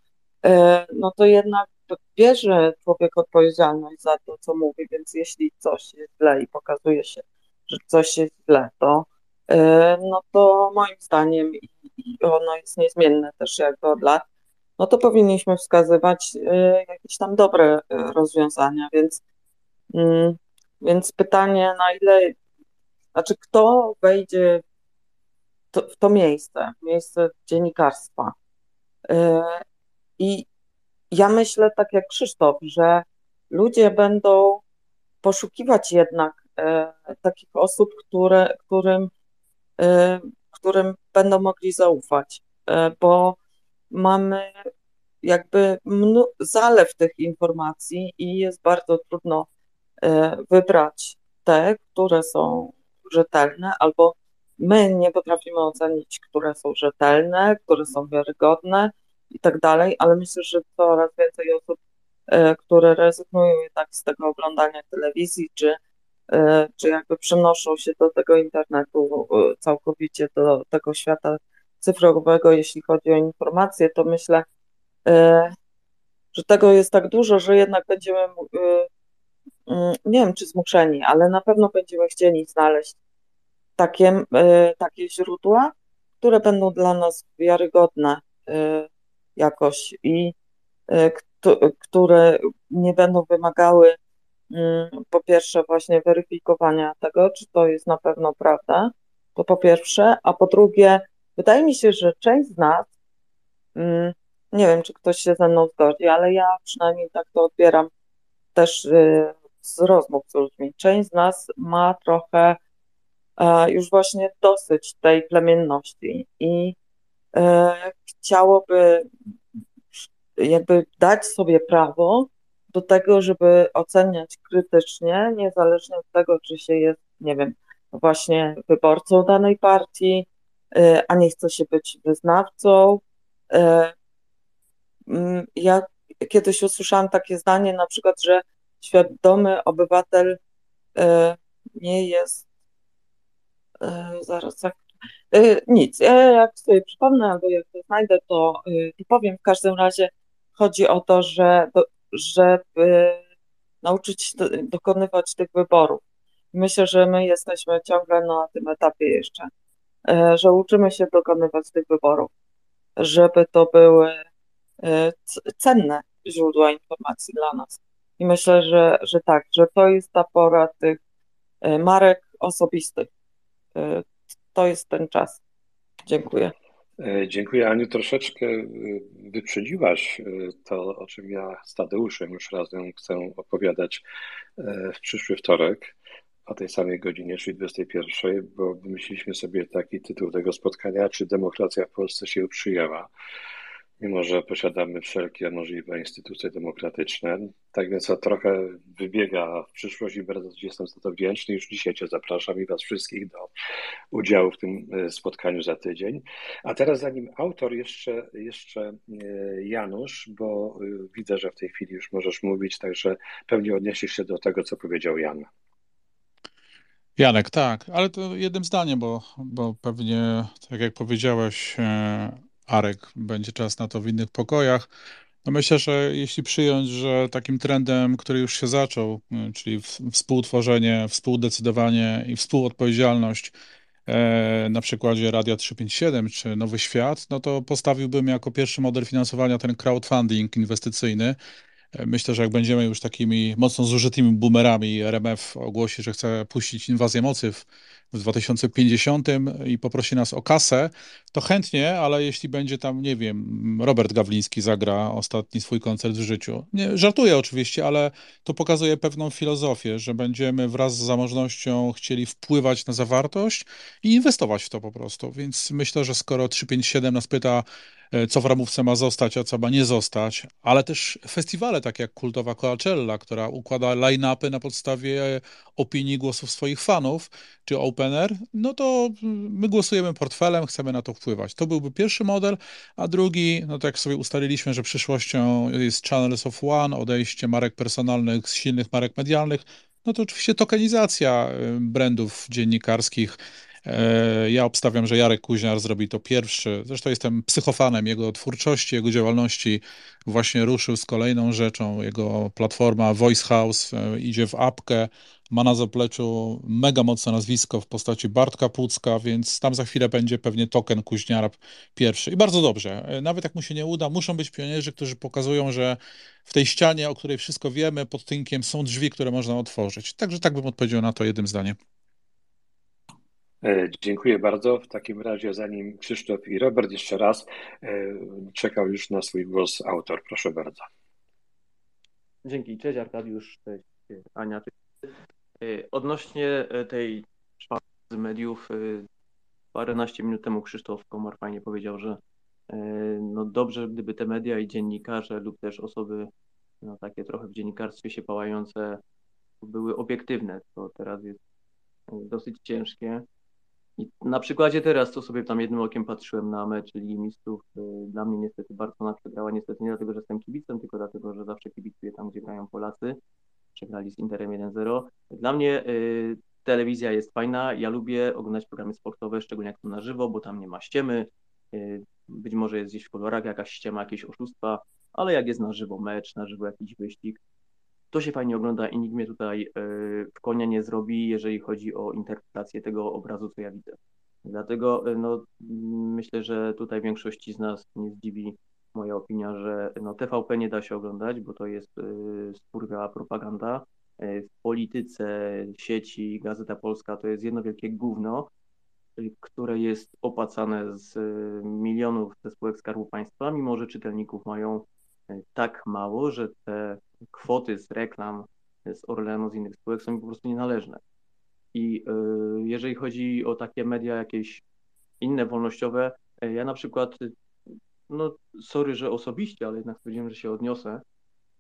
e, no to jednak bierze człowiek odpowiedzialność za to, co mówi, więc jeśli coś jest źle i pokazuje się, że coś jest źle, to e, no to moim zdaniem i ono jest niezmienne też jakby od lat, no to powinniśmy wskazywać e, jakieś tam dobre e, rozwiązania, więc, mm, więc pytanie na ile, znaczy kto wejdzie w to miejsce, miejsce dziennikarstwa? I ja myślę tak jak Krzysztof, że ludzie będą poszukiwać jednak takich osób, które, którym, którym będą mogli zaufać, bo mamy jakby zalew tych informacji i jest bardzo trudno e, wybrać te, które są rzetelne, albo my nie potrafimy ocenić, które są rzetelne, które są wiarygodne, i tak dalej, ale myślę, że coraz więcej osób, e, które rezygnują jednak z tego oglądania telewizji, czy, e, czy jakby przenoszą się do tego internetu całkowicie, do tego świata cyfrowego, jeśli chodzi o informacje, to myślę, że tego jest tak dużo, że jednak będziemy, mm, nie wiem czy zmuszeni, ale na pewno będziemy chcieli znaleźć takie, takie źródła, które będą dla nas wiarygodne jakoś i e, które nie będą wymagały mm, po pierwsze właśnie weryfikowania tego, czy to jest na pewno prawda, to po pierwsze, a po drugie, wydaje mi się, że część z nas, mm, nie wiem, czy ktoś się ze mną zgodzi, ale ja przynajmniej tak to odbieram też y, z rozmów z ludźmi. Część z nas ma trochę e, już właśnie dosyć tej plemienności i E, chciałoby jakby dać sobie prawo do tego, żeby oceniać krytycznie, niezależnie od tego, czy się jest, nie wiem, właśnie wyborcą danej partii, a nie chce się być wyznawcą. E, mm, ja kiedyś usłyszałam takie zdanie, na przykład, że świadomy obywatel nie jest. Zaraz, Y, nic, jak sobie przypomnę albo jak to znajdę, to, powiem. W każdym razie chodzi o to, że, żeby nauczyć się dokonywać tych wyborów. Myślę, że my jesteśmy ciągle na tym etapie jeszcze, że uczymy się dokonywać tych wyborów, żeby to były cenne źródła informacji dla nas. I myślę, że, że tak, że to jest ta pora tych marek osobistych, to jest ten czas. Dziękuję. E, dziękuję Aniu. Troszeczkę e, wyprzedziłaś e, to, o czym ja z Tadeuszem już razem chcę opowiadać w przyszły wtorek o tej samej godzinie, czyli 21, bo wymyśliliśmy sobie taki tytuł tego spotkania, czy demokracja w Polsce się przyjęła mimo że posiadamy wszelkie możliwe instytucje demokratyczne. Tak więc to trochę wybiega w przyszłość i bardzo jestem za to wdzięczny. Już dzisiaj Cię zapraszam i Was wszystkich do udziału w tym e, spotkaniu za tydzień. A teraz zanim autor, jeszcze, jeszcze e, Janusz, bo e, widzę, że w tej chwili już możesz mówić, także pewnie odniesiesz się do tego, co powiedział Jan. Janek, tak, ale to jednym zdaniem, bo, bo pewnie, tak jak powiedziałeś, Arek, będzie czas na to w innych pokojach. No myślę, że jeśli przyjąć, że takim trendem, który już się zaczął, y, czyli współtworzenie, współdecydowanie i współodpowiedzialność e, na przykładzie Radia 357 czy Nowy Świat, no to postawiłbym jako pierwszy model finansowania ten crowdfunding inwestycyjny. Myślę, że jak będziemy już takimi mocno zużytymi boomerami, RMF ogłosi, że chce puścić inwazję mocy w w 2050 i poprosi nas o kasę, to chętnie, ale jeśli będzie tam, nie wiem, Robert Gawliński zagra ostatni swój koncert w życiu. Nie, żartuję oczywiście, ale to pokazuje pewną filozofię, że będziemy wraz z zamożnością chcieli wpływać na zawartość i inwestować w to po prostu. Więc myślę, że skoro 357 nas pyta, co w ramówce ma zostać, a co ma nie zostać, ale też festiwale, takie jak kultowa Coachella, która układa line-upy na podstawie opinii, głosów swoich fanów, czy Opener, no to my głosujemy portfelem, chcemy na to wpływać. To byłby pierwszy model, a drugi, no tak jak sobie ustaliliśmy, że przyszłością jest Channels of One, odejście marek personalnych z silnych marek medialnych, no to oczywiście tokenizacja brandów dziennikarskich, E, ja obstawiam, że Jarek Kuźniar zrobi to pierwszy. Zresztą jestem psychofanem jego twórczości, jego działalności. Właśnie ruszył z kolejną rzeczą. Jego platforma Voice House e, idzie w apkę, ma na zapleczu mega mocne nazwisko w postaci Bartka Pucka, więc tam za chwilę będzie pewnie token Kuźniara pierwszy. I bardzo dobrze. E, nawet jak mu się nie uda, muszą być pionierzy, którzy pokazują, że w tej ścianie, o której wszystko wiemy, pod tynkiem są drzwi, które można otworzyć. Także tak bym odpowiedział na to jednym zdaniem. E, dziękuję bardzo. W takim razie, zanim Krzysztof i Robert jeszcze raz, e, czekał już na swój głos autor. Proszę bardzo. Dzięki. Cześć Arkadiusz, cześć Ania. E, odnośnie tej czwartej mediów, paręnaście minut temu Krzysztof Komar fajnie powiedział, że no dobrze, gdyby te media i dziennikarze lub też osoby no, takie trochę w dziennikarstwie się pałające były obiektywne, to teraz jest dosyć ciężkie. I na przykładzie teraz, to sobie tam jednym okiem patrzyłem na mecz Ligi Mistrzów, y, dla mnie niestety Barcelona przegrała, niestety nie dlatego, że jestem kibicem, tylko dlatego, że zawsze kibicuję tam, gdzie grają Polacy. Przegrali z Interem 1-0. Dla mnie y, telewizja jest fajna, ja lubię oglądać programy sportowe, szczególnie jak są na żywo, bo tam nie ma ściemy, y, być może jest gdzieś w kolorach jakaś ściema, jakieś oszustwa, ale jak jest na żywo mecz, na żywo jakiś wyścig, to się fajnie ogląda i nikt mnie tutaj e, w konia nie zrobi, jeżeli chodzi o interpretację tego obrazu, co ja widzę. Dlatego e, no, myślę, że tutaj większości z nas nie zdziwi moja opinia, że no, TVP nie da się oglądać, bo to jest e, spurga propaganda. W polityce sieci Gazeta Polska to jest jedno wielkie gówno, które jest opłacane z milionów ze spółek Skarbu Państwa, mimo że czytelników mają tak mało, że te kwoty z reklam z Orlenu, z innych spółek są mi po prostu nienależne. I y, jeżeli chodzi o takie media jakieś inne wolnościowe, e, ja na przykład, no sorry, że osobiście, ale jednak stwierdziłem, że się odniosę.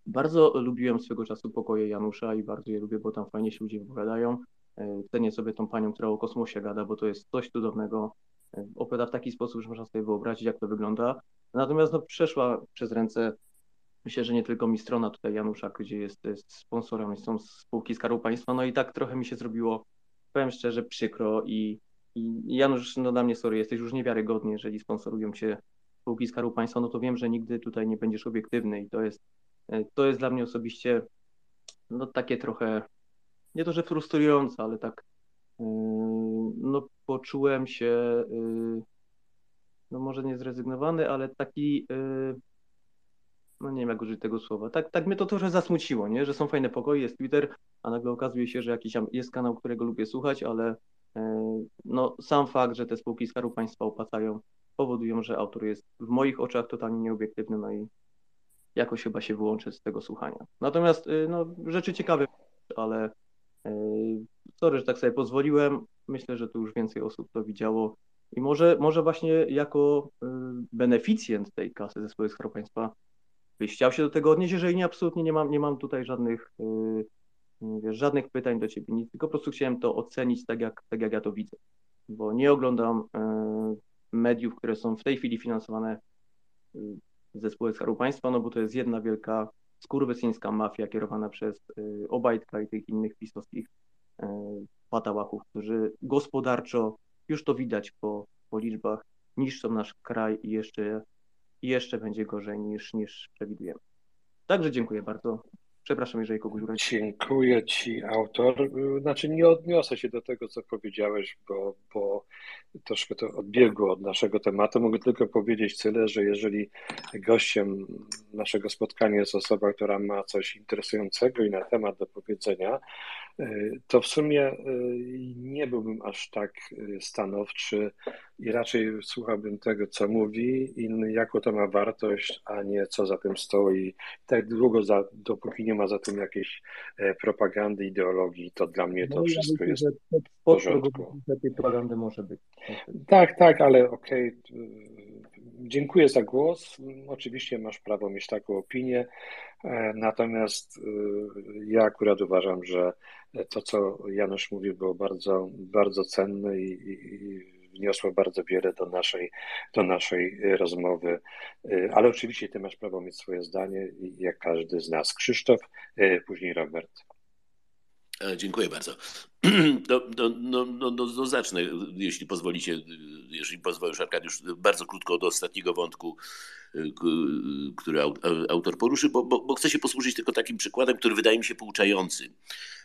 Bardzo lubiłem swego czasu pokoje Janusza i bardzo je lubię, bo tam fajnie się ludzie wypowiadają. E, cenię sobie tą panią, która o kosmosie gada, bo to jest coś cudownego. E, opowiada w taki sposób, że można sobie wyobrazić, jak to wygląda. Natomiast no, przeszła przez ręce Myślę, że nie tylko mi strona tutaj Janusza, gdzie jest, jest sponsorem, są spółki Skarbu Państwa, no i tak trochę mi się zrobiło, powiem szczerze, przykro i, i Janusz, no dla mnie, sorry, jesteś już niewiarygodny, jeżeli sponsorują cię spółki Skarbu Państwa, no to wiem, że nigdy tutaj nie będziesz obiektywny i to jest, e, to jest dla mnie osobiście no takie trochę, nie to, że frustrujące, ale tak yy, no poczułem się yy, no może nie zrezygnowany, ale taki no nie wiem jak użyć tego słowa, tak, tak mnie to trochę zasmuciło, nie? że są fajne pokoje, jest Twitter, a nagle okazuje się, że jakiś jest kanał, którego lubię słuchać, ale e, no, sam fakt, że te spółki Skarbu Państwa opłacają, powodują, że autor jest w moich oczach totalnie nieobiektywny, no i jakoś chyba się wyłączę z tego słuchania. Natomiast e, no, rzeczy ciekawe, ale e, sorry, że tak sobie pozwoliłem, myślę, że tu już więcej osób to widziało i może, może właśnie jako beneficjent tej kasy ze spółek Skarbu Państwa chciał się do tego odnieść, jeżeli nie, absolutnie nie mam, nie mam tutaj żadnych, yy, wiesz, żadnych pytań do ciebie, nic, tylko po prostu chciałem to ocenić tak jak, tak jak ja to widzę, bo nie oglądam yy, mediów, które są w tej chwili finansowane ze spółek Skarbu Państwa, no bo to jest jedna wielka skurwysyńska mafia kierowana przez Obajtka i tych innych pisowskich patałachów, którzy gospodarczo, już to widać po, po liczbach, niszczą nasz kraj i jeszcze i jeszcze będzie gorzej niż, niż przewidujemy. Także dziękuję bardzo. Przepraszam, jeżeli kogoś uraziłem. Dziękuję Ci, autor. Znaczy, nie odniosę się do tego, co powiedziałeś, bo, bo troszkę to odbiegło od naszego tematu. Mogę tylko powiedzieć tyle, że jeżeli gościem naszego spotkania jest osoba, która ma coś interesującego i na temat do powiedzenia, to w sumie y, nie byłbym aż tak y, stanowczy i raczej słuchałbym tego, co mówi i jaką to ma wartość, a nie co za tym stoi. Tak długo, za, dopóki nie ma za tym jakiejś e, propagandy, ideologii, to dla mnie to no, wszystko ja jest w porządku. Tej propagandy może być. Tak, tak, ale okej. Okay dziękuję za głos. Oczywiście masz prawo mieć taką opinię, natomiast ja akurat uważam, że to, co Janusz mówił, było bardzo, bardzo cenne i, i wniosło bardzo wiele do naszej, do naszej rozmowy. Ale oczywiście ty masz prawo mieć swoje zdanie, jak każdy z nas. Krzysztof, później Robert. E, dziękuję bardzo. No, no, no, no, zacznę, jeśli pozwolicie, jeżeli pozwolisz Arkadiusz, bardzo krótko do ostatniego wątku, który autor poruszy, bo, bo, bo chcę się posłużyć tylko takim przykładem, który wydaje mi się pouczający.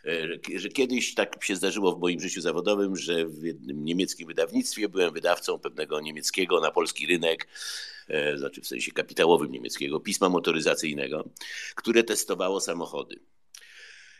E, że kiedyś tak się zdarzyło w moim życiu zawodowym, że w jednym niemieckim wydawnictwie byłem wydawcą pewnego niemieckiego na polski rynek, znaczy w sensie kapitałowym niemieckiego, pisma motoryzacyjnego, które testowało samochody.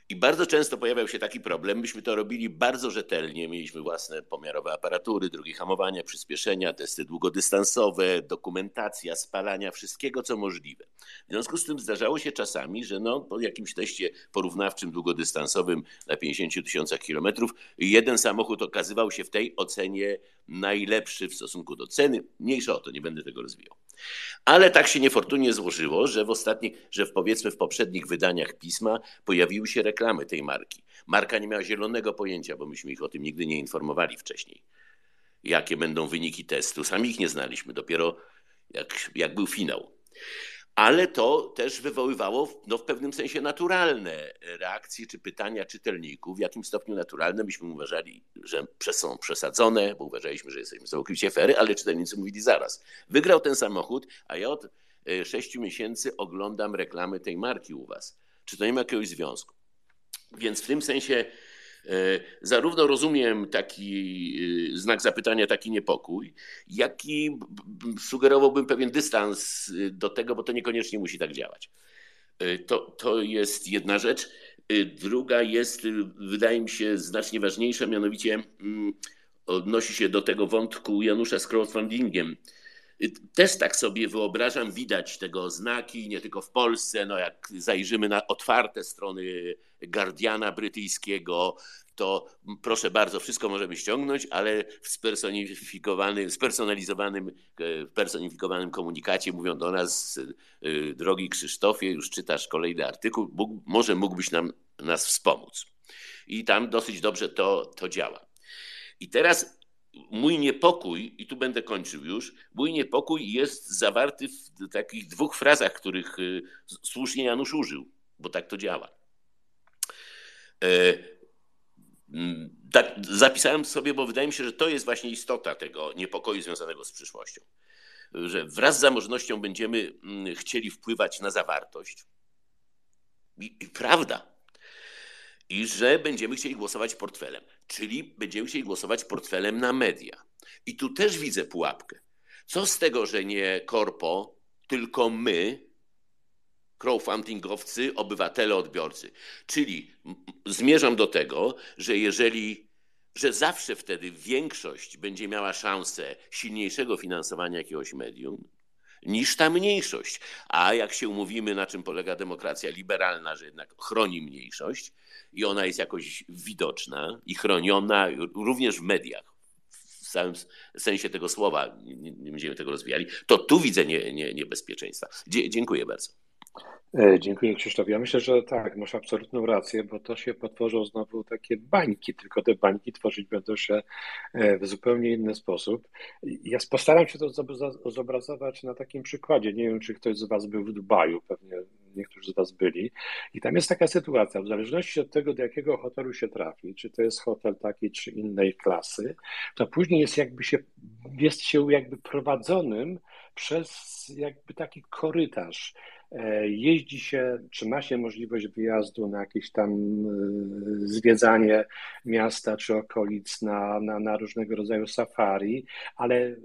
I bardzo często pojawiał się taki problem. Myśmy to robili bardzo rzetelnie. Mieliśmy własne pomiarowe aparatury, drogi hamowania, przyspieszenia, testy długodystansowe, dokumentacja, spalania, wszystkiego co możliwe. W związku z tym zdarzało się czasami, że no, po jakimś teście porównawczym długodystansowym na 50 tysiącach kilometrów jeden samochód okazywał się w tej ocenie najlepszy w stosunku do ceny. Mniejsza o to, nie będę tego rozwijał. Ale tak się niefortunnie złożyło, że w ostatnich, że w powiedzmy w poprzednich wydaniach pisma pojawiły się reklamy tej marki. Marka nie miała zielonego pojęcia, bo myśmy ich o tym nigdy nie informowali wcześniej. Jakie będą wyniki testu, sami ich nie znaliśmy, dopiero jak, jak był finał ale to też wywoływało no, w pewnym sensie naturalne reakcje czy pytania czytelników. W jakim stopniu naturalne myśmy uważali, że są przesadzone, bo uważaliśmy, że jesteśmy całkowicie fery, ale czytelnicy mówili zaraz. Wygrał ten samochód, a ja od e, sześciu miesięcy oglądam reklamy tej marki u was. Czy to nie ma jakiegoś związku? Więc w tym sensie E, zarówno rozumiem taki e, znak zapytania, taki niepokój, jak i sugerowałbym pewien dystans e, do tego, bo to niekoniecznie musi tak działać. To, to jest jedna rzecz. Druga jest, wydaje mi się, znacznie ważniejsza, mianowicie mm, odnosi się do tego wątku Janusza z crowdfundingiem. Też tak sobie wyobrażam, widać tego oznaki, nie tylko w Polsce, no jak zajrzymy na otwarte strony Guardiana brytyjskiego, to proszę bardzo, wszystko możemy ściągnąć, ale w spersonifikowanym, spersonalizowanym, e, personifikowanym komunikacie mówią do nas, e, drogi Krzysztofie, już czytasz kolejny artykuł, może mógłbyś nam, nas wspomóc. I tam dosyć dobrze to, to działa. I teraz mój niepokój, i tu będę kończył już, mój niepokój jest zawarty w takich dwóch frazach, których y, słusznie Janusz użył, bo tak to działa. E, tak, zapisałem sobie, bo wydaje mi się, że to jest właśnie istota tego niepokoju związanego z przyszłością. Że wraz z zamożnością będziemy chcieli wpływać na zawartość. I, i prawda, i że będziemy chcieli głosować portfelem, czyli będziemy chcieli głosować portfelem na media. I tu też widzę pułapkę. Co z tego, że nie korpo, tylko my, crowdfundingowcy, obywatele, odbiorcy. Czyli zmierzam do tego, że jeżeli, że zawsze wtedy większość będzie miała szansę silniejszego finansowania jakiegoś medium, niż ta mniejszość. A jak się umówimy, na czym polega demokracja liberalna, że jednak chroni mniejszość i ona jest jakoś widoczna i chroniona również w mediach, w całym sensie tego słowa, nie będziemy tego rozwijali, to tu widzę nie, nie, niebezpieczeństwa. Dzie, dziękuję bardzo. E, dziękuję Krzysztof. Ja myślę, że tak, masz absolutną rację, bo to się potworzą znowu takie bańki, tylko te bańki tworzyć będą się e, w zupełnie inny sposób. Ja postaram się to zobrazować na takim przykładzie. Nie wiem, czy ktoś z Was był w Dubaju, pewnie niektórzy z Was byli. I tam jest taka sytuacja, w zależności od tego, do jakiego hotelu się trafi, czy to jest hotel takiej czy innej klasy, to później jest jakby się, jest się jakby prowadzonym przez jakby taki korytarz jeździ się, czy ma się możliwość wyjazdu na jakieś tam e, zwiedzanie miasta czy okolic na, na, na różnego rodzaju safari, ale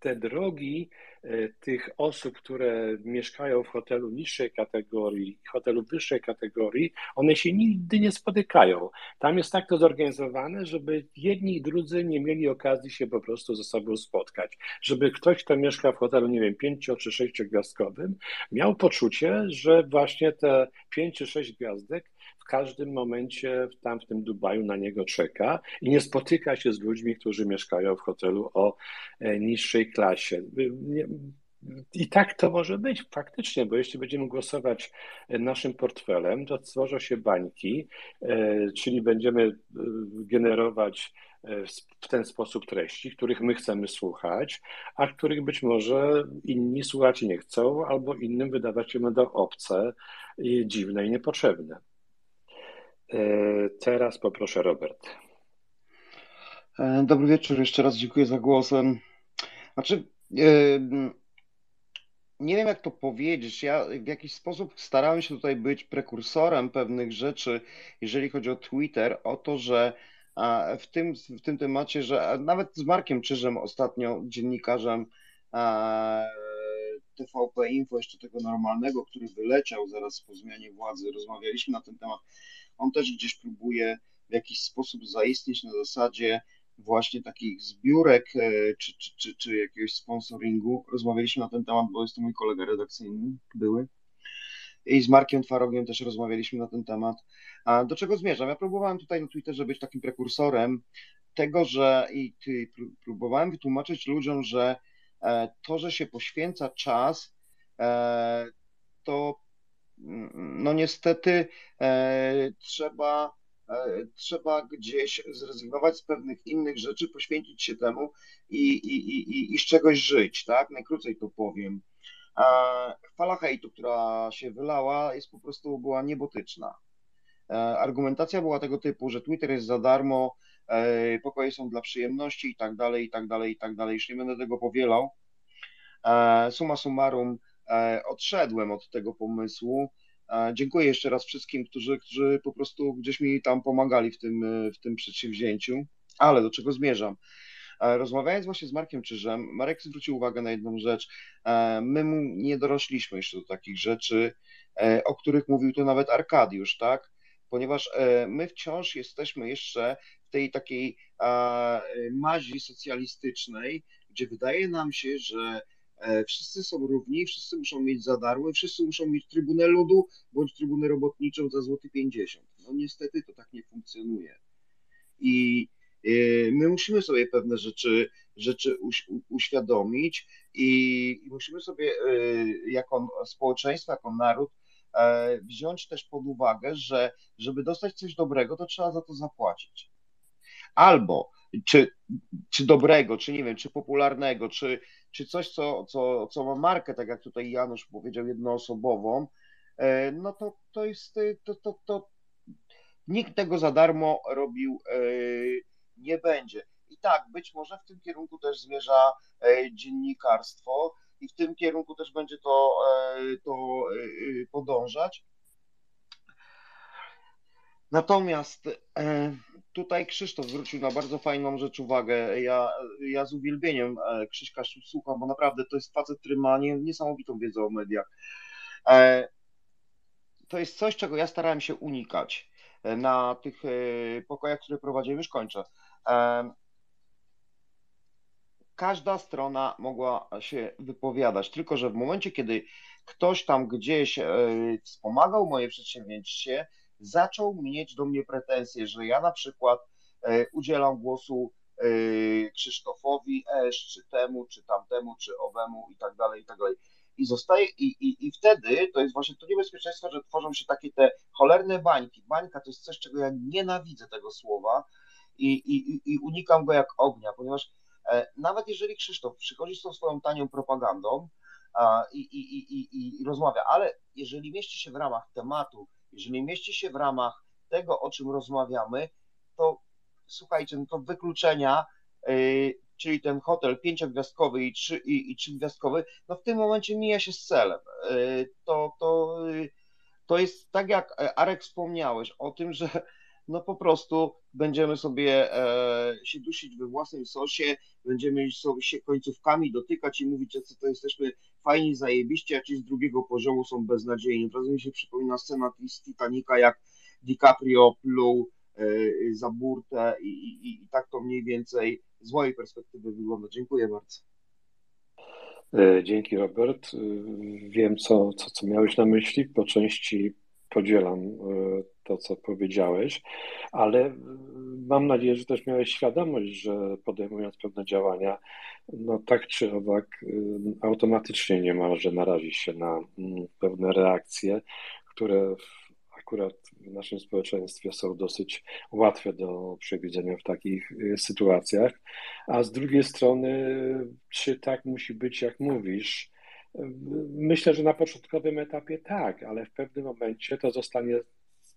te drogi E, tych osób, które mieszkają w hotelu niższej kategorii, hotelu wyższej kategorii, one się nigdy nie spotykają. Tam jest tak to zorganizowane, żeby jedni i drudzy nie mieli okazji się po prostu ze sobą spotkać. Żeby ktoś, kto mieszka w hotelu, nie wiem, pięcio czy sześciogwiazdkowym, miał poczucie, że właśnie te pięć czy sześć gwiazdek w każdym momencie tam w tym Dubaju na niego czeka i nie spotyka się z ludźmi, którzy mieszkają w hotelu o e, niższej klasie. I tak to może być faktycznie, bo jeśli będziemy głosować naszym portfelem, to stworzą się bańki, czyli będziemy generować w ten sposób treści, których my chcemy słuchać, a których być może inni słuchać nie chcą, albo innym wydawać się będą obce, dziwne i niepotrzebne. Teraz poproszę Robert. E, dobry wieczór, jeszcze raz dziękuję za głos. Znaczy, nie wiem jak to powiedzieć. Ja w jakiś sposób starałem się tutaj być prekursorem pewnych rzeczy, jeżeli chodzi o Twitter, o to, że w tym, w tym temacie, że nawet z Markiem Czyżem ostatnio, dziennikarzem TVP Info, jeszcze tego normalnego, który wyleciał zaraz po zmianie władzy, rozmawialiśmy na ten temat. On też gdzieś próbuje w jakiś sposób zaistnieć na zasadzie właśnie takich zbiórek e, czy, czy, czy, czy jakiegoś sponsoringu. Rozmawialiśmy na ten temat, bo jest to mój kolega redakcyjny, były. I z Markiem Twarogiem też rozmawialiśmy na ten temat. A do czego zmierzam? Ja próbowałem tutaj na Twitterze być takim prekursorem tego, że i próbowałem wytłumaczyć ludziom, że e, to, że się poświęca czas, e, to no niestety trzeba E, trzeba gdzieś zrezygnować z pewnych innych rzeczy, poświęcić się temu i, i, i, i z czegoś żyć, tak? Najkrócej to powiem. Fala hejtu, która się wylała, jest po prostu była niebotyczna. E, argumentacja była tego typu, że Twitter jest za darmo, e, pokoje są dla przyjemności i tak dalej, i tak dalej, i tak dalej. Już nie będę tego powielał. Suma summarum, odszedłem od tego pomysłu Dziękuję jeszcze raz wszystkim, którzy, którzy po prostu gdzieś mi tam pomagali w tym, w tym przedsięwzięciu. Ale do czego zmierzam? Rozmawiając właśnie z Markiem Czyżem, Marek zwrócił uwagę na jedną rzecz. My mu nie dorośliśmy jeszcze do takich rzeczy, e, o których mówił tu nawet Arkadiusz, tak? Ponieważ e, my wciąż jesteśmy jeszcze w tej takiej mazi socjalistycznej, gdzie wydaje nam się, że E, wszyscy są równi, wszyscy muszą mieć za darmo, wszyscy muszą mieć trybunę ludu bądź trybunę robotniczą za złoty 50. No niestety to tak nie funkcjonuje. I e, my musimy sobie pewne rzeczy, rzeczy uświadomić i, i musimy sobie e, jako społeczeństwo, jako naród wziąć też pod uwagę, że żeby dostać coś dobrego, to trzeba za to zapłacić. Albo czy, czy dobrego, czy nie wiem, czy popularnego, czy, czy coś, co, co, co ma markę, tak jak tutaj Janusz powiedział, jednoosobową, e, no to, to jest, e, to, to, to nikt tego za darmo robił e, nie będzie. I tak, być może w tym kierunku też zmierza dziennikarstwo i w tym kierunku też będzie to, to podążać. Natomiast tutaj Krzysztof zwrócił na bardzo fajną rzecz uwagę. Ja, ja z uwielbieniem e, Krzyśka słucham, bo naprawdę to jest facet, który ma niesamowitą wiedzę o mediach. E, to jest coś, czego ja starałem się unikać e, na tych pokojach, które prowadziłem. Już kończę. Każda strona mogła się wypowiadać, tylko że w momencie, kiedy ktoś tam gdzieś wspomagał moje przedsięwzięcie, zaczął mieć do mnie pretensje, że ja na przykład e, udzielam głosu e, Krzysztofowi Esz, czy temu, czy tamtemu, czy owemu i tak dalej, i tak dalej. I zostaje, i, i, i wtedy to jest właśnie to niebezpieczeństwo, że tworzą się takie te cholerne bańki. Bańka to jest coś, czego ja nienawidzę tego słowa i, i, i unikam go jak ognia, ponieważ e, nawet jeżeli Krzysztof przychodzi z tą swoją tanią propagandą i, i, i, i rozmawia, ale jeżeli mieści się w ramach tematu, jeżeli mieści się w ramach tego, o czym rozmawiamy, to słuchajcie, no to wykluczenia, yy, czyli ten hotel pięciogwiazdkowy i, trzy, i, i trzygwiazdkowy, no w tym momencie mija się z celem. Yy, to, to, yy, to jest tak jak Arek wspomniałeś o tym, że no po prostu będziemy sobie e, się dusić we własnym sosie, będziemy sobie się końcówkami dotykać i mówić, co to jesteśmy fajni, zajebiście, a ci z drugiego poziomu są beznadziejni. Od razu mi się przypomina scena z Titanica, jak DiCaprio pluł e, za burtę i, i, i tak to mniej więcej z mojej perspektywy wygląda. Dziękuję bardzo. E, dzięki Robert. E, wiem, co, co, co miałeś na myśli. Po części podzielam to, co powiedziałeś, ale mam nadzieję, że też miałeś świadomość, że podejmując pewne działania, no tak czy owak automatycznie niemalże narazi się na mm, pewne reakcje, które akurat w naszym społeczeństwie są dosyć łatwe do przewidzenia w takich sytuacjach. A z drugiej strony, czy tak musi być, jak mówisz? Myślę, że na początkowym etapie tak, ale w pewnym momencie to zostanie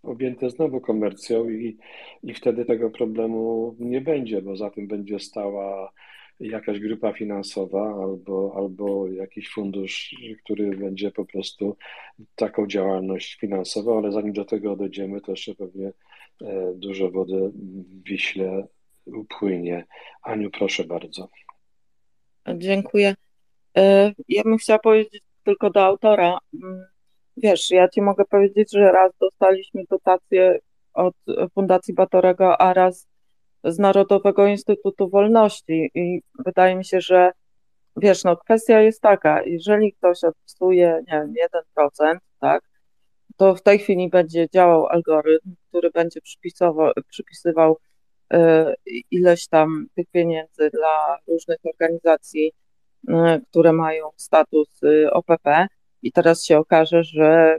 objęte znowu komercją i, i wtedy tego problemu nie będzie, bo za tym będzie stała jakaś grupa finansowa albo, albo jakiś fundusz, który będzie po prostu taką działalność finansował, ale zanim do tego dojdziemy, to jeszcze pewnie e, dużo wody w Wiśle upłynie. Aniu, proszę bardzo. Dziękuję. E, ja bym chciała powiedzieć tylko do autora. Mm, wiesz, ja ci mogę powiedzieć, że raz dostaliśmy dotację od Fundacji Batorego, a raz z Narodowego Instytutu Wolności i wydaje mi się, że wiesz, no kwestia jest taka, jeżeli ktoś odpisuje, nie wiem, 1%, tak, to w tej chwili będzie działał algorytm, który będzie przypisywał y, ileś tam tych pieniędzy dla różnych organizacji, y, które mają status y, OPP i teraz się okaże, że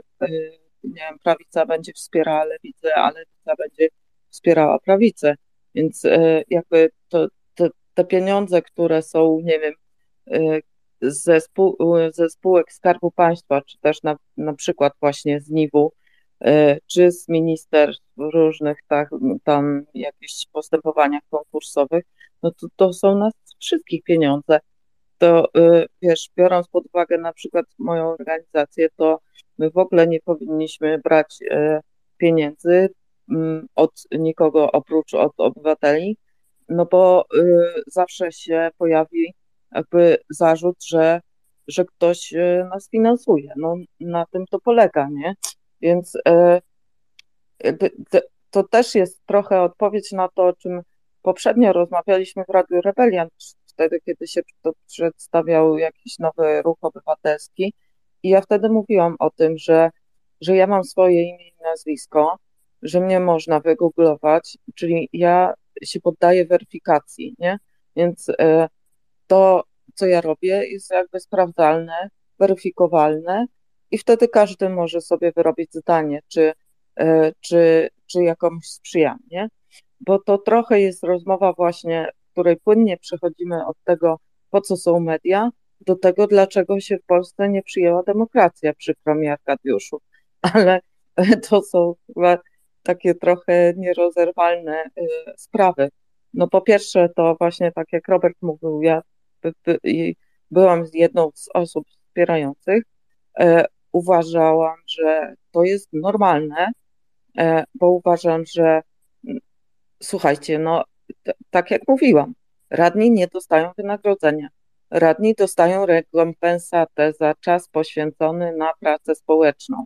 nie wiem, prawica będzie wspierała lewicę, a lewica będzie wspierała prawicę. Więc jakby to, to, te pieniądze, które są, nie wiem, ze, spół, ze spółek Skarbu Państwa, czy też na, na przykład właśnie z NIW-u, czy z ministerstw różnych tak, tam jakichś postępowaniach konkursowych, no to, to są nas wszystkich pieniądze. To wiesz, biorąc pod uwagę na przykład moją organizację, to my w ogóle nie powinniśmy brać pieniędzy Mm, od nikogo oprócz od obywateli, no bo y, zawsze się pojawi jakby zarzut, że, że ktoś y, nas finansuje. No na tym to polega, nie? Więc y, to też jest trochę odpowiedź na to, o czym poprzednio rozmawialiśmy w Radiu Rebelian, wtedy, kiedy się przedstawiał jakiś nowy ruch obywatelski. I ja wtedy mówiłam o tym, że, że ja mam swoje imię i nazwisko, że mnie można wygooglować, czyli ja się poddaję weryfikacji, nie? Więc e, to, co ja robię, jest jakby sprawdzalne, weryfikowalne i wtedy każdy może sobie wyrobić zdanie, czy, e, czy, czy jakąś sprzyjam, nie? Bo to trochę jest rozmowa właśnie, której płynnie przechodzimy od tego, po co są media, do tego, dlaczego się w Polsce nie przyjęła demokracja, przykro mi Arkadiuszu, ale to są chyba takie trochę nierozerwalne y, sprawy. No po pierwsze, to właśnie tak jak Robert mówił, ja by, by, byłam jedną z osób wspierających. E, uważałam, że to jest normalne, e, bo uważam, że mm, słuchajcie, no tak jak mówiłam, radni nie dostają wynagrodzenia. Radni dostają rekompensatę za czas poświęcony na pracę społeczną.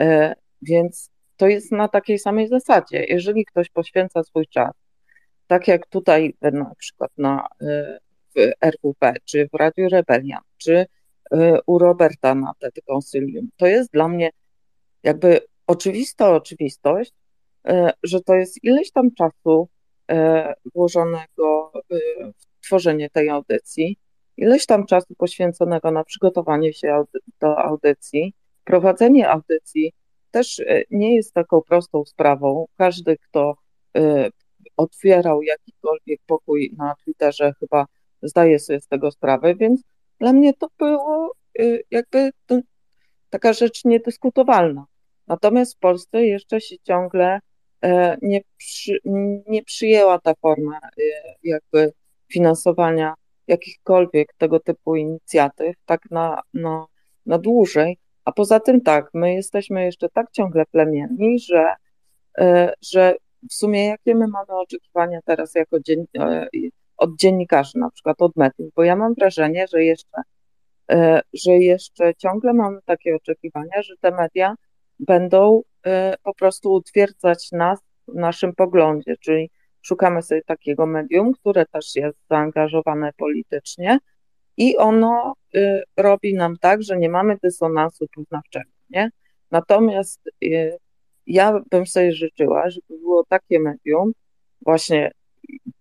E, więc to jest na takiej samej zasadzie. Jeżeli ktoś poświęca swój czas, tak jak tutaj na przykład na, y, w RWP, czy w Radiu Rebelian, czy y, u Roberta na TED Consylium, to jest dla mnie jakby oczywista oczywistość, że to jest ileś tam czasu włożonego w tworzenie tej audycji, ileś tam czasu poświęconego na przygotowanie się do audycji, prowadzenie audycji, też e, nie jest taką prostą sprawą. Każdy, kto e, otwierał jakikolwiek pokój na Twitterze, chyba zdaje sobie z tego sprawę, więc dla mnie to było e, jakby taka rzecz niedyskutowalna. Natomiast w Polsce jeszcze się ciągle nie, przy, nie przyjęła ta forma jakby finansowania jakichkolwiek tego typu inicjatyw tak na, na, na dłużej, a poza tym tak, my jesteśmy jeszcze tak ciągle plemienni, że, e, że w sumie jakie my mamy oczekiwania teraz jako dzien, e, od dziennikarzy, na przykład od mediów, bo ja mam wrażenie, że jeszcze, e, że jeszcze ciągle mamy takie oczekiwania, że te media będą po prostu utwierdzać nas w naszym poglądzie, czyli szukamy sobie takiego medium, które też jest zaangażowane politycznie, i ono y, robi nam tak, że nie mamy dysonansu poznawczego, nie? Natomiast y, ja bym sobie życzyła, żeby było takie medium właśnie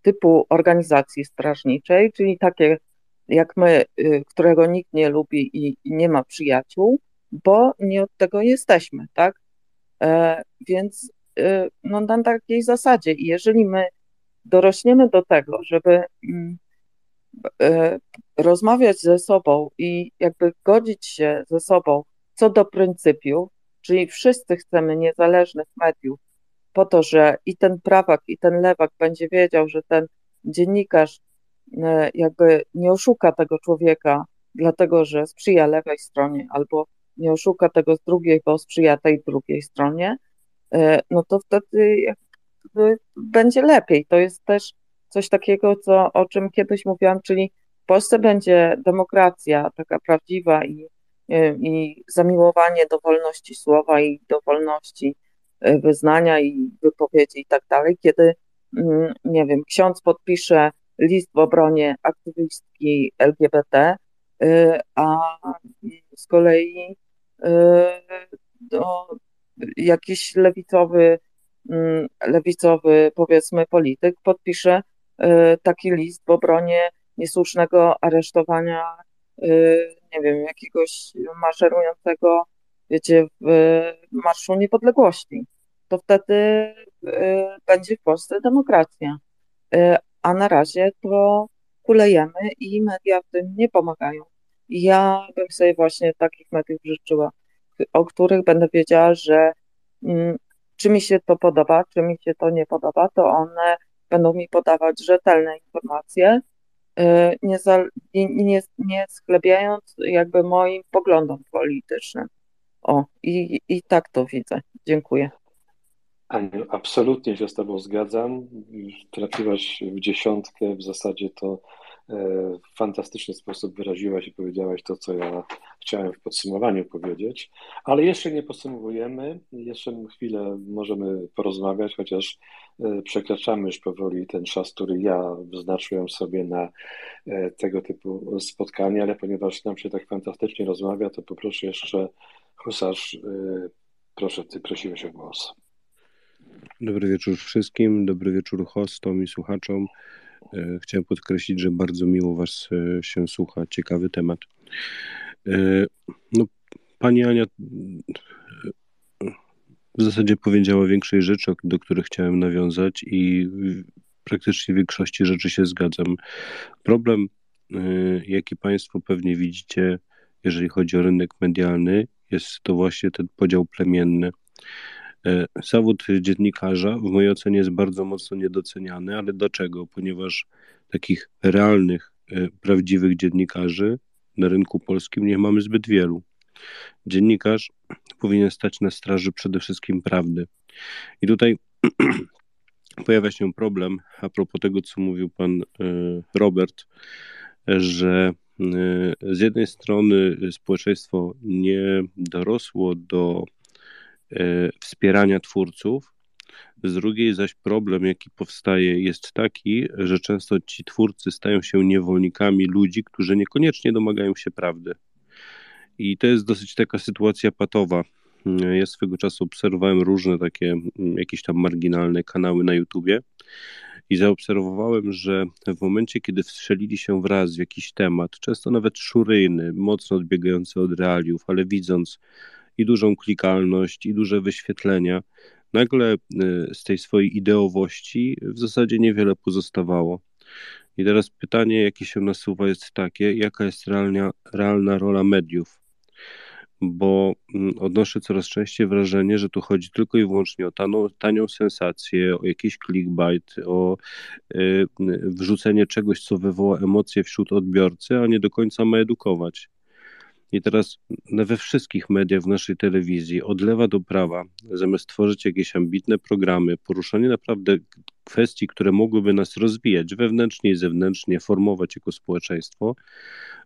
typu organizacji strażniczej, czyli takie jak my, y, którego nikt nie lubi i, nie ma przyjaciół, bo nie od tego jesteśmy, tak? E, więc y, no, na takiej zasadzie, i jeżeli my dorośniemy do tego, żeby mm, e, rozmawiać ze sobą i jakby godzić się ze sobą co do pryncypiów, czyli wszyscy chcemy niezależnych mediów, po to, że i ten prawak, i ten lewak będzie wiedział, że ten dziennikarz e, jakby nie oszuka tego człowieka, dlatego że sprzyja lewej stronie, albo nie oszuka tego z drugiej, bo sprzyja tej drugiej stronie, e, no to wtedy będzie lepiej. To jest też coś takiego, co, o czym kiedyś mówiłam, czyli w Polsce będzie demokracja taka prawdziwa i, e, i zamiłowanie do wolności słowa i do wolności e, wyznania i wypowiedzi i tak dalej, kiedy, mm, nie wiem, ksiądz podpisze list w obronie aktywistki LGBT, a z kolei no, jakiś lewicowy, mm, lewicowy, powiedzmy, polityk podpisze y, taki list w obronie niesłusznego aresztowania, y, nie wiem, jakiegoś maszerującego, wiecie, w Marszu Niepodległości. To wtedy będzie w Polsce demokracja. A na razie to kulejemy i media w tym nie pomagają. Ja bym sobie właśnie takich mediów życzyła, o których będę wiedziała, że mm, czy mi się to podoba, czy mi się to nie podoba, to one będą mi podawać rzetelne informacje, y, nie, za, nie, nie sklebiając jakby moim poglądom politycznym. O, i, i tak to widzę. Dziękuję. Aniu, absolutnie się z Tobą zgadzam. Trafiłaś w dziesiątkę, w zasadzie to w fantastyczny sposób wyraziłaś i powiedziałaś to, co ja chciałem w podsumowaniu powiedzieć, ale jeszcze nie podsumowujemy, jeszcze chwilę możemy porozmawiać, chociaż e, przekraczamy już powoli ten czas, który ja wyznaczyłem sobie na e, tego typu spotkania, ale ponieważ nam się tak fantastycznie rozmawia, to poproszę jeszcze Husarz, proszę, ty prosiłeś o głos. Dobry wieczór wszystkim, dobry wieczór hostom i słuchaczom. E, chciałem podkreślić, że bardzo miło Was e, się słucha. Ciekawy temat. E, no, pani Ania w zasadzie powiedziała większej rzeczy, do których chciałem nawiązać i praktycznie w większości rzeczy się zgadzam. Problem, jaki Państwo pewnie widzicie, jeżeli chodzi o rynek medialny, jest to właśnie ten podział plemienny. E, zawód dziennikarza w mojej ocenie jest bardzo mocno niedoceniany, ale dlaczego? Ponieważ takich realnych, e, prawdziwych dziennikarzy na rynku polskim nie mamy zbyt wielu. Dziennikarz powinien stać na straży przede wszystkim prawdy. I tutaj pojawia się problem a propos tego, co mówił pan e, Robert, że z jednej strony społeczeństwo nie dorosło do wspierania twórców. Z drugiej zaś problem, jaki powstaje, jest taki, że często ci twórcy stają się niewolnikami ludzi, którzy niekoniecznie domagają się prawdy. I to jest dosyć taka sytuacja patowa. Ja swego czasu obserwowałem różne takie jakieś tam marginalne kanały na YouTubie i zaobserwowałem, że w momencie, kiedy wstrzelili się wraz w jakiś temat, często nawet szuryjny, mocno odbiegający od realiów, ale widząc, i dużą klikalność, i duże wyświetlenia. Nagle y, z tej swojej ideowości w zasadzie niewiele pozostawało. I teraz pytanie, jakie się nasuwa, jest takie: jaka jest realna, realna rola mediów? Bo mm, odnoszę coraz częściej wrażenie, że tu chodzi tylko i wyłącznie o tanią, tanią sensację, o jakiś clickbait, o y, wrzucenie czegoś, co wywoła emocje wśród odbiorcy, a nie do końca ma edukować. I teraz we wszystkich mediach, w naszej telewizji, od lewa do prawa, zamiast tworzyć jakieś ambitne programy, poruszanie naprawdę kwestii, które mogłyby nas rozwijać wewnętrznie i zewnętrznie, formować jako społeczeństwo,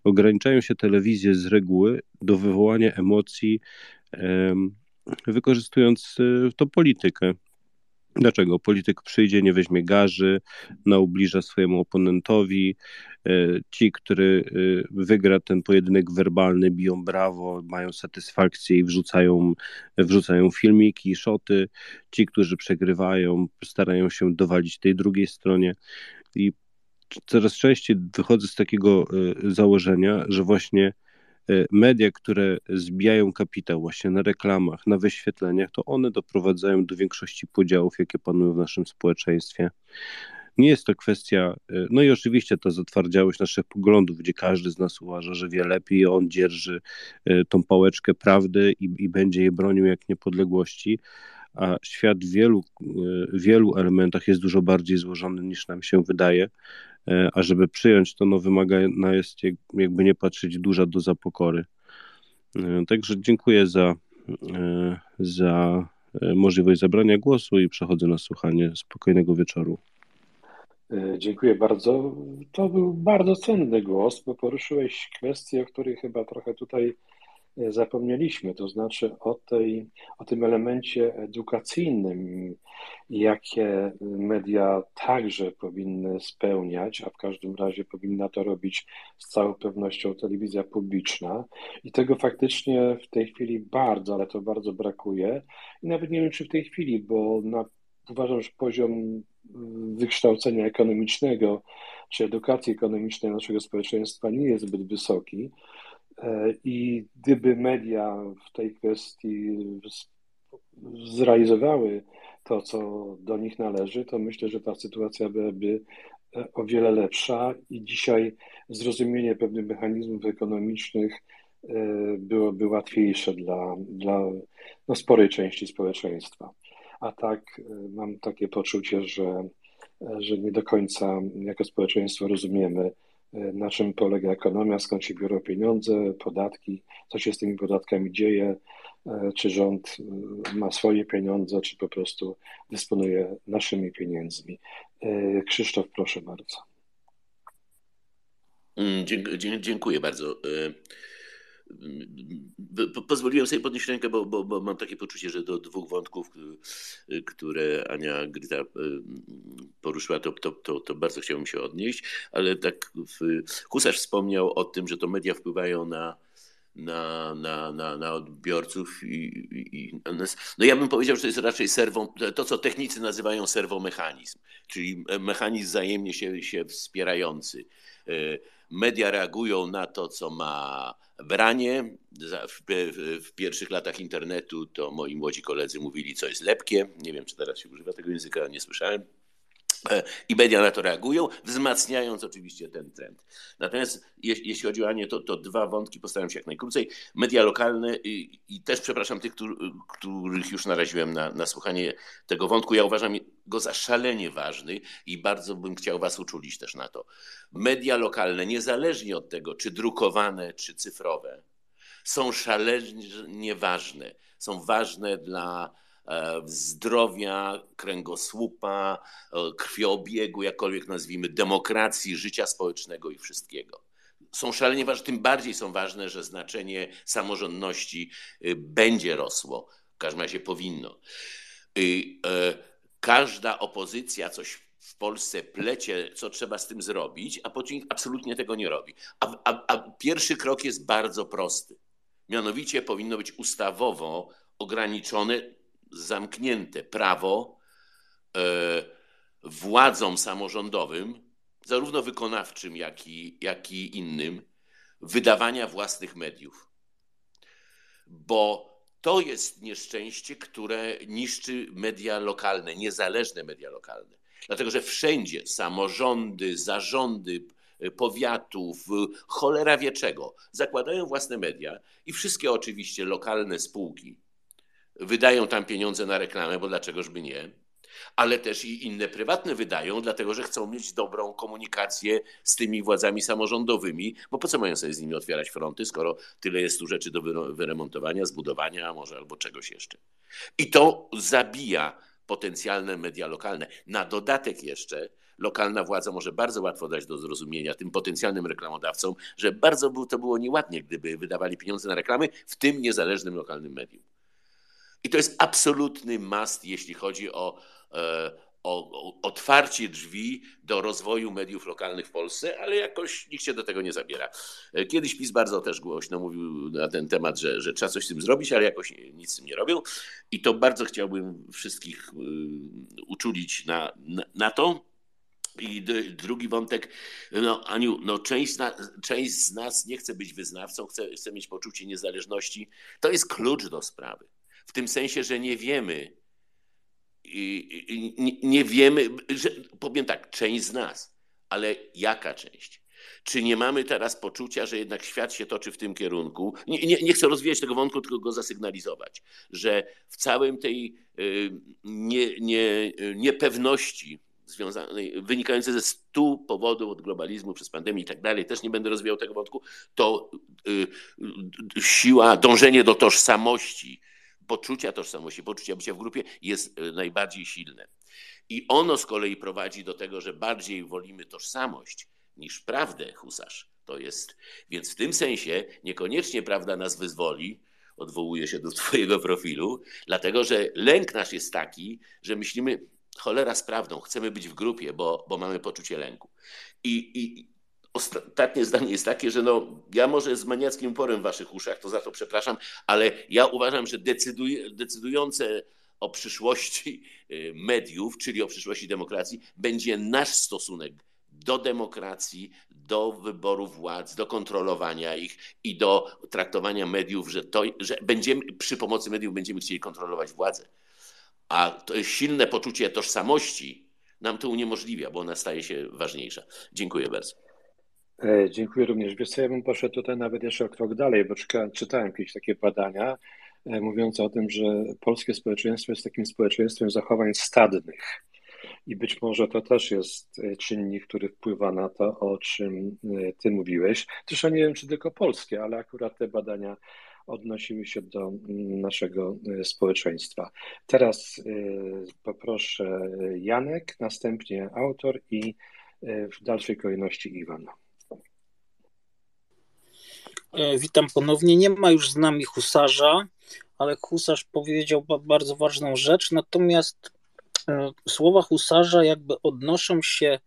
ograniczają się telewizje z reguły do wywołania emocji, wykorzystując e, to politykę. Dlaczego? Polityk przyjdzie, nie weźmie garzy, naubliża swojemu oponentowi, Ci, który wygra ten pojedynek werbalny, biją brawo, mają satysfakcję i wrzucają, wrzucają filmiki, szoty. Ci, którzy przegrywają, starają się dowalić tej drugiej stronie. I coraz częściej wychodzę z takiego założenia, że właśnie E, media, które zbijają kapitał właśnie na reklamach, na wyświetleniach, to one doprowadzają do większości podziałów, jakie panują w naszym społeczeństwie. Nie jest to kwestia, e, no i oczywiście to zatwardziałość naszych poglądów, gdzie każdy z nas uważa, że wie lepiej, on dzierży e, tą pałeczkę prawdy i, i będzie je bronił jak niepodległości, a świat w wielu, wielu elementach jest dużo bardziej złożony niż nam się wydaje. E, a żeby przyjąć to, no wymagana jest jakby nie patrzeć duża doza pokory. E, także dziękuję za, e, za możliwość zabrania głosu i przechodzę na słuchanie. Spokojnego wieczoru. Dziękuję bardzo. To był bardzo cenny głos, bo poruszyłeś kwestie, o których chyba trochę tutaj zapomnieliśmy, to znaczy o, tej, o tym elemencie edukacyjnym, jakie media także powinny spełniać, a w każdym razie powinna to robić z całą pewnością telewizja publiczna. I tego faktycznie w tej chwili bardzo, ale to bardzo brakuje. I nawet nie wiem, czy w tej chwili, bo na, uważam, że poziom wykształcenia ekonomicznego czy edukacji ekonomicznej naszego społeczeństwa nie jest zbyt wysoki. E, I gdyby media w tej kwestii zrealizowały to, co do nich należy, to myślę, że ta sytuacja byłaby e, o wiele lepsza i dzisiaj zrozumienie pewnych mechanizmów ekonomicznych e, byłoby łatwiejsze dla, dla no, sporej części społeczeństwa. A tak mam takie poczucie, że, że nie do końca jako społeczeństwo rozumiemy, na czym polega ekonomia, skąd się biorą pieniądze, podatki, co się z tymi podatkami dzieje, e, czy rząd e, ma swoje pieniądze, czy po prostu dysponuje naszymi pieniędzmi. Krzysztof, proszę bardzo. Mm, dziękuję bardzo. Pozwoliłem sobie podnieść rękę, bo, bo, bo, mam takie poczucie, że do dwóch wątków, które Ania Gryta poruszyła, to, to, to, to bardzo chciałbym się odnieść, ale tak Husarz wspomniał o tym, że to media wpływają na, na, na, na, na odbiorców i, i, no ja bym powiedział, że to jest raczej serwo, to, co technicy nazywają serwomechanizm, czyli mechanizm wzajemnie się, się wspierający. E, media reagują na to, co ma branie. W, pierwszych latach internetu to moi młodzi koledzy mówili, co jest lepkie. Nie wiem, czy teraz się używa tego języka, nie słyszałem. I media na to reagują, wzmacniając oczywiście ten trend. Natomiast jeśli chodzi o Anię, to, to dwa wątki postaram się jak najkrócej. Media lokalne i, i też przepraszam tych, których już naraziłem na, na słuchanie tego wątku. Ja uważam go za szalenie ważny i bardzo bym chciał Was uczulić też na to. Media lokalne, niezależnie od tego, czy drukowane, czy cyfrowe, są szalenie ważne. Są ważne dla E, zdrowia, kręgosłupa, e, krwiobiegu, jakkolwiek nazwijmy, demokracji, życia społecznego i wszystkiego. Są szalenie ważne, tym bardziej są ważne, że znaczenie samorządności y, będzie rosło. W każdym razie powinno. E, każda opozycja coś w Polsce plecie, co trzeba z tym zrobić, a Putin absolutnie tego nie robi. A, a, a pierwszy krok jest bardzo prosty. Mianowicie powinno być ustawowo ograniczone zamknięte prawo e, władzom samorządowym, zarówno wykonawczym, jak i, jak i innym, wydawania własnych mediów. Bo to jest nieszczęście, które niszczy media lokalne, niezależne media lokalne. Dlatego, że wszędzie samorządy, zarządy powiatów, cholera wie czego, zakładają własne media i wszystkie oczywiście lokalne spółki wydają tam pieniądze na reklamę, bo dlaczegożby nie, ale też i inne prywatne wydają, dlatego że chcą mieć dobrą komunikację z tymi władzami samorządowymi, bo po co mają sobie z nimi otwierać fronty, skoro tyle jest tu rzeczy do wyremontowania, zbudowania, może albo czegoś jeszcze. I to zabija potencjalne media lokalne. Na dodatek jeszcze lokalna władza może bardzo łatwo dać do zrozumienia tym potencjalnym reklamodawcom, że bardzo by to było nieładnie, gdyby wydawali pieniądze na reklamy w tym niezależnym lokalnym medium. I to jest absolutny must, jeśli chodzi o, o, o otwarcie drzwi do rozwoju mediów lokalnych w Polsce, ale jakoś nikt się do tego nie zabiera. Kiedyś PiS bardzo też głośno mówił na ten temat, że, że trzeba coś z tym zrobić, ale jakoś nic z tym nie robią. I to bardzo chciałbym wszystkich uczulić na, na, na to. I drugi wątek, no Aniu, no część, na, część z nas nie chce być wyznawcą, chce, chce mieć poczucie niezależności. To jest klucz do sprawy. W tym sensie, że nie wiemy, nie, wiemy, że, powiem tak, część z nas, ale jaka część? Czy nie mamy teraz poczucia, że jednak świat się toczy w tym kierunku? Nie, nie, nie chcę rozwijać tego wątku, tylko go zasygnalizować, że w całym tej y, nie, nie, niepewności związanej, wynikającej ze stu powodów od globalizmu przez pandemię i tak dalej, też nie będę rozwijał tego wątku, to y, siła, dążenie do tożsamości, poczucia tożsamości, poczucia bycia w grupie jest e, najbardziej silne. I ono z kolei prowadzi do tego, że bardziej wolimy tożsamość niż prawdę, husarz. To jest, więc w tym sensie niekoniecznie prawda nas wyzwoli, odwołuję się do Twojego profilu, dlatego że lęk nasz jest taki, że myślimy, cholera z prawdą, chcemy być w grupie, bo, bo mamy poczucie lęku. I, i ostatnie zdanie jest takie, że no, ja może z maniackim porem w waszych uszach, to za to przepraszam, ale ja uważam, że decyduj, decydujące o przyszłości y, mediów, czyli o przyszłości demokracji, będzie nasz stosunek do demokracji, do wyboru władz, do kontrolowania ich i do traktowania mediów, że, to, że będziemy przy pomocy mediów będziemy chcieli kontrolować władzę. A to silne poczucie tożsamości nam to uniemożliwia, bo ona staje się ważniejsza. Dziękuję bardzo. E, dziękuję również. Wiesz co, ja bym poszedł tutaj nawet jeszcze o krok dalej, bo czytałem jakieś takie badania e, mówiące o tym, że polskie społeczeństwo jest takim społeczeństwem zachowań stadnych. I być może to też jest e, czynnik, który wpływa na to, o czym ty mówiłeś. Zresztą nie wiem, czy tylko polskie, ale akurat te badania odnosiły się do naszego społeczeństwa. Teraz poproszę Janek, następnie autor i w dalszej kolejności Iwan. E, witam ponownie. Nie ma już z nami husarza, ale husarz powiedział bardzo ważną rzecz. Natomiast e, słowa husarza jakby odnoszą się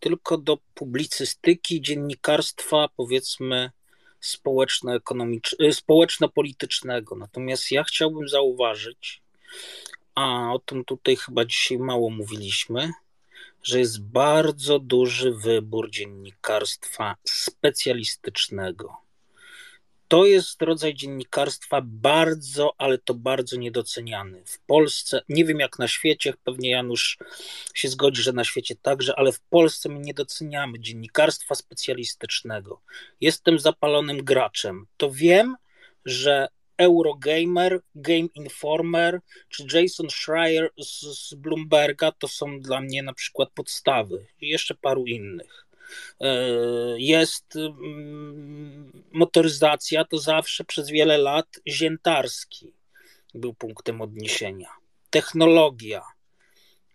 tylko do publicystyki, dziennikarstwa, powiedzmy, e, społeczno-politycznego. Natomiast ja chciałbym zauważyć, a o tym tutaj chyba dzisiaj mało mówiliśmy, że jest bardzo duży wybór dziennikarstwa specjalistycznego to jest rodzaj dziennikarstwa bardzo, ale to bardzo niedoceniany. W Polsce, nie wiem jak na świecie, pewnie Janusz się zgodzi, że na świecie także, ale w Polsce my nie doceniamy dziennikarstwa specjalistycznego. Jestem zapalonym graczem. To wiem, że Eurogamer, Game Informer czy Jason Schreier z, z Bloomberga to są dla mnie na przykład podstawy i jeszcze paru innych. E, jest mm, motoryzacja, to zawsze przez wiele lat Ziętarski był punktem odniesienia. Technologia,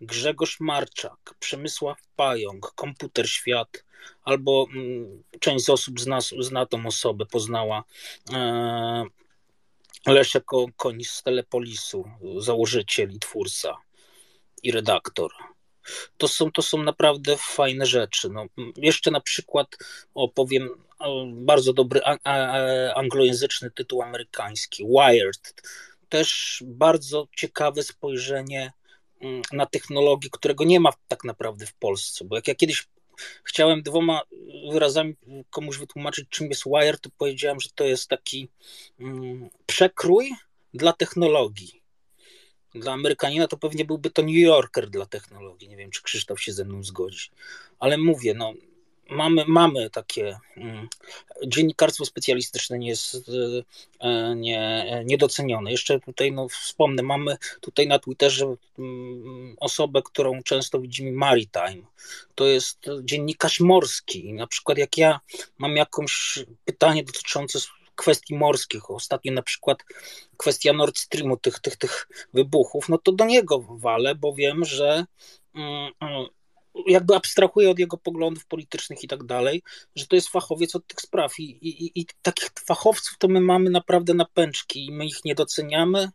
Grzegorz Marczak, Przemysław Pająk, Komputer Świat, albo mm, część z osób zna, zna tą osobę, poznała e, Leszek Konis z Telepolisu, założyciel i twórca i redaktor to są, to są naprawdę fajne rzeczy. No, jeszcze na przykład opowiem bardzo dobry anglojęzyczny tytuł amerykański, Wired. Też bardzo ciekawe spojrzenie mm, na technologię, którego nie ma tak naprawdę w Polsce, bo jak ja kiedyś chciałem dwoma wyrazami komuś wytłumaczyć, czym jest Wired, to powiedziałem, że to jest taki mm, przekrój dla technologii dla Amerykanina to pewnie byłby to New Yorker dla technologii. Nie wiem, czy Krzysztof się ze mną zgodzi. Ale mówię, no, mamy, mamy takie. Mm, dziennikarstwo specjalistyczne nie jest e, nie, niedocenione. Jeszcze tutaj no, wspomnę, mamy tutaj na Twitterze mm, osobę, którą często widzimy Maritime. To jest dziennikarz morski. Na przykład, jak ja mam jakieś pytanie dotyczące kwestii morskich, ostatnio na przykład kwestia Nord Streamu, tych, tych, tych wybuchów, no to do niego walę, bo wiem, że mm, mm, jakby abstrahuję od jego poglądów politycznych i tak dalej, że to jest fachowiec od tych spraw. I, i, i takich fachowców to my mamy naprawdę na pęczki i my ich nie doceniamy,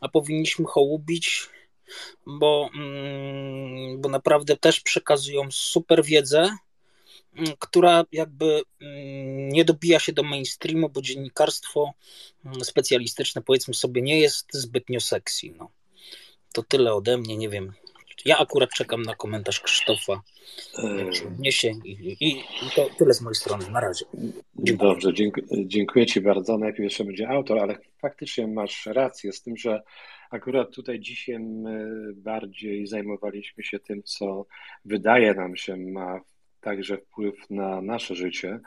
a powinniśmy hołubić bo, mm, bo naprawdę też przekazują super wiedzę, która jakby mm, nie dobija się do mainstreamu, bo dziennikarstwo specjalistyczne, powiedzmy sobie, nie jest zbytnio sexy. No. To tyle ode mnie, nie wiem. Ja akurat czekam na komentarz Krzysztofa. Się odniesie i, i, i to tyle z mojej strony. Na razie. Dziękuję. Dobrze, dziękuję Ci bardzo. Najpierw jeszcze będzie autor, ale faktycznie masz rację z tym, że akurat tutaj dzisiaj bardziej zajmowaliśmy się tym, co wydaje nam się ma także wpływ na nasze życie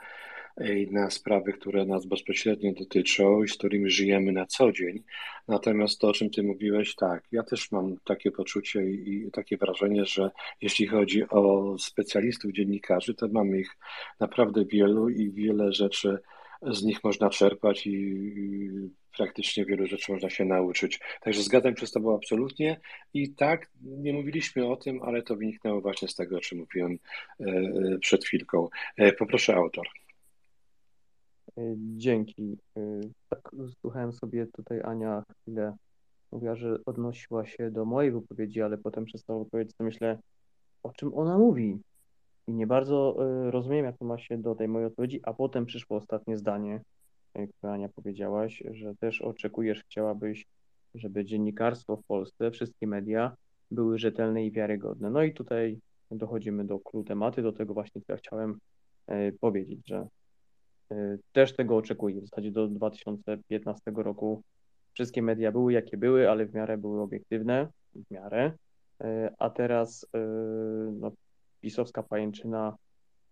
i na sprawy, które nas bezpośrednio dotyczą i z którymi żyjemy na co dzień. Natomiast to, o czym Ty mówiłeś, tak, ja też mam takie poczucie i takie wrażenie, że jeśli chodzi o specjalistów, dziennikarzy, to mamy ich naprawdę wielu i wiele rzeczy z nich można czerpać i praktycznie wielu rzeczy można się nauczyć. Także zgadzam się z Tobą absolutnie i tak, nie mówiliśmy o tym, ale to wyniknęło właśnie z tego, o czym mówiłem e, e, przed chwilką. E, poproszę autor. Dzięki. Tak, słuchałem sobie tutaj Ania chwilę mówiła, że odnosiła się do mojej wypowiedzi, ale potem przestała powiedzieć, to myślę, o czym ona mówi. I nie bardzo rozumiem, jak to ma się do tej mojej odpowiedzi, a potem przyszło ostatnie zdanie, które Ania powiedziałaś, że też oczekujesz, chciałabyś, żeby dziennikarstwo w Polsce, wszystkie media były rzetelne i wiarygodne. No i tutaj dochodzimy do kluczu tematy, do tego właśnie, co ja chciałem powiedzieć, że też tego oczekuję. W zasadzie do 2015 roku wszystkie media były jakie były, ale w miarę były obiektywne, w miarę. A teraz no, pisowska pajęczyna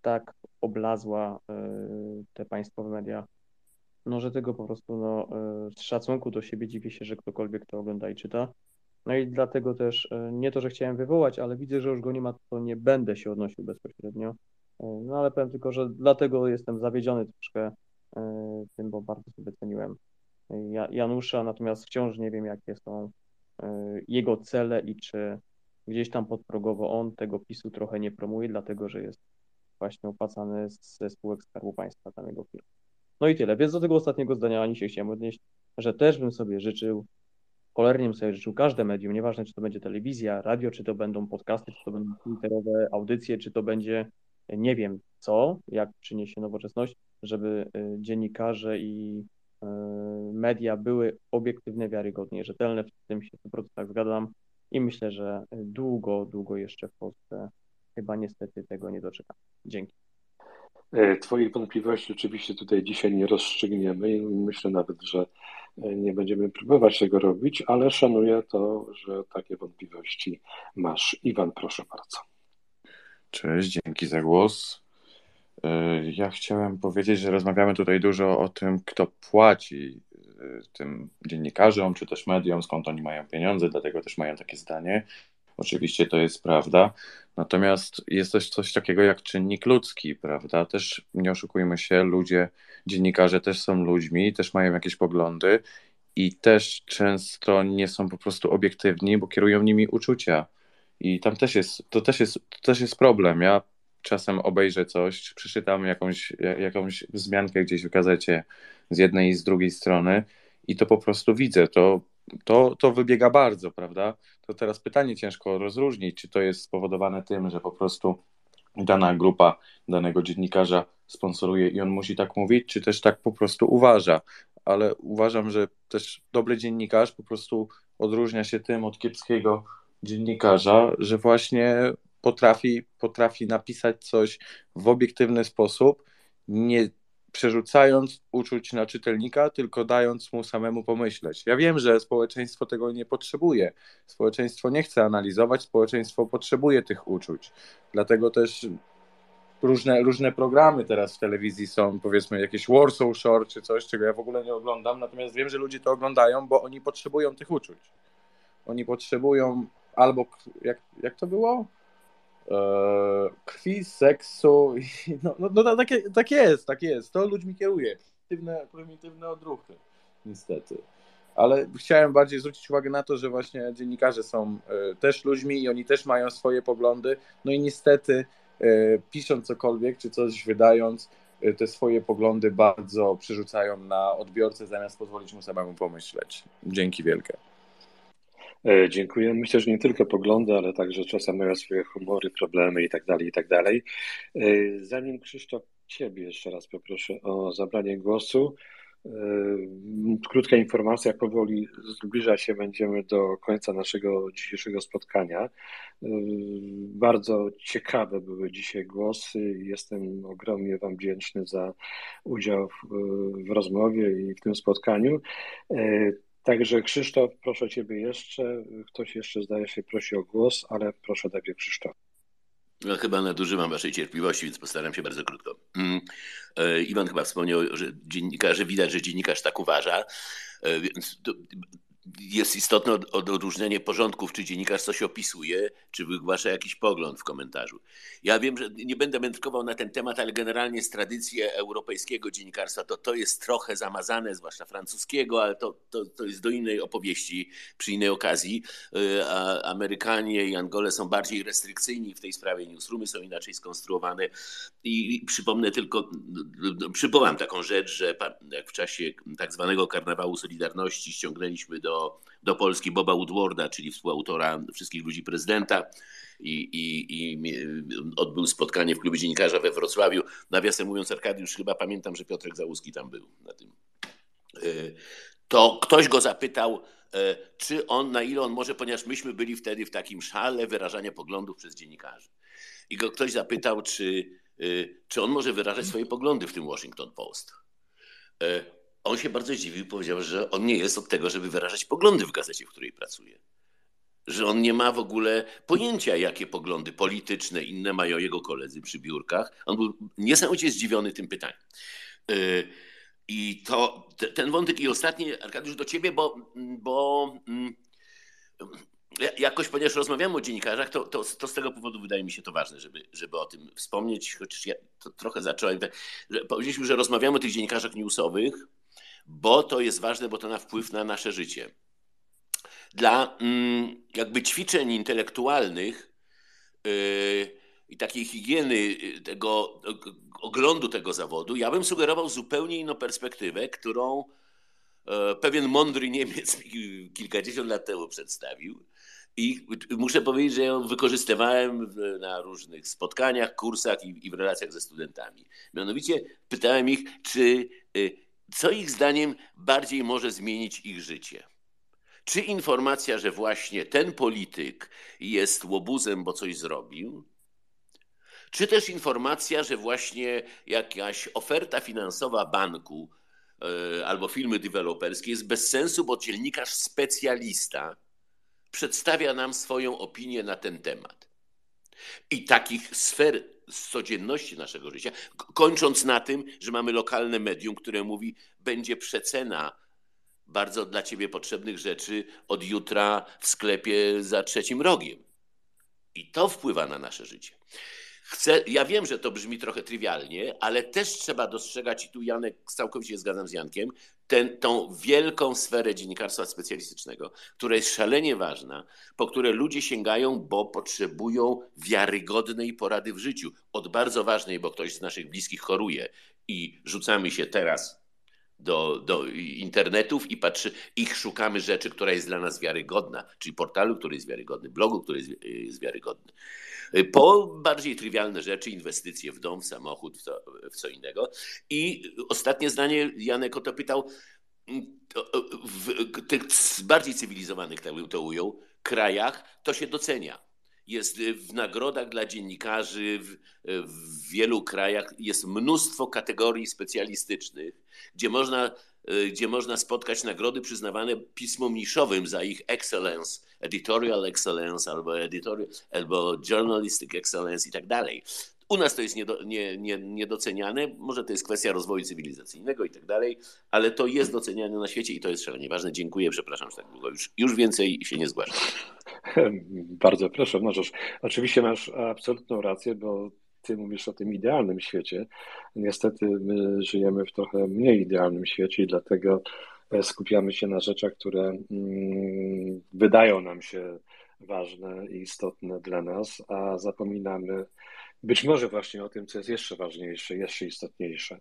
tak oblazła te państwowe media, no że tego po prostu no, z szacunku do siebie dziwię się, że ktokolwiek to ogląda i czyta. No i dlatego też nie to, że chciałem wywołać, ale widzę, że już go nie ma, to nie będę się odnosił bezpośrednio no ale powiem tylko, że dlatego jestem zawiedziony troszkę e, tym, bo bardzo sobie ceniłem Janusza, natomiast wciąż nie wiem, jakie są e, jego cele i czy gdzieś tam podprogowo on tego PiSu trochę nie promuje, dlatego że jest właśnie opłacany ze spółek Skarbu Państwa danego firmy. No i tyle. Więc do tego ostatniego zdania ani się chciałem odnieść, że też bym sobie życzył, cholernie bym sobie życzył każde medium, nieważne czy to będzie telewizja, radio, czy to będą podcasty, czy to będą twitterowe audycje, czy to będzie nie wiem co, jak przyniesie nowoczesność, żeby y, dziennikarze i y, media były obiektywne, wiarygodnie, rzetelne, w tym się 100% zgadzam i myślę, że długo, długo jeszcze w Polsce chyba niestety tego nie doczekam. Dzięki. E, Twoich wątpliwości oczywiście tutaj dzisiaj nie rozstrzygniemy i myślę nawet, że e, nie będziemy próbować tego robić, ale szanuję to, że takie wątpliwości masz. Iwan, proszę bardzo. Cześć, dzięki za głos. E, ja chciałem powiedzieć, że rozmawiamy tutaj dużo o tym, kto płaci tym dziennikarzom czy też mediom, skąd oni mają pieniądze, dlatego też mają takie zdanie. Oczywiście to jest prawda. Natomiast jest też coś takiego jak czynnik ludzki, prawda? Też nie oszukujmy się, ludzie, dziennikarze też są ludźmi, też mają jakieś poglądy i też często nie są po prostu obiektywni, bo kierują nimi uczucia. I tam też jest, to też jest, to też jest problem. Ja czasem obejrzę coś, czy przeczytam jakąś, jakąś wzmiankę gdzieś w gazecie z jednej i z drugiej strony i to po prostu widzę, to, to, to wybiega bardzo, prawda? To teraz pytanie ciężko rozróżnić, czy to jest spowodowane tym, że po prostu dana grupa danego dziennikarza sponsoruje i on musi tak mówić, czy też tak po prostu uważa. Ale uważam, że też dobry dziennikarz po prostu odróżnia się tym od kiepskiego dziennikarza, że właśnie potrafi, potrafi napisać coś w obiektywny sposób, nie przerzucając uczuć na czytelnika, tylko dając mu samemu pomyśleć. Ja wiem, że społeczeństwo tego nie potrzebuje. Społeczeństwo nie chce analizować, społeczeństwo potrzebuje tych uczuć. Dlatego też różne, różne programy teraz w telewizji są, powiedzmy jakieś Warsaw Shore czy coś, czego ja w ogóle nie oglądam, natomiast wiem, że ludzie to oglądają, bo oni potrzebują tych uczuć. Oni potrzebują albo jak, jak to było? Eee, krwi, seksu. I, no, no, no tak, tak jest, tak jest. To ludźmi kieruje. Prymitywne, prymitywne odruchy, niestety. Ale chciałem bardziej zwrócić uwagę na to, że właśnie dziennikarze są e, też ludźmi i oni też mają swoje poglądy. No i niestety, e, pisząc cokolwiek czy coś wydając, e, te swoje poglądy bardzo przerzucają na odbiorcę, zamiast pozwolić mu samemu pomyśleć. Dzięki wielkie. E, dziękuję. Myślę, że nie tylko poglądy, ale także czasem mają swoje humory, problemy i tak dalej, i tak dalej. E, zanim Krzysztof Ciebie jeszcze raz poproszę o zabranie głosu. Yy, krótka informacja, powoli zbliża się będziemy do końca naszego dzisiejszego spotkania. Bardzo ciekawe były dzisiaj głosy. Jestem ogromnie Wam wdzięczny za udział w, w rozmowie i w tym spotkaniu. Także Krzysztof, proszę Ciebie jeszcze. Ktoś jeszcze zdaje się prosi o głos, ale proszę najpierw Krzysztof. No, chyba nadużywam waszej cierpliwości, więc postaram się bardzo krótko. Mm. E, Iwan chyba wspomniał, że dziennikarze, widać, że dziennikarz tak uważa, e, więc jest istotne odróżnienie porządków, czy dziennikarz coś opisuje, czy wygłasza jakiś pogląd w komentarzu. Ja wiem, że nie będę mędrkował na ten temat, ale generalnie z tradycji europejskiego dziennikarstwa to to jest trochę zamazane, zwłaszcza francuskiego, ale to, to, to jest do innej opowieści, przy innej okazji. Y, a Amerykanie i Angole są bardziej restrykcyjni w tej sprawie, newsroomy są inaczej skonstruowane. I przypomnę tylko, przywołam taką rzecz, że jak w czasie tak zwanego karnawału Solidarności ściągnęliśmy do do, Polski Boba Woodwarda, czyli współautora Wszystkich Ludzi Prezydenta. I, i, i odbył spotkanie w klubie dziennikarza we Wrocławiu. Nawiasem mówiąc, Arkadiusz, chyba pamiętam, że Piotrek Załuski tam był na tym. E, to ktoś go zapytał, e, czy on, na ile on może, ponieważ myśmy byli wtedy w takim szale wyrażania poglądów przez dziennikarzy. I go ktoś zapytał, czy, e, czy on może wyrażać swoje poglądy w tym Washington Post on się bardzo zdziwił, powiedział, że on nie jest od tego, żeby wyrażać poglądy w gazecie, w której pracuje. Że on nie ma w ogóle pojęcia, jakie poglądy polityczne inne mają jego koledzy przy biurkach. On był niesamowicie zdziwiony tym pytaniem. Y, I to ten wątek i ostatni, Arkadiusz, do ciebie, bo, bo mm, jakoś, ponieważ rozmawiamy o dziennikarzach, to, to, to, z tego powodu wydaje mi się to ważne, żeby, żeby o tym wspomnieć, chociaż ja to trochę zacząłem. Że powiedzieliśmy, że rozmawiamy o tych dziennikarzach newsowych, bo to jest ważne, bo to ma wpływ na nasze życie. Dla mm, jakby ćwiczeń intelektualnych yy, i takiej higieny yy, tego oglądu tego zawodu, ja bym sugerował zupełnie inną perspektywę, którą yy, pewien mądry Niemiec kilkadziesiąt lat temu przedstawił. I muszę powiedzieć, że ją wykorzystywałem na różnych spotkaniach, kursach i, w relacjach ze studentami. Mianowicie pytałem ich, czy co ich zdaniem bardziej może zmienić ich życie? Czy informacja, że właśnie ten polityk jest łobuzem, bo coś zrobił? Czy też informacja, że właśnie jakaś oferta finansowa banku yy, albo firmy deweloperskie jest bez sensu, bo dziennikarz specjalista przedstawia nam swoją opinię na ten temat. I takich sfer z codzienności naszego życia, kończąc na tym, że mamy lokalne medium, które mówi, będzie przecena bardzo dla ciebie potrzebnych rzeczy od jutra w sklepie za trzecim rogiem. I to wpływa na nasze życie. Chcę, ja wiem, że to brzmi trochę trywialnie, ale też trzeba dostrzegać, i tu Janek, całkowicie się zgadzam z Jankiem, ten, tą wielką sferę dziennikarstwa specjalistycznego, która jest szalenie ważna, po które ludzie sięgają, bo potrzebują wiarygodnej porady w życiu. Od bardzo ważnej, bo ktoś z naszych bliskich choruje i rzucamy się teraz do, do internetów i patrzy, ich szukamy rzeczy, która jest dla nas wiarygodna, czyli portalu, który jest wiarygodny, blogu, który jest, jest wiarygodny. Po bardziej trywialne rzeczy, inwestycje w dom, w samochód, w co, w co innego. I ostatnie zdanie, Janek o to pytał, w tych bardziej cywilizowanych, tak bym to ujął, krajach to się docenia. Jest w nagrodach dla dziennikarzy w, w wielu krajach jest mnóstwo kategorii specjalistycznych, gdzie można Y, gdzie można spotkać nagrody przyznawane pismom niszowym za ich excellence, editorial excellence albo, editorial, albo journalistic excellence i tak dalej. U nas to jest niedo, nie, nie, niedoceniane, może to jest kwestia rozwoju cywilizacyjnego i tak dalej, ale to jest doceniane na świecie i to jest szalenie ważne. Dziękuję, przepraszam, że tak długo. Już, już więcej się nie zgłaszam. Bardzo proszę, możesz. Oczywiście masz absolutną rację, bo ty mówisz o tym idealnym świecie. Niestety my żyjemy w trochę mniej idealnym świecie i dlatego e, skupiamy się na rzeczach, które mm, wydają nam się ważne i istotne dla nas, a zapominamy być może właśnie o tym, co jest jeszcze ważniejsze, jeszcze istotniejsze.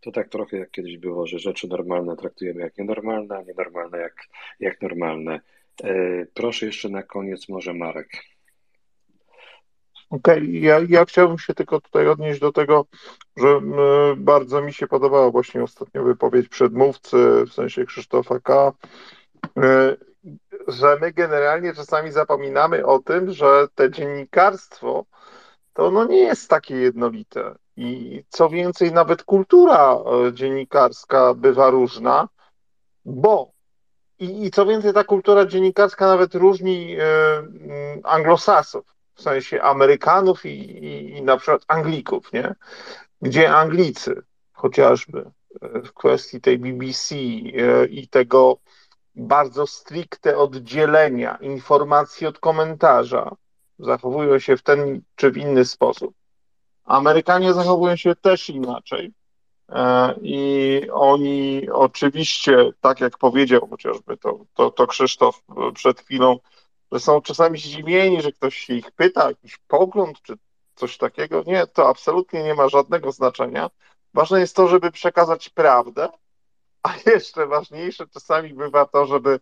To tak trochę jak kiedyś było, że rzeczy normalne traktujemy jak nienormalne, a nienormalne jak, jak normalne. Proszę jeszcze na koniec może Marek. Okej, okay. ja, ja chciałbym się tylko tutaj odnieść do tego, że bardzo mi się podobała właśnie ostatnio wypowiedź przedmówcy, w sensie Krzysztofa K., że my generalnie czasami zapominamy o tym, że te dziennikarstwo to no nie jest takie jednolite. I co więcej, nawet kultura e, dziennikarska bywa różna, bo i, i co więcej, ta kultura dziennikarska nawet różni y, anglosasów, w sensie Amerykanów i, i, i na przykład Anglików, nie? Gdzie Anglicy chociażby w kwestii tej BBC y, i tego bardzo stricte oddzielenia informacji od komentarza zachowują się w ten czy w inny sposób. Amerykanie zachowują się też inaczej. E, I oni oczywiście, tak jak powiedział chociażby to, to, to Krzysztof przed chwilą, że są czasami zdziwieni, że ktoś ich pyta, jakiś pogląd czy coś takiego. Nie, to absolutnie nie ma żadnego znaczenia. Ważne jest to, żeby przekazać prawdę, a jeszcze ważniejsze czasami bywa to, żeby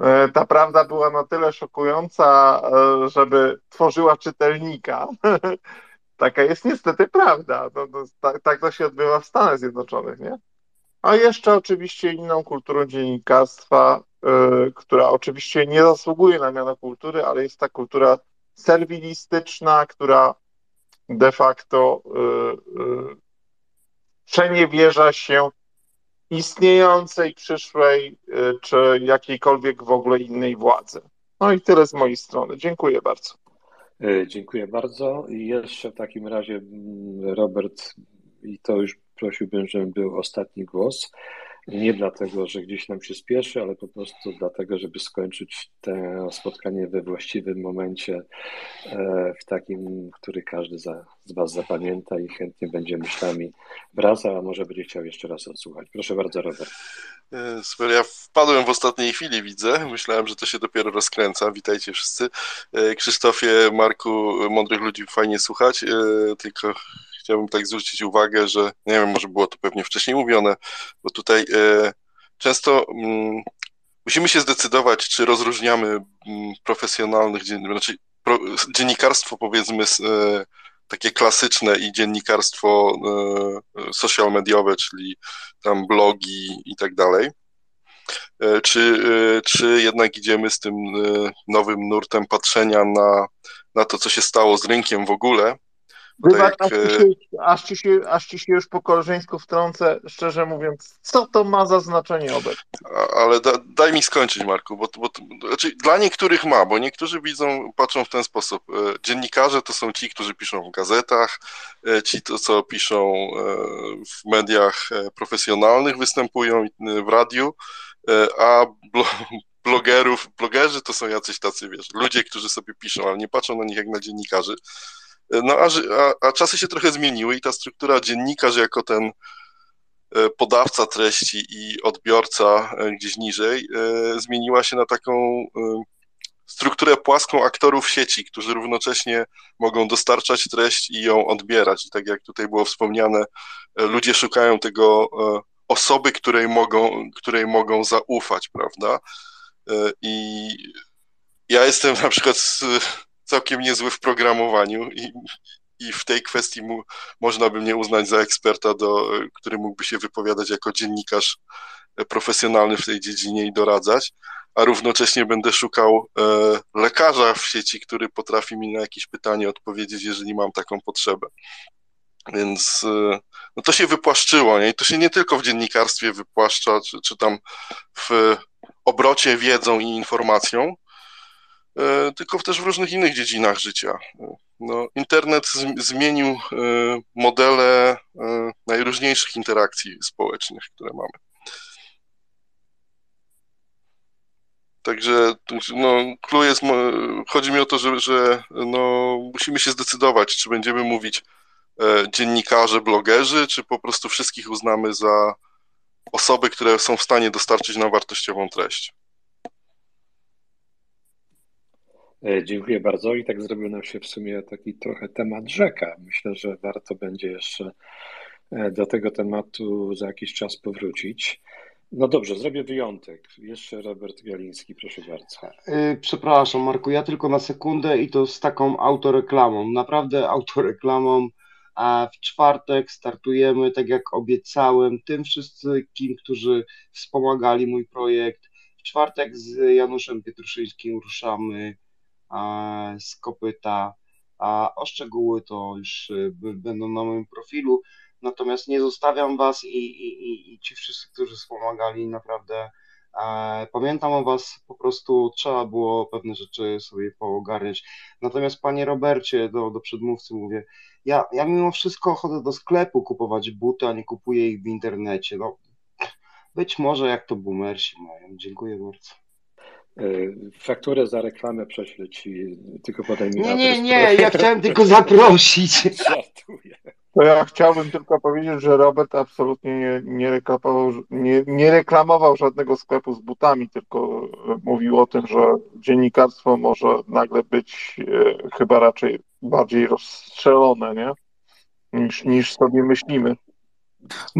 e, ta prawda była na tyle szokująca, e, żeby tworzyła czytelnika. Taka jest niestety prawda. No, no, tak, tak to się odbywa w Stanach Zjednoczonych, nie? A jeszcze oczywiście inną kulturą dziennikarstwa, y, która oczywiście nie zasługuje na miano kultury, ale jest ta kultura serwilistyczna, która de facto y, y, przeniewierza się istniejącej, przyszłej, czy jakiejkolwiek w ogóle innej władzy. No i tyle z mojej strony. Dziękuję bardzo. Dziękuję bardzo. I jeszcze w takim razie mm, Robert, i to już prosiłbym, żeby był ostatni głos. Nie dlatego, że gdzieś nam się spieszy, ale po prostu dlatego, żeby skończyć to spotkanie we właściwym momencie, e, w takim, który każdy z Was zapamięta i chętnie będzie myślami wracał, a może będzie chciał jeszcze raz odsłuchać. Proszę bardzo, Robert. E, super, ja wpadłem w ostatniej chwili, widzę. Myślałem, że to się dopiero rozkręca. Witajcie wszyscy. E, Krzysztofie, Marku, mądrych ludzi fajnie słuchać, tylko chciałbym tak zwrócić uwagę, że nie wiem, może było to pewnie wcześniej mówione, bo tutaj e, często mm, musimy się zdecydować, czy rozróżniamy mm, profesjonalnych, znaczy pro, dziennikarstwo powiedzmy e, takie klasyczne i dziennikarstwo e, social mediowe, czyli tam blogi i tak dalej. E, czy, e, czy jednak idziemy z tym e, nowym nurtem patrzenia na, na to, co się stało z rynkiem w ogóle, Wybacz, aż, ci się, aż, ci się, aż ci się już po koleżeńsku wtrącę, szczerze mówiąc, co to ma za znaczenie obecnie? Ale da, daj mi skończyć, Marku, bo, bo znaczy, dla niektórych ma, bo niektórzy widzą, patrzą w ten sposób. E, dziennikarze to są ci, którzy piszą w gazetach, e, ci, to, co piszą e, w mediach profesjonalnych, występują w radiu, a blogerów, blogerzy to są jacyś tacy, wiesz, ludzie, którzy sobie piszą, ale nie patrzą na nich jak na dziennikarzy. No a, a, a czasy się trochę zmieniły i ta struktura dziennikarz jako ten e, podawca treści i odbiorca e, gdzieś niżej e, zmieniła się na taką strukturę płaską aktorów sieci, którzy równocześnie mogą dostarczać treść i ją odbierać. I tak jak tutaj było wspomniane, ludzie szukają tego osoby, której mogą, której mogą zaufać, prawda? I ja jestem na przykład całkiem niezły w programowaniu i, i w tej kwestii mu, można by mnie uznać za eksperta, do, który mógłby się wypowiadać jako dziennikarz profesjonalny w tej dziedzinie i doradzać, a równocześnie będę szukał e, lekarza w sieci, który potrafi mi na jakieś pytanie odpowiedzieć, jeżeli mam taką potrzebę. Więc e, no to się wypłaszczyło, nie? I to się nie tylko w dziennikarstwie wypłaszcza, czy, czy tam w obrocie wiedzą i informacją, E, tylko też w różnych innych dziedzinach życia. No, internet zmienił e, modele e, najróżniejszych interakcji społecznych, które mamy. Także no, clue jest, chodzi mi o to, że, że no, musimy się zdecydować, czy będziemy mówić dziennikarze, blogerzy, czy po prostu wszystkich uznamy za osoby, które są w stanie dostarczyć nam wartościową treść. E, dziękuję bardzo i tak zrobił nam się w sumie taki trochę temat rzeka. Myślę, że warto będzie jeszcze e, do tego tematu za jakiś czas powrócić. No dobrze, zrobię wyjątek. Jeszcze Robert Galiński, proszę bardzo. Yy, Przepraszam, Marku, ja tylko na sekundę i to z taką autoreklamą. Naprawdę autoreklamą. A w czwartek startujemy, tak jak obiecałem, tym wszystkim, którzy wspomagali mój projekt. W czwartek z Januszem Pietruszyńskim ruszamy e, z kopyta, a o szczegóły to już b- będą na moim profilu. Natomiast nie zostawiam Was i, i, i, i ci wszyscy, którzy wspomagali, naprawdę e, pamiętam o Was, po prostu trzeba było pewne rzeczy sobie poogarniać. Natomiast Panie Robercie, do, do przedmówcy mówię, ja, ja mimo wszystko chodzę do sklepu kupować buty, a nie kupuję ich w internecie. No, być może jak to boomersi mają. Dziękuję bardzo. Yy, Fakturę za reklamę prześlę Ci, tylko podaj mi Nie, adres. nie, nie, ja chciałem tylko zaprosić. Żartuję. To ja chciałbym tylko powiedzieć, że Robert absolutnie nie, nie, reklamował, nie, nie reklamował żadnego sklepu z butami, tylko mówił o tym, że dziennikarstwo może nagle być e, chyba raczej bardziej rozstrzelone, nie? Niż, niż sobie myślimy.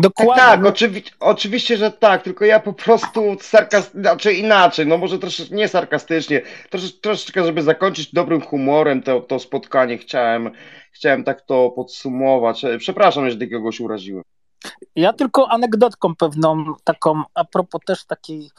Tak, tak, oczywi oczywiście, że tak, tylko ja po prostu sarkastycznie, znaczy inaczej, no może troszeczkę nie sarkastycznie, trosz, troszeczkę, żeby zakończyć dobrym humorem to, to spotkanie, chciałem, chciałem tak to podsumować. Przepraszam, jeżeli kogoś uraziłem. Ja tylko anegdotką pewną, taką a propos też takiej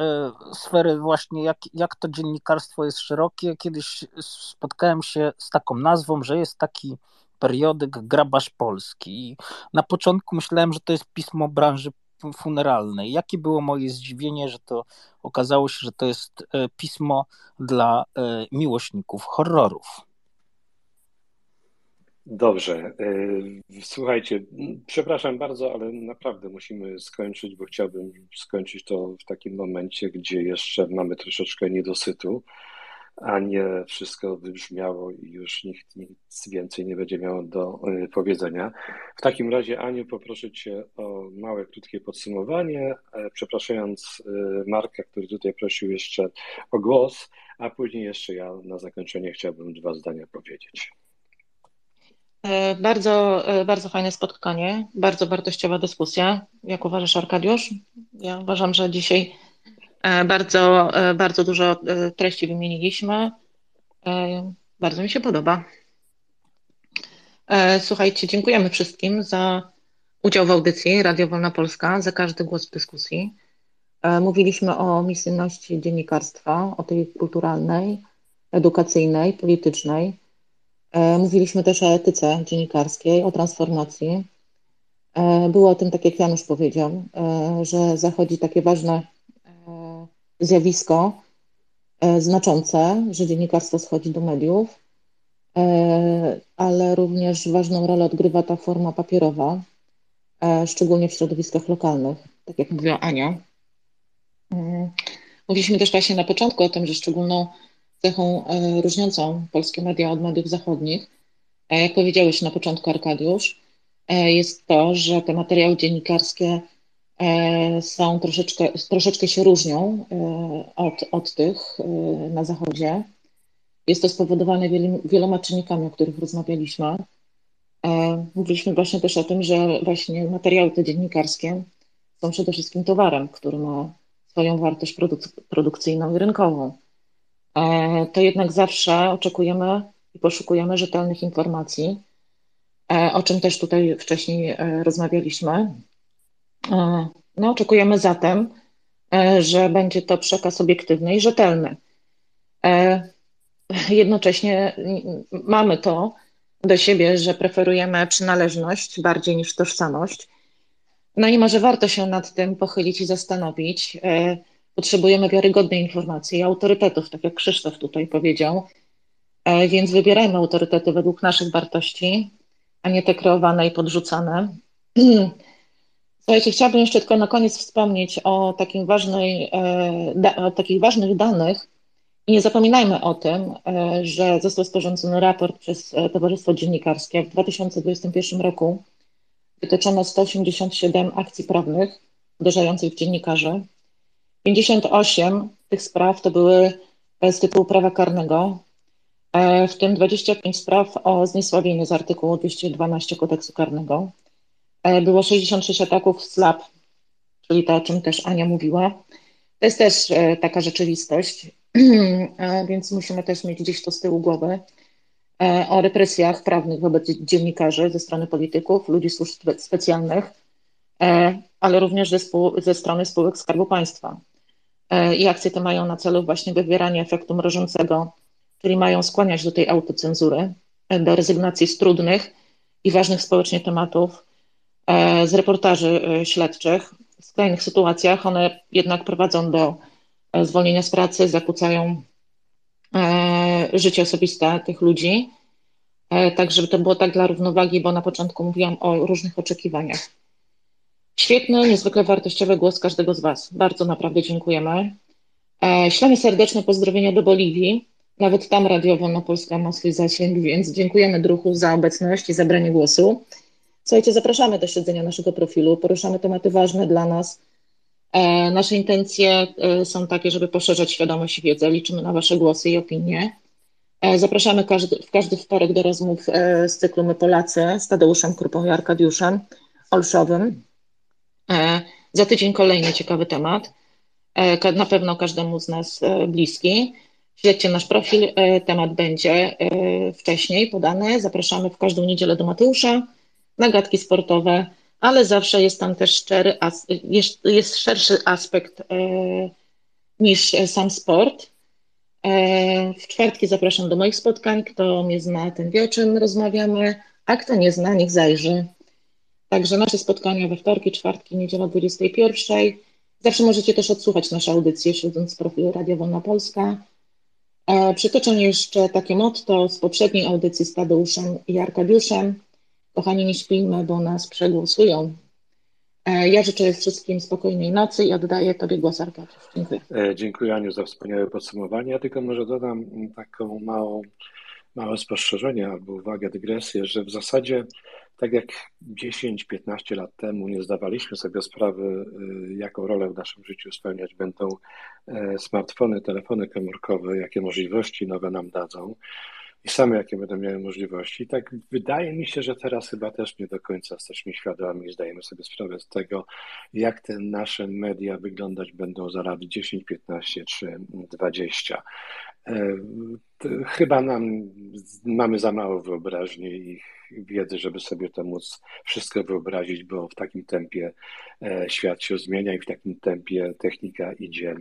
e, sfery właśnie, jak, jak to dziennikarstwo jest szerokie. Kiedyś spotkałem się z taką nazwą, że jest taki periodyk Grabarz Polski. Na początku myślałem, że to jest pismo branży funeralnej. Jakie było moje zdziwienie, że to okazało się, że to jest e, pismo dla e, miłośników horrorów. Dobrze. Yy, Słuchajcie, przepraszam bardzo, ale naprawdę musimy skończyć, bo chciałbym skończyć to w takim momencie, gdzie jeszcze mamy troszeczkę niedosytu, a nie wszystko wybrzmiało i już nikt nic więcej nie będzie miał do yy, powiedzenia. W takim razie, Aniu, poproszę Cię o małe, krótkie podsumowanie, e, przepraszając yy, Marka, który tutaj prosił jeszcze o głos, a później jeszcze ja na zakończenie chciałbym dwa zdania powiedzieć. E, Bardzo, e, bardzo fajne spotkanie, bardzo wartościowa dyskusja. Jak uważasz, Arkadiusz? Ja uważam, że dzisiaj bardzo, e, bardzo dużo e, treści wymieniliśmy. E, Bardzo mi się podoba. E, Słuchajcie, dziękujemy wszystkim za udział w audycji Radio Wolna Polska, za każdy głos w dyskusji. E, Mówiliśmy o misyjności dziennikarstwa, o tej kulturalnej, edukacyjnej, politycznej. E, Mówiliśmy też o etyce dziennikarskiej, o transformacji. E, Było o tym, tak jak Janusz powiedział, e, że zachodzi takie ważne e, zjawisko, e, znaczące, że dziennikarstwo schodzi do mediów, e, ale również ważną rolę odgrywa ta forma papierowa, e, szczególnie w środowiskach lokalnych, tak jak mówiła Ania. Mm. Mówiliśmy też właśnie na początku o tym, że szczególną cechą różniącą polskie media od mediów zachodnich, jak powiedziałeś na początku, Arkadiusz, jest to, że te materiały dziennikarskie są troszeczkę, troszeczkę się różnią e, od, od tych e, na zachodzie. Jest to spowodowane wieloma czynnikami, o których rozmawialiśmy. E, Mówiliśmy właśnie też o tym, że właśnie materiały te dziennikarskie są przede wszystkim towarem, który ma swoją wartość produk- produkcyjną i rynkową. E, To jednak zawsze oczekujemy i poszukujemy rzetelnych informacji, e, o czym też tutaj wcześniej e, rozmawialiśmy. E, No, oczekujemy zatem, e, że będzie to przekaz obiektywny i rzetelny. E, Jednocześnie mamy to do siebie, że preferujemy przynależność bardziej niż tożsamość. No i może warto się nad tym pochylić i zastanowić. Potrzebujemy wiarygodnej informacji i autorytetów, tak jak Krzysztof tutaj powiedział, więc wybierajmy autorytety według naszych wartości, a nie te kreowane i podrzucane. Słuchajcie, chciałabym jeszcze tylko na koniec wspomnieć o, takim ważnej, e, o takich ważnych danych i nie zapominajmy o tym, e, że został sporządzony raport przez e, Towarzystwo Dziennikarskie. W 2021 roku wytyczono 187 akcji prawnych uderzających w dziennikarzy. 58 tych spraw to były z tytułu prawa karnego, w tym 25 spraw o zniesławienie z artykułu 212 kodeksu karnego. E, Było 66 ataków SLAP, czyli to, o czym też Ania mówiła. To jest też e, taka rzeczywistość, więc musimy też mieć gdzieś to z tyłu głowy e, o represjach prawnych wobec dziennikarzy ze strony polityków, ludzi służb specjalnych, ale również ze, ze strony spółek Skarbu Państwa. I akcje te mają na celu właśnie wywieranie efektu mrożącego, czyli mają skłaniać do tej autocenzury, do rezygnacji z trudnych i ważnych społecznie tematów, z reportaży śledczych, w skrajnych sytuacjach one jednak prowadzą do e, zwolnienia z pracy, zakłócają e, życie osobiste tych ludzi. E, tak, żeby to było tak dla równowagi, bo na początku mówiłam o różnych oczekiwaniach. Świetny, niezwykle wartościowy głos każdego z Was. Bardzo naprawdę dziękujemy. Ślemy serdeczne pozdrowienia do Boliwii. Nawet tam Radio Wolnopolska ma swój zasięg, więc dziękujemy druhu za obecność i zabranie głosu. Słuchajcie, zapraszamy do śledzenia naszego profilu, poruszamy tematy ważne dla nas. E, nasze intencje e, są takie, żeby poszerzać świadomość i wiedzę. Liczymy na Wasze głosy i opinie. E, zapraszamy każdy, w każdy wtorek do rozmów z cyklu My Polacy z Tadeuszem Krupą i Arkadiuszem Olszowym. Za tydzień kolejny ciekawy temat, na pewno każdemu z nas bliski. Śledźcie nasz profil, temat będzie wcześniej podany. Zapraszamy w każdą niedzielę do Mateusza nagadki sportowe, ale zawsze jest tam też szczery, jest, jest szerszy aspekt e, niż sam sport. E, w czwartki zapraszam do moich spotkań. Kto mnie zna, ten wie, o czym rozmawiamy, a kto nie zna, niech zajrzy. Także nasze spotkania we wtorki, czwartki, niedziela 21. Zawsze możecie też odsłuchać nasze audycje, śledząc profil Radio Wolna Polska. E, przytoczę jeszcze takie motto z poprzedniej audycji z Tadeuszem i Arkadiuszem. Kochani, nie śpijmy, bo nas przegłosują. E, ja życzę wszystkim spokojnej nocy i oddaję Tobie głos, Arkadiusz. Dziękuję. E, dziękuję Aniu za wspaniałe podsumowanie. Ja tylko może dodam taką małą, małe spostrzeżenie albo uwagę, dygresję, że w zasadzie tak jak 10-15 lat temu nie zdawaliśmy sobie sprawy, e, jaką rolę w naszym życiu spełniać będą smartfony, telefony komórkowe, jakie możliwości nowe nam dadzą i same jakie będą miały możliwości. Tak wydaje mi się, że teraz chyba też nie do końca jesteśmy świadomi i zdajemy sobie sprawę z tego, jak te nasze media wyglądać będą za lat 10, 15 czy 20. Chyba nam mamy za mało wyobraźni i wiedzy, żeby sobie to móc wszystko wyobrazić, bo w takim tempie e, świat się zmienia i w takim tempie technika idzie,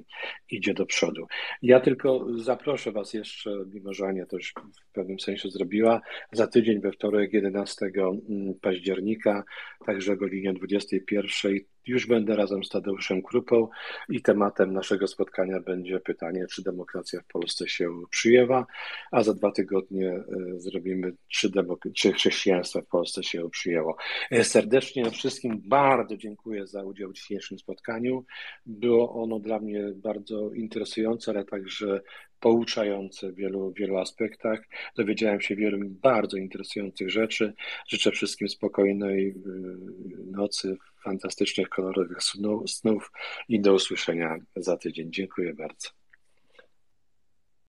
idzie do przodu. Ja tylko zaproszę Was jeszcze, mimo że Ania to już w pewnym sensie zrobiła, za tydzień we wtorek 11 mm, października, także o godzinie 21 już będę razem z Tadeuszem Krupą i tematem naszego spotkania będzie pytanie, czy demokracja w Polsce się przyjęła, a za dwa tygodnie e, zrobimy, czy, demok- czy chrześcijaństwo w Polsce się przyjęło. E, serdecznie wszystkim bardzo dziękuję za udział w dzisiejszym spotkaniu. Było ono dla mnie bardzo interesujące, ale także pouczające w wielu, wielu aspektach. Dowiedziałem się wielu bardzo interesujących rzeczy. Życzę wszystkim spokojnej y, nocy, fantastycznych, kolorowych snów i do usłyszenia za tydzień. Dziękuję bardzo.